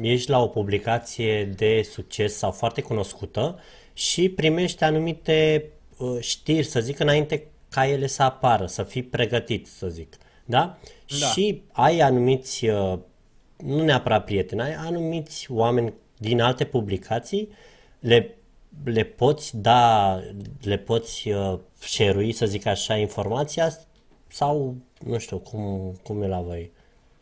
S2: ești la o publicație de succes sau foarte cunoscută și primești anumite uh, știri, să zic, înainte ca ele să apară, să fii pregătit, să zic. Da?
S5: Da.
S2: Și ai anumiți, uh, nu neapărat prieteni, ai anumiți oameni din alte publicații, le, le poți da, le poți uh, share să zic așa, informația sau nu știu cum, cum e la voi.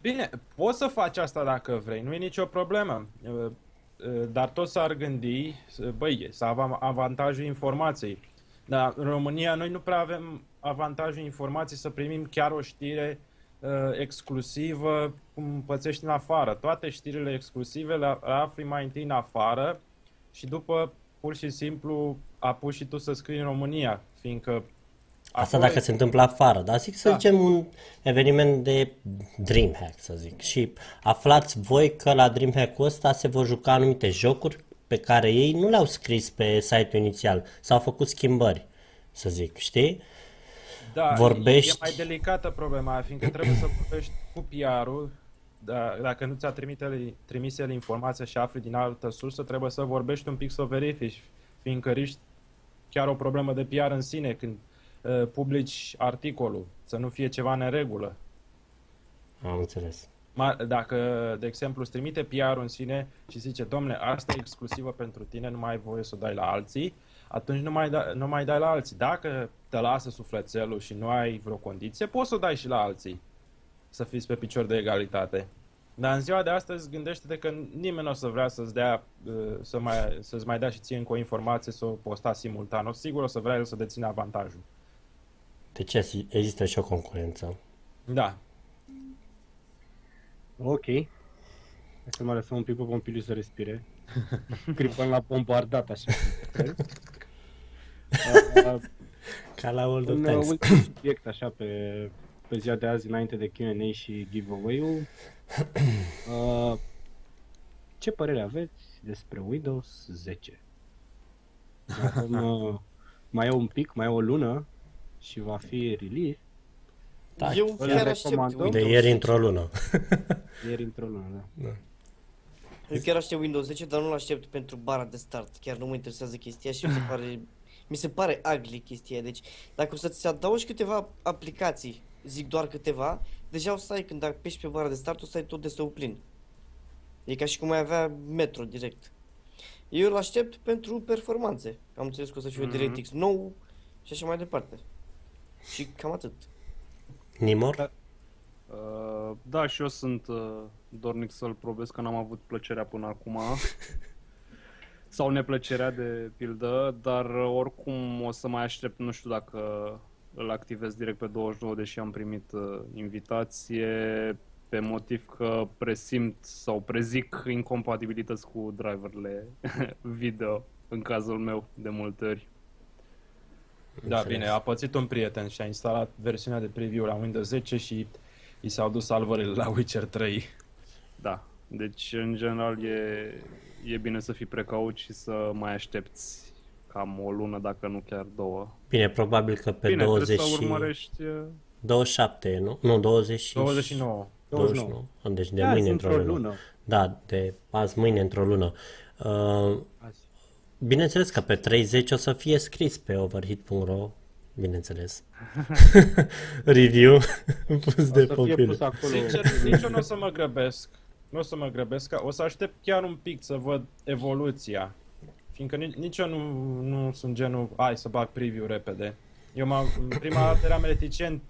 S5: Bine, poți să faci asta dacă vrei, nu e nicio problemă. Uh, uh, Dar tot s-ar gândi, să- băi, să avem avantajul informației. Dar în România noi nu prea avem avantajul informației să primim chiar o știre uh, exclusivă cum pățești în afară. Toate știrile exclusive le le afli mai întâi în afară și după pur și simplu apuci și tu să scrii în România, fiindcă
S2: Asta
S5: acolo
S2: dacă
S5: e-
S2: se întâmplă afară, dar zic să
S5: Da.
S2: zicem un eveniment de Dreamhack, să zic. Și aflați voi că la Dreamhack-ul ăsta se vor juca anumite jocuri pe care ei nu le-au scris pe site-ul inițial, s-au făcut schimbări, să zic, știi?
S5: Da,
S2: vorbești-
S5: e mai delicată problema, aia, fiindcă trebuie să vorbești cu PR-ul, da, dacă nu ți-a trimite, trimis el informația și afli din altă sursă, trebuie să vorbești un pic să o verifici, fiindcă riști chiar o problemă de PR în sine când uh, publici articolul, să nu fie ceva în regulă.
S2: Am înțeles.
S5: Ma- Dacă, de exemplu, îți trimite PR-ul în sine și zice, domne, asta e exclusivă pentru tine, nu mai ai voie să o dai la alții, atunci nu mai, da, nu mai dai la alții. Dacă te lasă sufletelul și nu ai vreo condiție, poți să o dai și la alții, să fiți pe picior de egalitate. Dar în ziua de astăzi gândește-te că nimeni nu o să vrea să-ți dea, uh, să mai, să-ți mai dea și ție încă o informație, să o posta simultan. O sigur o să vrea el să dețină avantajul.
S2: Deci există și o concurență.
S5: Da.
S3: Ok. Hai să mai lăsăm un pic pe Pompiliu să respire. Cripăm la bombardat așa. Uh,
S2: Ca la World of
S3: Un uh,
S2: Tanks.
S3: ultim subiect așa pe, pe ziua de azi înainte de Q&A și giveaway-ul. Uh, ce părere aveți despre Windows 10? Acum, uh, mai e un pic, mai e o lună și va fi release
S2: Da,
S4: Eu
S3: îl
S4: chiar aștept
S3: recomandăm.
S2: De
S4: Windows
S2: ieri
S4: 10.
S2: într-o lună.
S3: ieri într-o lună, da.
S4: Eu chiar aștept Windows 10, dar nu-l aștept pentru bara de start. Chiar nu mă interesează chestia și mi se pare, mi se pare ugly chestia. aia. Deci, dacă o să-ți adaugi câteva aplicații, zic doar câteva, deja o să ai, când apeși pe bara de start, o să ai tot de plin. E ca și cum ai avea Metro direct. Eu îl aștept pentru performanțe. Am înțeles că o să fie
S1: Mhm.
S4: un DirectX nou și așa mai departe. Și cam atât.
S2: Nimor?
S1: Uh, da, și eu sunt uh, dornic să-l probez, că n-am avut plăcerea până acum. Sau neplăcerea de pildă, dar uh, oricum o să mai aștept, nu știu dacă îl activez direct pe 29, deși am primit uh, invitație pe motiv că presimt sau prezic incompatibilități cu driverele video în cazul meu de multe ori.
S5: Da,
S2: Înțeles.
S5: bine, a pățit un prieten și a instalat versiunea de preview la Windows 10 și i s-au dus salvările la Witcher 3.
S1: Da, deci în general e, e bine să fii precaut și să mai aștepți cam o lună, dacă nu chiar două.
S2: Bine, probabil că pe
S1: bine,
S2: 20
S1: trebuie să
S2: și...
S1: urmărești... uh,
S2: 27, nu? Nu, 20 și...
S5: 29.
S2: 29. Deci de
S3: Da,
S2: mâine
S3: sunt
S2: într-o
S3: într-o
S2: lună.
S3: lună.
S2: Da, de azi mâine într-o lună. Uh,
S3: Azi.
S2: Bineînțeles că pe 30 o să fie scris pe overhit.ro, bineînțeles. Review pus de
S3: O să fie
S2: popil.
S3: pus acolo.
S5: Sincer, nici eu nu o să mă grăbesc. Nu o să mă grăbesc, că o să aștept chiar un pic să văd evoluția. Fiindcă nici, nici eu nu, nu sunt genul, hai să bag preview repede. Eu m-am, prima dată eram reticent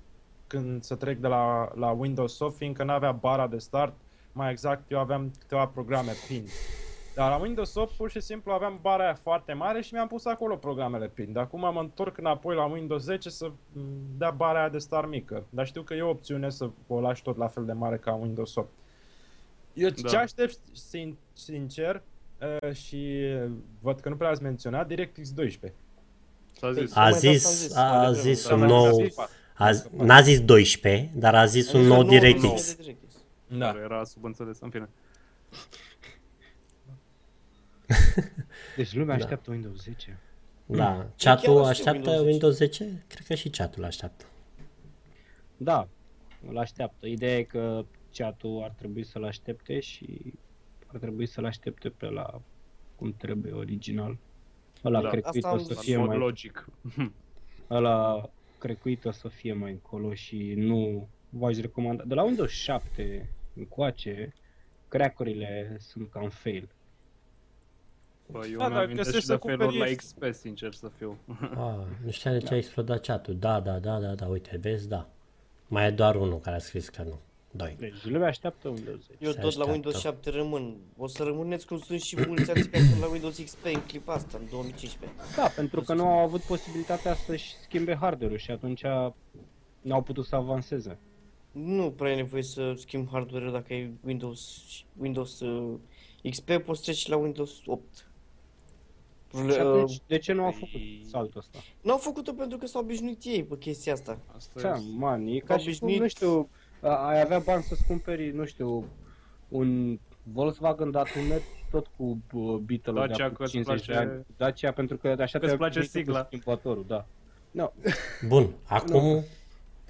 S5: când să trec de la, la Windows Soft, fiindcă nu avea bara de start. Mai exact, eu aveam câteva programe pin. Dar la Windows Soft pur și simplu aveam bara aia foarte mare și mi-am pus acolo programele pin. Dar acum mă întorc înapoi la Windows 10 să m, dea bara aia de start mică. Dar știu că e o opțiune să o lași tot la fel de mare ca Windows Soft. Eu
S1: Da.
S5: ce aștept sin- sincer uh, și văd că nu prea ați menționat, DirectX 12.
S1: S-a zis.
S2: A
S4: Mai dat s-a
S2: zis,
S4: zis,
S2: a
S4: mai devreme,
S2: zis
S4: da,
S2: un
S4: da,
S2: nou, a, n-a zis 12, dar a zis un
S4: Adică
S2: nou
S4: nouă
S2: DirectX.
S4: versiune de DirectX.
S5: Da.
S1: Care era subînțeles, în fine.
S3: Deci lumea
S2: Da.
S3: așteaptă Windows 10.
S2: Da, chatul
S4: chiar aștept
S2: așteaptă
S4: Windows
S2: Windows 10? Cred că și chatul așteaptă.
S3: Da, îl așteaptă. Ideea e că chat-ul ar trebui să-l aștepte și ar trebui să-l aștepte pe la cum trebuie original. Ăla
S1: Da.
S3: crecuit
S4: Asta
S3: o
S4: am
S3: să
S4: zis.
S3: fie
S1: În mod
S3: mai
S1: logic.
S3: ăla crecuit o să fie mai încolo și nu v-aș recomanda. De la Windows 7 încoace, crack-urile sunt cam fail.
S1: Bă, eu
S5: Da,
S1: mi-am
S5: dar
S1: amintesc
S5: găsesc
S1: și de
S5: să
S1: felul
S5: cumperi
S1: la
S5: ieftin.
S1: XP, sincer să fiu.
S2: Ah, nu știam de ce a explodat chatul. Da, da, da, da, da, uite, vezi, da. Mai e doar unul care a scris că nu. Doi.
S3: Deci lumea așteaptă Windows 10.
S4: Eu
S2: Se
S4: tot la
S2: așteaptă.
S4: Windows 7 rămân. O să rămâneți cum sunt și mulți alții care sunt la Windows XP în clipa asta, în 2015.
S3: Da, pentru că nu au avut posibilitatea să-și schimbe hardware-ul și atunci n-au putut să avanseze.
S4: Nu prea e nevoie să schimbi hardware dacă ai Windows, Windows uh, XP, poți trece și la Windows 8.
S3: Și atunci, de ce nu au
S1: Păi-
S3: făcut saltul ăsta?
S4: Nu au făcut-o pentru că s-au obișnuit ei pe chestia asta.
S1: Asta
S3: Da,
S1: e
S3: man, e ca și cum,
S4: obișnuit.
S3: nu știu, a- ai avea bani să-ți cumperi, nu știu, un Volkswagen Datumet tot cu uh, Beetle de
S1: Dacia,
S3: acum
S1: că îți
S3: 50 de
S1: place-
S3: ani. Dacia pentru că așa
S1: că
S3: te-ai
S1: îți place
S3: obișnuit cu
S1: sigla.
S3: Schimbătorul, da. No,
S2: Bun, acum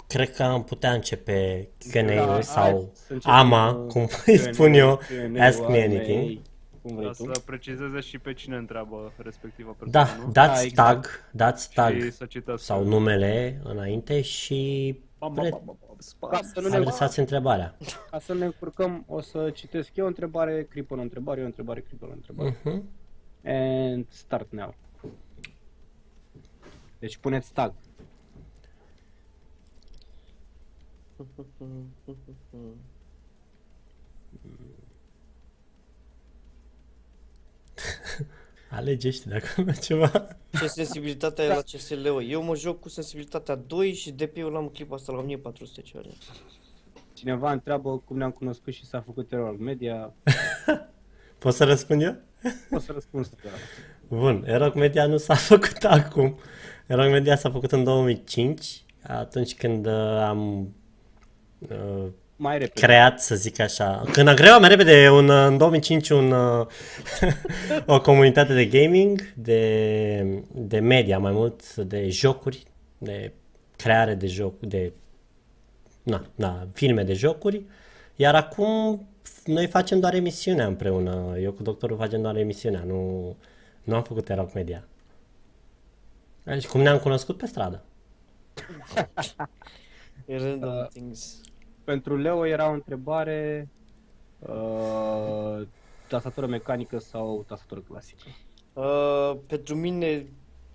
S2: cred că am putea începe Q&A-ul
S3: Da, hai
S2: sau
S3: să începem
S2: AMA,
S3: cu
S2: cum îi spun eu,
S3: Q&A-ul,
S2: Ask Me
S3: AMA,
S2: Anything.
S3: Cum vrei
S1: Ca
S3: tu.
S1: să precizeze și pe cine întreabă respectiva persoană,
S2: Da,
S1: nu?
S2: dați
S3: Da, exact.
S2: tag, dați
S1: Și
S2: tag
S1: să citească.
S2: sau numele înainte și
S1: Bam, bam,
S2: pre-
S1: bam, bam, bam, spam,
S3: Ca să nu ne,
S2: adresați întrebarea.
S3: ca să ne încurcăm, o să citesc eu o întrebare, Cripon o întrebare, eu o întrebare, Cripon o întrebare.
S2: Mhm.
S3: And start now. Deci puneți tag.
S2: Alegește dacă avea ceva.
S4: Ce sensibilitate ai la CSL-ul? Eu mă joc cu sensibilitatea 2 și DP-ul l-am în clipa asta la 1400 ceva.
S3: Cineva întreabă cum ne-am cunoscut și s-a făcut error media.
S2: Pot să răspund eu?
S3: O să răspund să
S2: Bun, Eroc Media nu s-a făcut acum. Eroc Media s-a făcut în 2005, atunci când uh, am uh,
S3: Mai repede.
S2: creat, să zic așa. Când am creat mai repede un, uh, în 2005 un, uh, o comunitate de gaming, de, de media mai mult, de jocuri, de creare de joc, de na, na, filme de jocuri. Iar acum noi facem doar emisiunea împreună. Eu cu doctorul facem doar emisiunea, nu, nu am făcut Eroc Media. Deci cum ne-am cunoscut pe stradă.
S4: Random
S3: Uh,
S4: things.
S3: Pentru Leo era o întrebare uh, tastatură mecanică sau tastatură clasică?
S4: Uh, pentru mine,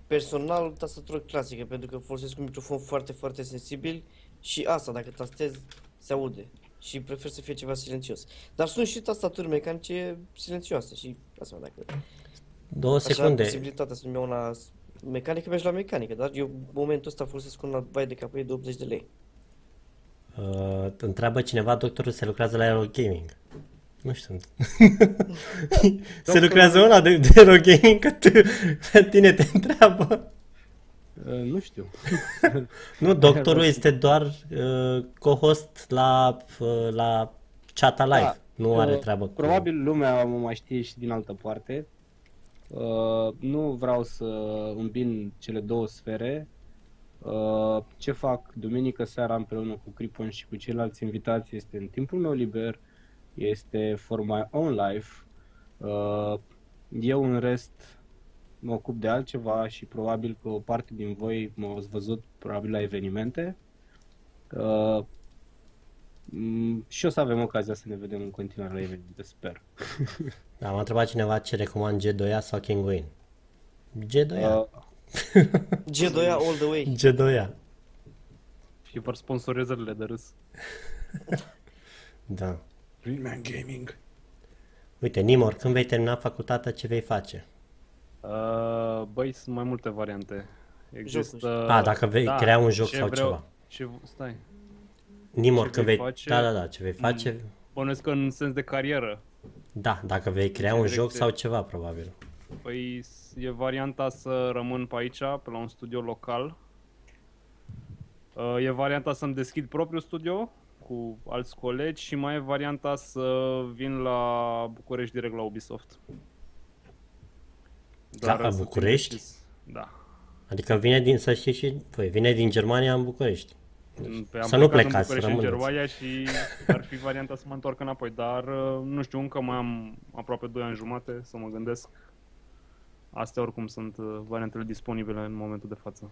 S4: personal, tastatură clasică, pentru că folosesc un microfon foarte, foarte sensibil și asta, dacă tastez, se aude. Și prefer să fie ceva silențios. Dar sunt și tastaturi mecanice silențioase și asta, dacă
S2: Două
S4: așa am
S2: secunde.
S4: posibilitatea să-mi iau una mecanică, mergi la mecanică, dar eu în momentul ăsta folosesc un vai de capăie de 80 de lei.
S2: Uh, întreabă cineva, doctorul se lucrează la Aero Gaming. Nu știu. se lucrează ăla de, de Aero Gaming că tu, pe tine te întreabă.
S3: Uh, nu știu.
S2: Nu, doctorul este doar uh, co-host la, uh, la Chata Live.
S3: Da,
S2: nu are
S3: uh,
S2: treabă cu...
S3: Probabil lumea mă mai știe și din altă parte. Uh, nu vreau să îmbin cele două sfere. Uh, ce fac duminică seara împreună cu Cripon și cu ceilalți invitați este în timpul meu liber, este for my own life. Uh, eu în rest mă ocup de altceva și probabil că o parte din voi m-au văzut probabil la evenimente. Uh, Mm, și o să avem ocazia să ne vedem în continuare la evenimente, sper.
S2: Da, m-a întrebat cineva ce recomand G2A sau Kinguin. G2A.
S3: Uh,
S4: G2 all the way.
S2: G2A.
S1: Și vor sponsorizările de râs.
S2: Da.
S5: Green Man Gaming.
S2: Uite, Nimor, când vei termina facultatea, ce vei face?
S1: Uh, băi, sunt mai multe variante. Există...
S2: A, dacă vei crea un joc
S1: ce
S2: sau
S1: vreau,
S2: ceva.
S1: Ce, stai.
S2: Nimor,
S1: Ce
S2: când
S1: vei
S2: vei...
S1: face?
S2: Da, da, da, ce vei face...
S1: Bănuiesc că în sens de carieră.
S2: Da, dacă vei crea un joc
S1: direcție?
S2: sau ceva, probabil.
S1: Păi s- e varianta să rămân pe aici, pe la un studio local. Uh, E varianta să-mi deschid propriul studio cu alți colegi și mai e varianta să vin la București direct la Ubisoft.
S2: La
S1: să fiu
S2: București?
S1: deschis. Da.
S2: Adică vine din, să știi și voi, vine din Germania în București.
S1: Pe
S2: Să nu
S1: plecat în
S2: plecați,
S1: București în
S2: rămâneți.
S1: Germania și ar fi varianta să mă întorc înapoi, dar uh, nu știu, încă mai am aproape 2 ani jumate să mă gândesc. Astea oricum sunt uh, variantele disponibile în momentul de față.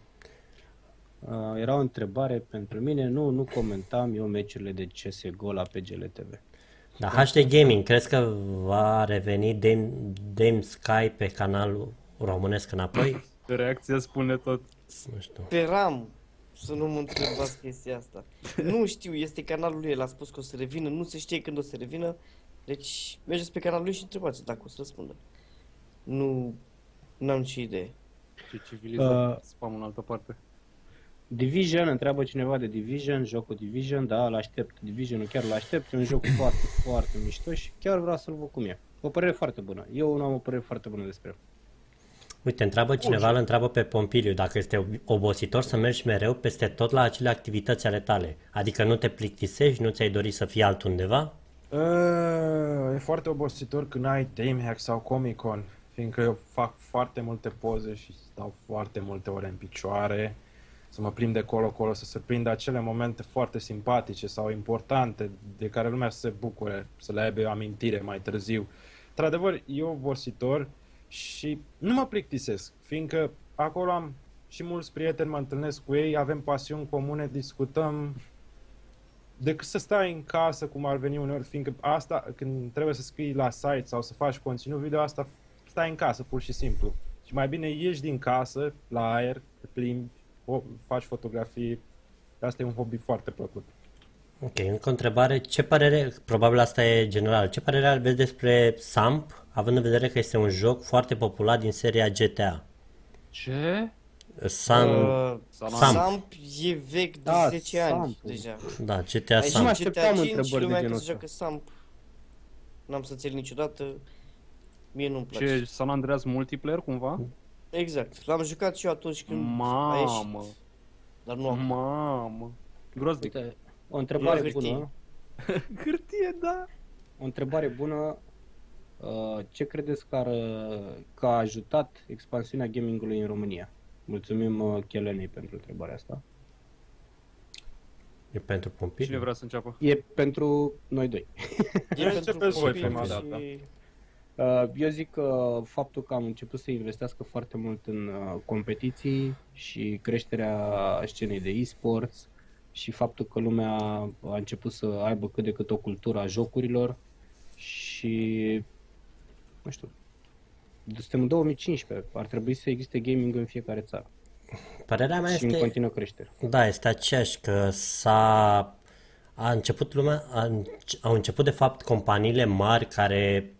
S3: uh, era o întrebare pentru mine, nu, nu comentam eu meciurile de CSGO la PGL TV.
S2: Da, HD Gaming, crezi că va reveni Dame, Dame Sky pe canalul românesc înapoi?
S1: Reacția spune tot.
S2: Nu știu.
S4: Speram să nu mă întrebați chestia asta. Nu știu, este canalul lui, el a spus că o să revină, nu se știe când o să revină. Deci mergeți pe canalul lui și întrebați dacă o să răspundă. Nu, n-am nicio idee.
S1: Ce civilizat
S3: Uh.
S1: spam în altă parte.
S3: Division, întreabă cineva de Division, jocul Division, da, îl aștept, Division chiar îl aștept, e un joc foarte, foarte mișto și chiar vreau să-l văd cum e. O părere foarte bună. Eu nu am o părere foarte bună despre el.
S2: Uite, întreabă cineva, îl întreabă pe Pompiliu dacă este ob- obositor să mergi mereu peste tot la acele activități ale tale. Adică nu te plictisești, nu ți-ai dori să fii altundeva?
S5: Uh, e foarte obositor când ai DreamHack sau Comic Con, fiindcă eu fac foarte multe poze și stau foarte multe ore în picioare, să mă plimb de colo-colo, să se prindă acele momente foarte simpatice sau importante de care lumea să se bucure, să le aibă o amintire mai târziu. Într-adevăr, e obositor și nu mă plictisesc, fiindcă acolo am și mulți prieteni, mă întâlnesc cu ei, avem pasiuni comune, discutăm, decât să stai în casă cum ar veni uneori, fiindcă asta, când trebuie să scrii la site sau să faci conținut video, asta stai în casă pur și simplu. Și mai bine ieși din casă, la aer, te plimbi, o, faci fotografii. Asta e un hobby foarte plăcut.
S2: Ok, încă o întrebare. Ce părere, probabil asta e general, ce părere aveți despre Samp, având în vedere că este un joc foarte popular din seria GTA?
S1: Ce?
S2: Sam,
S4: Uh,
S2: Samp.
S4: Samp e vechi de
S3: Da,
S4: 10 ani
S3: Samp.
S4: deja.
S2: da, GTA
S4: Aici
S3: mă
S2: Samp.
S3: așteptam
S4: GTA 5 și
S3: întrebări de
S4: lumea că
S3: genul
S4: se
S3: ăsta.
S4: joacă Samp. N-am să înțeleg niciodată. Mie nu-mi place.
S1: Ce, San Andreas multiplayer cumva?
S4: Exact. L-am jucat și eu atunci când a
S1: Mamă,
S4: ieșit. Dar nu acum.
S1: mamă. Groznic.
S3: Uite, o întrebare
S4: La hârtie.
S3: bună.
S1: Hârtie, da.
S3: O întrebare bună. Uh, Ce credeți că, ar, că a ajutat expansiunea gamingului în România? Mulțumim uh, Chelenei pentru întrebarea asta.
S2: E pentru Pompi?
S1: Cine vrea să înceapă?
S3: E pentru noi doi.
S4: E
S5: Începeți
S4: pentru
S5: voi
S4: copii
S5: prima
S4: și-
S5: dată.
S3: Uh, Eu zic că faptul că am început să investească foarte mult în uh, competiții și creșterea scenei de e-sports și faptul că lumea a început să aibă cât de cât o cultură a jocurilor și nu știu, suntem în 2015, ar trebui să existe gaming în fiecare țară
S2: Părerea mea
S3: și în
S2: este...
S3: continuă creștere.
S2: Da, este aceeași că s-a a început lumea, a, înce- au început de fapt companiile mari care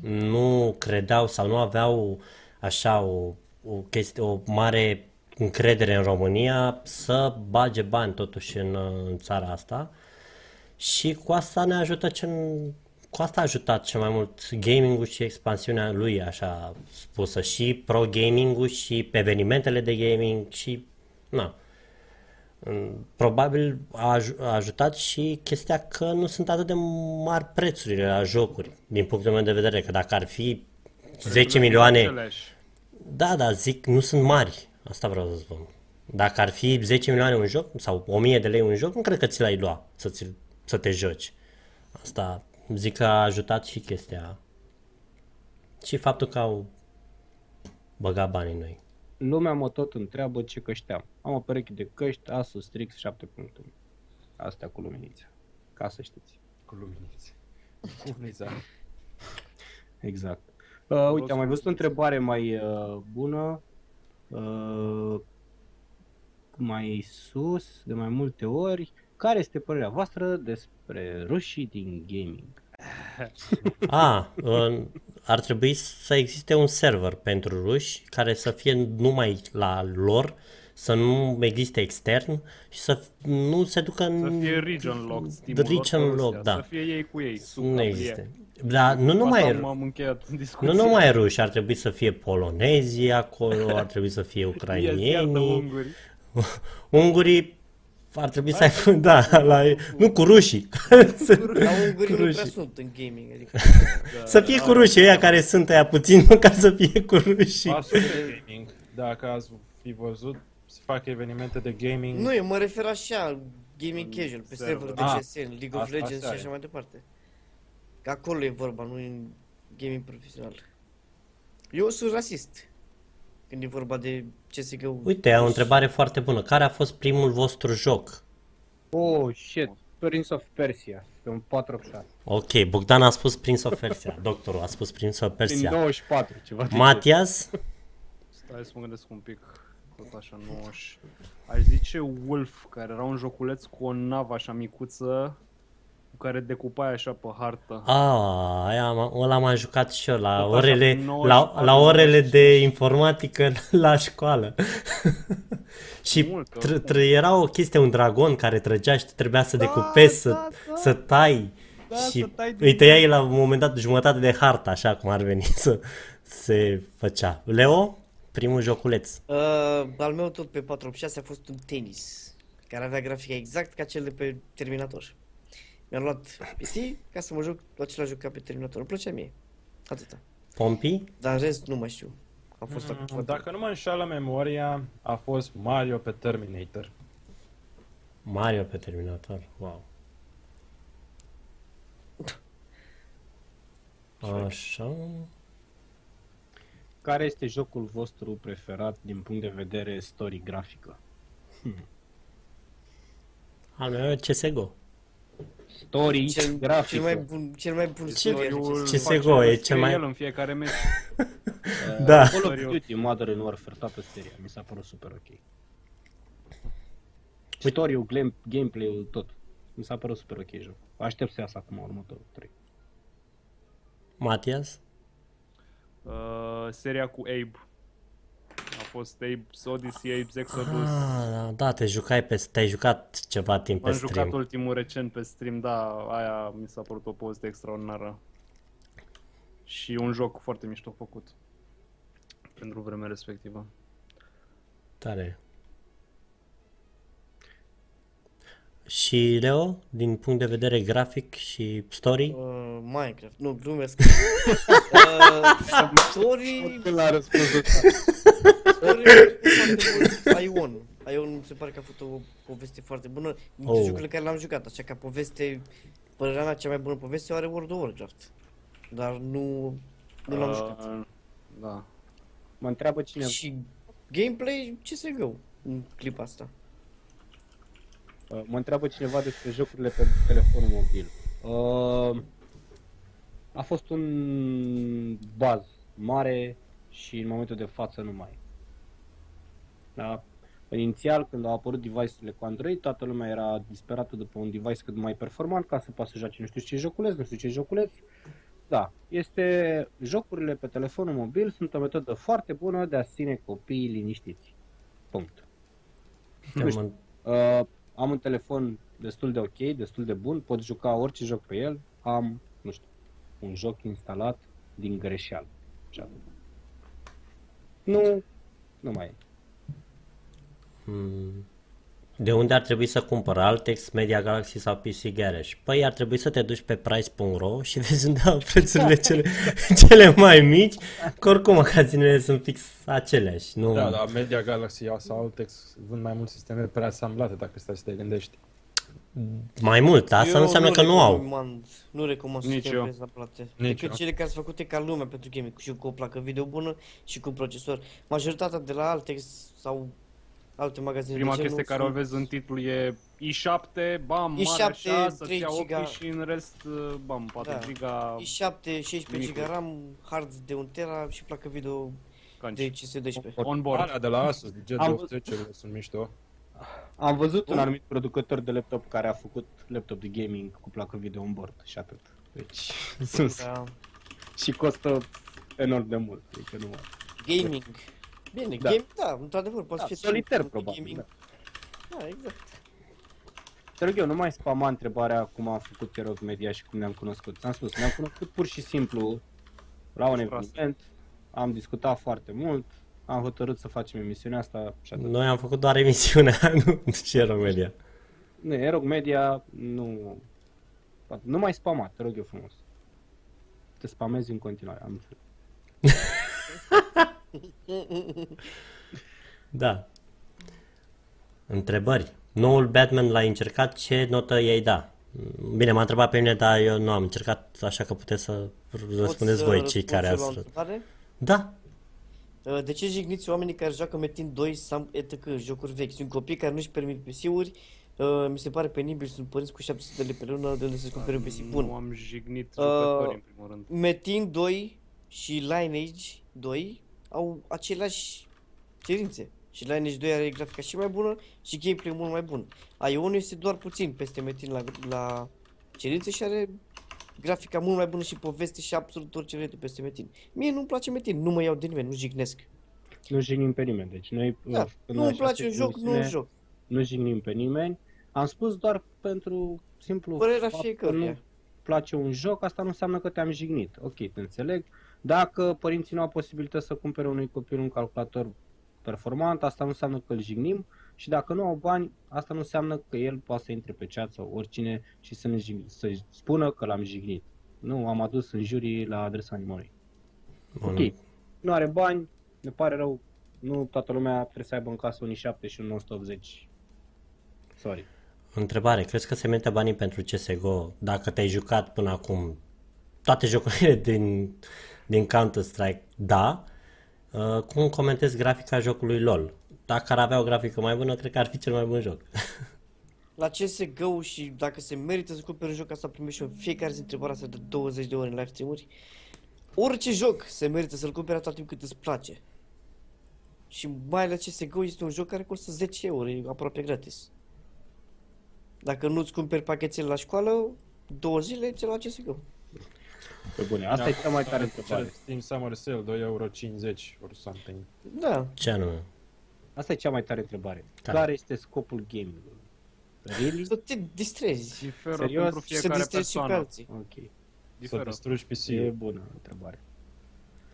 S2: nu credeau sau nu aveau așa o, o chestie, o mare încredere în România să bage bani totuși în, în țara asta și cu asta ne ajută cel, cu asta a ajutat cel mai mult gaming-ul și expansiunea lui, așa spusă, și pro gaming-ul și evenimentele de gaming și na. Mm, Probabil a, aj- a ajutat și chestia că nu sunt atât de mari prețurile la jocuri, din punctul meu de vedere, că dacă ar fi 10 milioane,
S1: Aceleași.
S2: da, da, zic, nu sunt mari, asta vreau să spun. Dacă ar fi 10 milioane un joc sau 1000 de lei un joc, nu cred că ți l-ai lua să, ți, să te joci. Asta zic că a ajutat și chestia și faptul că au băgat bani în noi.
S3: Lumea mă tot întreabă ce căști am. Am o pereche de căști Asus Strix 7.1. Astea cu luminiță. Ca să știți.
S5: Cu luminițe. Cu luminița.
S3: Exact. Uh, uite, am mai văzut o întrebare mai uh, bună. Uh, mai sus, de mai multe ori. Care este părerea voastră despre rușii din gaming?
S2: A, uh, ar trebui să existe un server pentru ruși care să fie numai la lor, să nu existe extern și să nu se ducă în...
S1: Să fie region lock, Steam-ul lor
S2: Region
S1: pe Rusia,
S2: lock, da.
S1: Să fie ei cu ei, sub
S2: Nu
S1: cap
S2: există.
S1: ei.
S2: Dar nu
S1: Cu
S2: numai,
S1: asta am încheiat discuția.
S2: nu numai ruși, ar trebui să fie polonezii acolo, ar trebui să fie
S1: Iartă
S2: ucrainienii,
S1: unguri.
S2: ungurii ar trebui să aibă, da, la, nu cu rușii,
S4: La ungurii nu prea
S2: rușii.
S4: sunt în gaming, adică
S2: să fie cu rușii, ăia care sunt aia puțin, nu ca să fie cu rușii.
S5: Pasul de gaming. Dacă ați fi văzut, se fac evenimente de gaming.
S4: Nu, eu mă refer așa, gaming casual, pe
S1: server.
S4: server de
S5: Ah,
S4: CSN, League of
S5: asta-
S4: Legends și
S5: asta
S4: așa
S5: e.
S4: mai departe. Că acolo e vorba, nu în gaming profesional. Eu sunt rasist. Când e vorba de CSGO.
S2: Uite, o întrebare foarte bună. Care a fost primul vostru joc?
S3: Oh, shit. Prince of Persia. Pe un 486.
S2: Ok, Bogdan a spus Prince of Persia, doctorul a spus Prince of
S3: Din
S2: Persia.
S3: 94, ceva de
S2: Matias?
S1: Stai să mă gândesc un pic. Tot așa, 90. Aș zice Wolf, care era un joculeț cu o navă așa micuță, cu care decupai așa pe hartă.
S2: A, aia, am- ăla m-am jucat și eu la
S1: Tot așa,
S2: orele,
S1: 94,
S2: la, la orele
S1: 95.
S2: de informatică la școală. și
S1: Mult,
S2: tr-
S1: oricum.
S2: tr- era o chestie, un dragon care trăgea și trebuia să
S1: Da,
S2: decupezi, să,
S1: da, da.
S2: să tai.
S1: Da,
S2: și
S1: să tai din
S2: îi tăiai la un moment dat jumătate de hartă, așa cum ar veni să se făcea. Leo, primul joculeț.
S4: Uh, al meu tot pe 486 a fost un tenis, care avea grafica exact ca cel de pe Terminator. Mi-am luat PC ca să mă joc același joc ca pe Terminator. Îmi plăcea mie. Atâta.
S2: Pompi?
S4: Dar în rest nu mai știu. A fost acum.
S5: Mm, Dacă nu mă înșală memoria, a fost Mario pe Terminator.
S2: Mario pe Terminator. Wow. Așa.
S3: Care este jocul vostru preferat din punct de vedere story grafică?
S2: Al meu e CSGO.
S3: Story
S4: Cel,
S3: grafică.
S4: cel mai bun, cel mai bun
S2: Ce-
S4: story
S1: Eu
S4: acesta.
S1: îl
S2: CS:GO
S1: fac
S2: e
S1: și
S2: cel
S1: îl
S2: mai-
S1: el în fiecare meci.
S2: Da.
S3: Call of
S1: Serios.
S3: Duty, Modern Warfare, toată seria. Mi s-a părut super ok. Story-ul, game- gameplay-ul, tot. Mi s-a părut super ok jocul. Aștept să iasă acum următorul 3.
S2: Matias?
S1: Uh, seria cu Abe. A fost Abe's Odyssey, Abe's Exodus.
S2: Ah, da, da, te jucai pe, te-ai jucat ceva timp pe
S1: Am jucat
S2: stream.
S1: ultimul recent pe stream, da, aia mi s-a părut o poveste extraordinară. Și un joc foarte mișto făcut pentru vremea respectivă.
S2: Tare. Și Leo, din punct de vedere grafic și story?
S4: Uh, Minecraft, nu, glumesc. uh, story,
S3: La răspunsul ăsta.
S4: story, foarte mult. Ion. Ion mi se pare că a făcut o poveste foarte bună. Dintre
S2: Oh.
S4: jocurile care le-am jucat, așa ca poveste, părerea mea cea mai bună poveste o are World of Warcraft. Dar nu, nu l-am jucat.
S1: Uh, Da.
S3: Mă întreabă cine
S4: Și gameplay, ce se gău în clipa asta?
S3: Uh, Mă întreabă cineva despre jocurile pe telefonul mobil. Uh, a fost un baz mare și în momentul de față nu mai. E. Da? Inițial, când au apărut device-urile cu Android, toată lumea era disperată după un device cât mai performant ca să poată să joace nu știu ce joculeț, nu știu ce joculeț. Da, este jocurile pe telefonul mobil sunt o metodă foarte bună de a ține copiii liniștiți. Punct. Nu știu. Uh, am un telefon destul de ok, destul de bun, pot juca orice joc pe el, am, nu știu, un joc instalat din greșeală. Și atât. Nu, nu mai e.
S2: Hmm. De unde ar trebui să cumpăr Altex, Media Galaxy sau PC Garage? Păi ar trebui să te duci pe price.ro și vezi unde au prețurile cele, cele mai mici, că oricum magazinele sunt fix aceleași. Nu...
S5: Da, da, Media Galaxy sau Altex vând mai mult sisteme preasamblate, dacă stai să te gândești.
S2: Mai mult, asta
S4: Eu
S2: nu înseamnă că nu au.
S4: recomand, Nu recomand
S1: Nici
S4: sisteme
S1: eu.
S4: prezaplate.
S5: Nici
S4: Decât
S5: eu.
S4: cele care sunt făcute ca lumea pentru gaming, și cu o placă video bună și cu un procesor. Majoritatea de la Altex sau alte magazine
S1: Prima
S4: de genul
S1: chestie care o
S4: sunt-
S1: vezi în titlu e i7, bam, mare
S4: i7,
S1: așa, să-ți
S4: 3
S1: ia
S4: giga.
S1: ochii și în rest, uh, bam, 4
S4: Da.
S1: giga
S4: i7, 16
S1: Micul.
S4: GB RAM, hard de 1 tera și placă video
S1: canci.
S4: de CS12.
S1: On board.
S5: Alea de la Asus, de
S3: Am-
S5: G210 sunt mișto.
S3: Am văzut un anumit producător de laptop care a făcut laptop de gaming cu placă video on board și atât. Deci sunt
S4: Da.
S3: și costă enorm de mult. Adică nu mai.
S4: Gaming. Bine,
S3: Da.
S4: game, da, într-adevăr, poate
S3: Da,
S4: fi
S3: solitaire
S4: pentru
S3: probabil.
S4: gaming.
S3: Da.
S4: Da, exact.
S3: Te rog eu, nu mai spama întrebarea cum am făcut te rog media și cum ne-am cunoscut. Ți-am spus, ne-am cunoscut pur și simplu la un
S1: Prost.
S3: eveniment, am discutat foarte mult, am hotărât să facem emisiunea asta și atât.
S2: Noi am făcut doar emisiunea, nu și era media.
S3: Nu, Erog Media nu... Nu mai spama, te rog eu frumos. Te spamezi în continuare, am înțeles.
S2: Da. Întrebări. Noul Batman l-ai încercat, ce notă i-ai da? Bine, m-a întrebat pe mine, dar eu nu am încercat, așa că puteți să răspundeți
S4: Pot să
S2: voi cei
S4: răspund
S2: care
S4: și eu
S2: ați...
S4: la o întrebare?
S2: Da,
S4: Uh, De ce jigniți oamenii care joacă Metin 2 sau etc. jocuri vechi? Sunt copii care nu-și permit PC-uri, uh, mi se pare penibil, sunt părinți cu 700 de lei pe lună de unde să-și cumpere un PC
S1: Nu
S4: bun.
S1: am jignit
S4: Uh,
S1: jucătorii în primul rând.
S4: Metin 2 și Lineage 2 au aceleași cerințe. Și Lineage 2 are grafica și mai bună și gameplay mult mai bun. Ion este doar puțin peste Metin la, la cerințe și are grafica mult mai bună și poveste și absolut orice vrei tu peste Metin. Mie nu-mi place Metin, nu mă iau de nimeni, nu jignesc.
S3: Nu jignim pe nimeni, deci noi...
S4: Da,
S3: uh, în
S4: nu-mi
S3: această
S4: place un joc, nu
S3: emisiune
S4: joc.
S3: Nu jignim pe nimeni. Am spus doar pentru simplu
S4: Părerea
S3: fapt că
S4: fiecăruia.
S3: nu place un joc, asta nu înseamnă că te-am jignit. Ok, te înțeleg. Dacă părinții nu au posibilitatea să cumpere unui copil un calculator performant, asta nu înseamnă că îl jignim și dacă nu au bani, asta nu înseamnă că el poate să intre pe chat sau oricine și să, ne jig- să spună că l-am jignit. Nu, am adus în jurii la adresa animalului.
S2: Bun.
S3: Ok, nu are bani, ne pare rău, nu toată lumea trebuie să aibă în casă un i7 și un 980. Sorry.
S2: Întrebare, crezi că se merită banii pentru CSGO dacă te-ai jucat până acum toate jocurile din, din Counter-Strike? Da. Uh, cum comentezi grafica jocului LOL? Dacă ar avea o grafică mai bună, cred că ar fi cel mai bun joc.
S4: La CSGO și dacă se merită să cumperi un joc, asta primești și în fiecare zi întrebarea asta de 20 de ori în live stream-uri. Orice joc se merită să-l cumperi atât timp cât îți place. Și mai ales CSGO este un joc care costă 10 euro, e aproape gratis. Dacă nu-ți cumperi pachetele la școală, două zile ți la CSGO.
S3: Pe bune, asta e cea mai tare
S5: Cele
S3: întrebare.
S5: Steam Summer Sale, 2,50 euro or something.
S4: Da,
S2: Ce anume?
S3: Asta e cea mai tare întrebare.
S2: Care?
S3: Care este scopul gaming-ului? Really?
S4: să te distrezi.
S1: Diferă
S3: Serios?
S1: pentru
S4: Și să
S1: fiecare
S4: distrezi și pe
S1: persoană.
S4: alții.
S3: Ok.
S1: Diferă.
S5: distrugi
S3: E
S5: PC-ul.
S3: bună întrebare.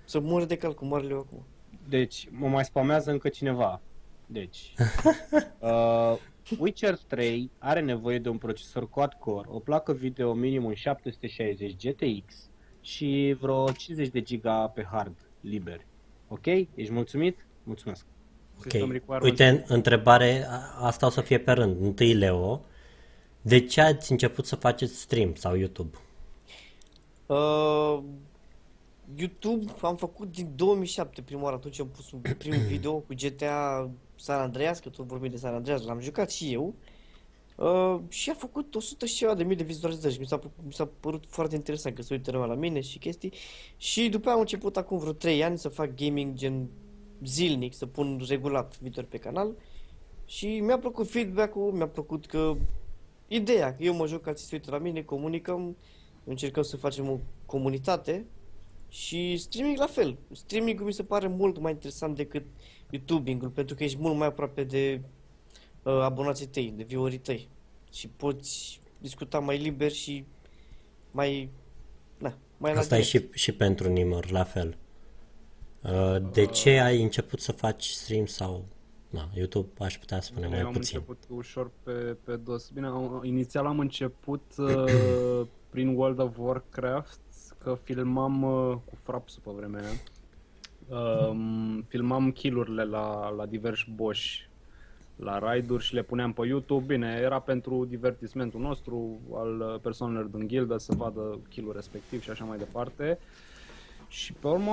S4: Să mor de cal cu marele eu acum.
S3: Deci, mă mai spamează încă cineva. Deci, uh, Witcher 3 are nevoie de un procesor quad-core, o placă video minimum 760 GTX și vreo 50 de giga pe hard liber. Ok? Ești mulțumit? Mulțumesc.
S1: System
S2: Ok.
S1: requirement.
S2: Uite, întrebare, a- asta o să fie pe rând. Întâi Leo, de ce ați început să faceți stream sau YouTube?
S4: Uh, YouTube am făcut din 2007 prima oară, atunci am pus un prim video cu GTA San Andreas, că tot vorbim de San Andreas, l-am jucat și eu. Uh, și a făcut 100 și ceva de mii de vizualizări și mi s-a, plăcut- mi s-a părut foarte interesant că se uită lumea la mine și chestii. Și după aia am început acum vreo 3 ani să fac gaming gen zilnic, să pun regulat video pe canal. Și mi-a plăcut feedback-ul, mi-a plăcut că ideea, că eu mă joc, alții se uită la mine, comunicăm, încercăm să facem o comunitate și streaming la fel. Streaming mi se pare mult mai interesant decât YouTubing-ul pentru că ești mult mai aproape de uh, abonații tăi, de viewerii tăi și poți discuta mai liber și mai na, mai la
S2: Asta e
S4: direct.
S2: și, și pentru Nimor, la fel. Uh, De ce ai început să faci stream sau... Na, YouTube aș putea spune
S1: Eu
S2: mai
S1: am
S2: puțin.
S1: început ușor pe, pe dos. Bine, am- inițial am început uh, prin World of Warcraft, că filmam uh, cu Fraps pe vremea aia. Um, filmam kill-urile la, la diversi boși la raiduri și le puneam pe YouTube. Bine, era pentru divertismentul nostru, al uh, persoanelor din gildă, să vadă kill-ul respectiv și așa mai departe. Și pe urmă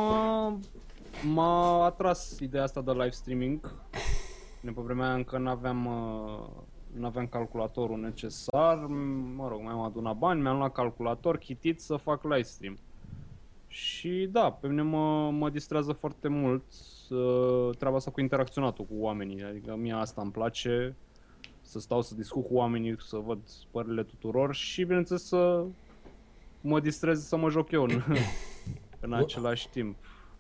S1: m-a atras ideea asta de live streaming. Bine, pe vremea aia încă nu aveam nu aveam calculatorul necesar, m- mă rog, mi-am adunat bani, mi-am luat calculator, chitit să fac live stream. Și da, pe mine mă, mă distrează foarte mult uh, treaba asta cu interacționatul cu oamenii, adică mie asta îmi place, să stau să discut cu oamenii, să văd părerile tuturor și bineînțeles să mă distrez să mă joc eu în, în același timp.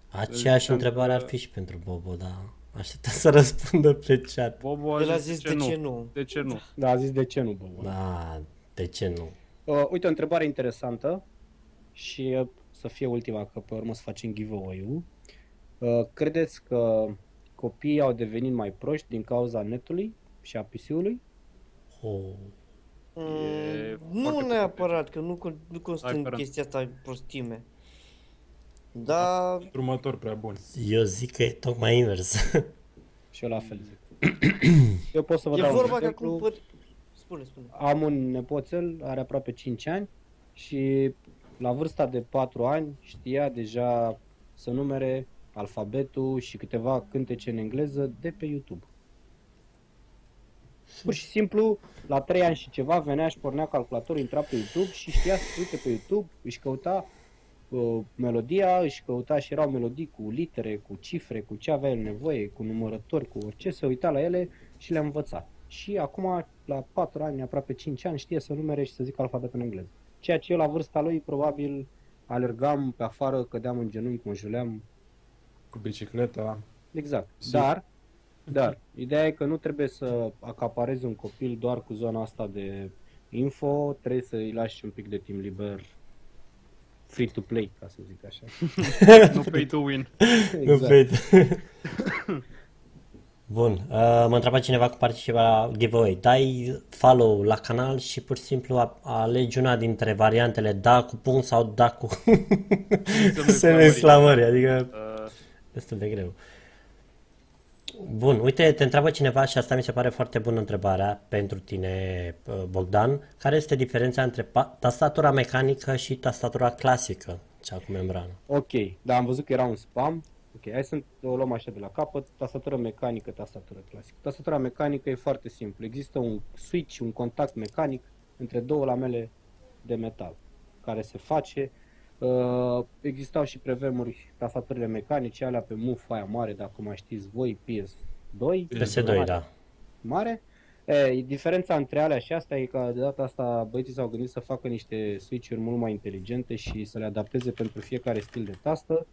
S2: Aceeași
S1: Ziceam
S2: întrebare
S1: că-
S2: ar fi și pentru Bobo, dar aștepta să răspundă pe chat.
S1: Bobo a
S4: El a
S1: zis,
S4: zis de ce nu.
S1: De ce nu?
S3: Da, a zis de ce nu, bă. bă.
S2: Da, de ce nu?
S3: Uh, uite, o întrebare interesantă și uh, să fie ultima, că pe urmă să facem giveaway-ul. Uh, credeți că copiii au devenit mai proști din cauza netului și a PC-ului?
S2: Oh.
S1: E
S4: Mm, nu
S1: foarte
S4: neapărat, că nu, con- nu constă
S1: Hai,
S4: în
S1: Ferran.
S4: chestia asta prostime. Dar
S5: Drumător prea bun.
S2: Eu zic că e tocmai invers.
S3: Și eu la fel zic. Eu pot să vă
S4: e
S3: dau un
S4: vorba că
S3: exemplu.
S4: acum... Păr... Spune, spune.
S3: Am un nepoțel, are aproape 5 ani și la vârsta de 4 ani știa deja să numere alfabetul și câteva cântece în engleză de pe YouTube. Pur și simplu, la 3 ani și ceva, venea și pornea calculatorul, intra pe YouTube și știa să se uite pe YouTube, își căuta uh, melodia, își căuta și erau melodii cu litere, cu cifre, cu ce avea el nevoie, cu numărători, cu orice, se uita la ele și le-a învățat. Și acum, la 4 ani, aproape 5 ani, știe să numere și să zică alfabetul în engleză. Ceea ce eu la vârsta lui, probabil, alergam pe afară, cădeam în genunchi, mă juleam,
S5: Cu bicicleta.
S3: Exact.
S5: Si.
S3: Dar, dar, ideea e că nu trebuie să acaparezi un copil doar cu zona asta de info, trebuie să îi lași un pic de timp liber free to play, ca să zic așa.
S1: Nu pay to win.
S3: Exact.
S2: Bun, uh, mă întreba cineva cu participa la giveaway. Dai follow la canal și pur și simplu a- alegi una dintre variantele da cu punct sau da cu semne exclamări, adică
S1: Uh,
S2: destul de greu. Bun, uite, te întreabă cineva și asta mi se pare foarte bună întrebarea pentru tine, uh, Bogdan. Care este diferența între pa- tastatura mecanică și tastatura clasică, cea cu membrană?
S3: Ok, dar am văzut că era un spam. Ok, hai să o luăm așa de la capăt. Tastatură mecanică, tastatură clasică. Tastatura mecanică e foarte simplu. Există un switch, un contact mecanic între două lamele de metal care se face. Uh, existau și pe vremuri tastaturile mecanice, alea pe MUF aia mare, dacă mai știți voi, PS2.
S2: PS2, da.
S3: mare. E, diferența între alea și asta e că de data asta băieții s-au gândit să facă niște switch-uri mult mai inteligente și să le adapteze pentru fiecare stil de tastă.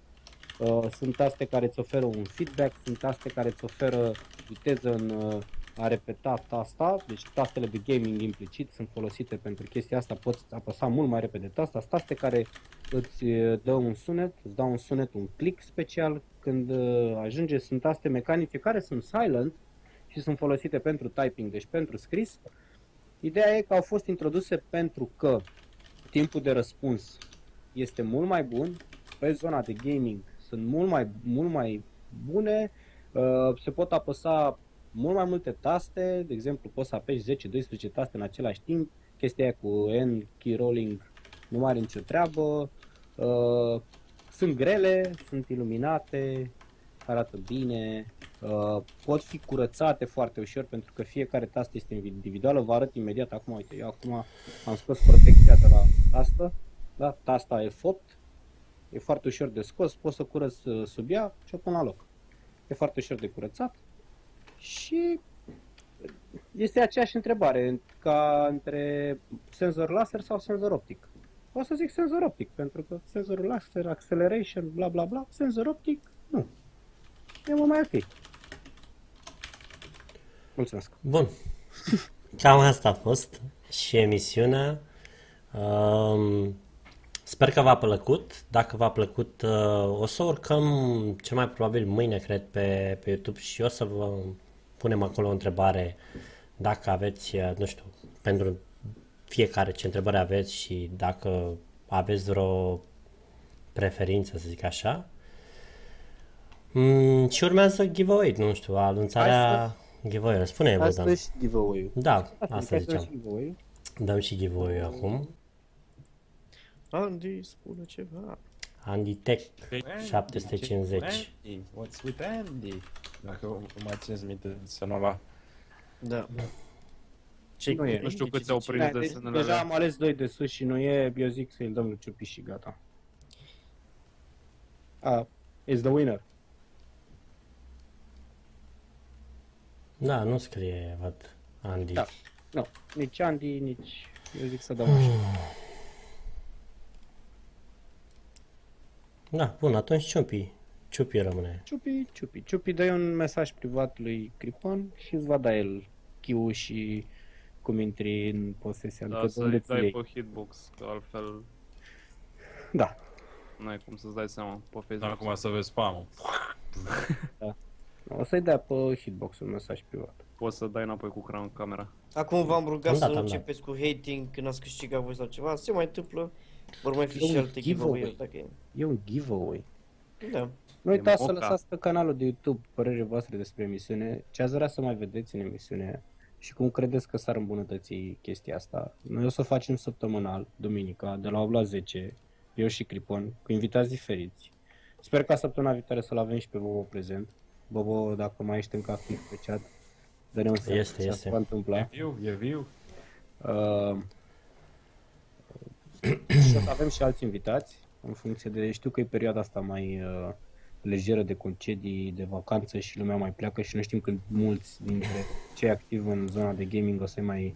S3: Uh, sunt taste care îți oferă un feedback, sunt taste care îți oferă viteză în uh, a repetat asta, deci tastele de gaming implicit sunt folosite pentru chestia asta, poți apăsa mult mai repede tasta, taste care îți uh, dă un sunet, îți dau un sunet, un click special când uh, ajunge, sunt taste mecanice care sunt silent și sunt folosite pentru typing, deci pentru scris. Ideea e că au fost introduse pentru că timpul de răspuns este mult mai bun, pe zona de gaming sunt mult mai, mult mai bune, uh, se pot apăsa mult mai multe taste, de exemplu poți să apeși 10-12 taste în același timp, chestia aia cu N, key rolling nu are nicio treabă, uh, sunt grele, sunt iluminate, arată bine, uh, pot fi curățate foarte ușor pentru că fiecare tastă este individuală, vă arăt imediat acum, uite, eu acum am scos protecția de la tastă, da, tasta e fopt, e foarte ușor de scos, poți să curăț uh, sub ea și o pun la loc. E foarte ușor de curățat și este aceeași întrebare ca între senzor laser sau senzor optic. O să zic senzor optic, pentru că senzorul laser, acceleration, bla bla bla, senzor optic, nu. E mult mai ok. Mulțumesc.
S2: Bun. Cam asta a fost și emisiunea. Um, sper că v-a plăcut. Dacă v-a plăcut, uh, o să urcăm cel mai probabil mâine, cred, pe, pe YouTube și o să vă punem acolo o întrebare dacă aveți, uh, nu știu, pentru fiecare ce întrebări aveți și dacă aveți vreo preferință, să zic așa. Mm, și urmează giveaway, nu știu, anunțarea giveaway-ului. Spune-mi,
S3: Asta
S2: Bogdan.
S3: e și giveaway-ul.
S2: Da,
S3: Asta,
S2: asta
S3: e și
S2: ziceam.
S3: giveaway-ul.
S2: Dăm și giveaway acum.
S4: Andy, spune ceva.
S2: Andy Tech 750.
S5: Andy, what's with Andy? Dacă o mai țineți minte să nu la...
S4: Da. Ce
S3: Nu e.
S1: Nu știu câți au prins
S3: Da, deci
S1: desenele
S3: deja
S1: alea.
S3: am ales doi de sus și nu e, eu zic să-i dăm lui Ciupi și gata. Ah, is the winner.
S2: Da, nu scrie, văd, Andy.
S3: Da. Nu, nici Andy, nici... Eu zic să dăm așa.
S2: Da, bun, atunci Ciupi. Ciupi rămâne.
S3: Ciupi, Ciupi. Ciupi, dă un mesaj privat lui Cripon și îți va da el chiu și cum intri în posesia.
S1: Da,
S3: adică de
S1: să-i
S3: unde ți
S1: dai
S3: iei.
S1: pe hitbox, că altfel
S3: Da.
S1: n-ai cum să-ți dai seama pe
S5: Dar
S1: Facebook.
S5: acum să vezi spam
S3: O să-i dea pe hitbox un mesaj privat.
S1: Poți să dai înapoi cu cram camera.
S4: Acum v-am rugat
S2: Am
S4: să
S2: dat,
S4: nu
S2: am dat.
S4: începeți cu hating când ați câștigat voi sau ceva. Se mai întâmplă. Vor mai fi
S3: E
S4: și
S3: un
S4: alte
S3: giveaway.
S4: giveaway-uri dacă e.
S3: E un giveaway.
S4: Da.
S3: Nu uitați să
S1: moca.
S3: lăsați pe canalul de YouTube părerile voastre despre emisiune, ce ați vrea să mai vedeți în emisiune și cum credeți că s-ar îmbunătăți chestia asta. Noi o să facem săptămânal, duminica, de la 8 la 10, eu și Cripon, cu invitați diferiți. Sper ca săptămâna viitoare să-l avem și pe Bobo prezent. Bobo, dacă mai ești încă activ pe chat, dă-ne un semn
S2: Este,
S3: ce
S2: este.
S3: se va întâmpla.
S5: Viu, e viu.
S3: Uh, și o să avem și alți invitați, în funcție de, știu că e perioada asta mai uh, lejeră de concedii, de vacanță și lumea mai pleacă și nu știm când mulți dintre cei activi în zona de gaming o să mai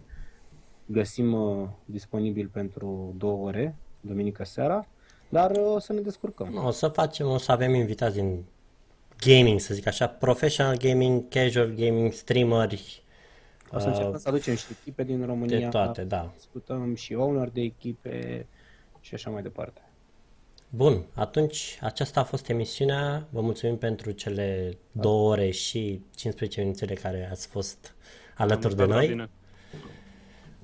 S3: găsim uh, disponibil pentru două ore, duminică seara, dar uh, o să ne descurcăm.
S2: O să facem, o să avem invitați din gaming, să zic așa, professional gaming, casual gaming, streameri,
S3: O să încercăm să aducem și echipe din România,
S2: Uh, de toate, da.
S3: discutăm și owner de echipe și așa mai departe.
S2: Bun, atunci aceasta a fost emisiunea. Vă mulțumim pentru cele două ore și 15 minutele care ați fost alături de
S1: Am
S2: noi.
S1: bine.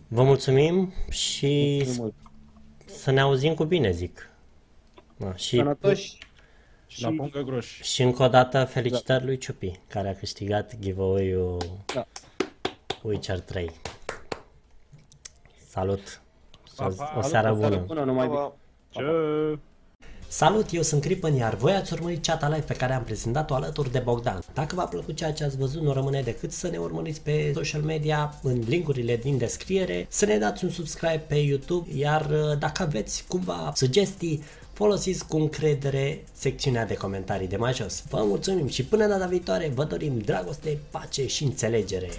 S2: Vă mulțumim și
S3: Mulțumim mult.
S2: să ne auzim cu bine, zic. Da, și,
S3: Sănătoși
S5: Și la pungă groși.
S2: și încă o dată felicitări lui Ciupi, care a câștigat giveaway-ul
S3: Da.
S2: Witcher 3. Salut!
S5: Pa, pa.
S2: O seară
S3: Salut,
S2: bună!
S3: bună, numai bine.
S4: Pa, pa.
S1: Ce?
S2: Salut, eu sunt Cripan, iar voi ați urmărit chat live pe care am prezentat-o alături de Bogdan. Dacă v-a plăcut ceea ce ați văzut, nu rămâne decât să ne urmăriți pe social media, în linkurile din descriere, să ne dați un subscribe pe YouTube, iar uh, dacă aveți cumva sugestii, folosiți cu încredere secțiunea de comentarii de mai jos. Vă mulțumim și până data viitoare vă dorim dragoste, pace și înțelegere.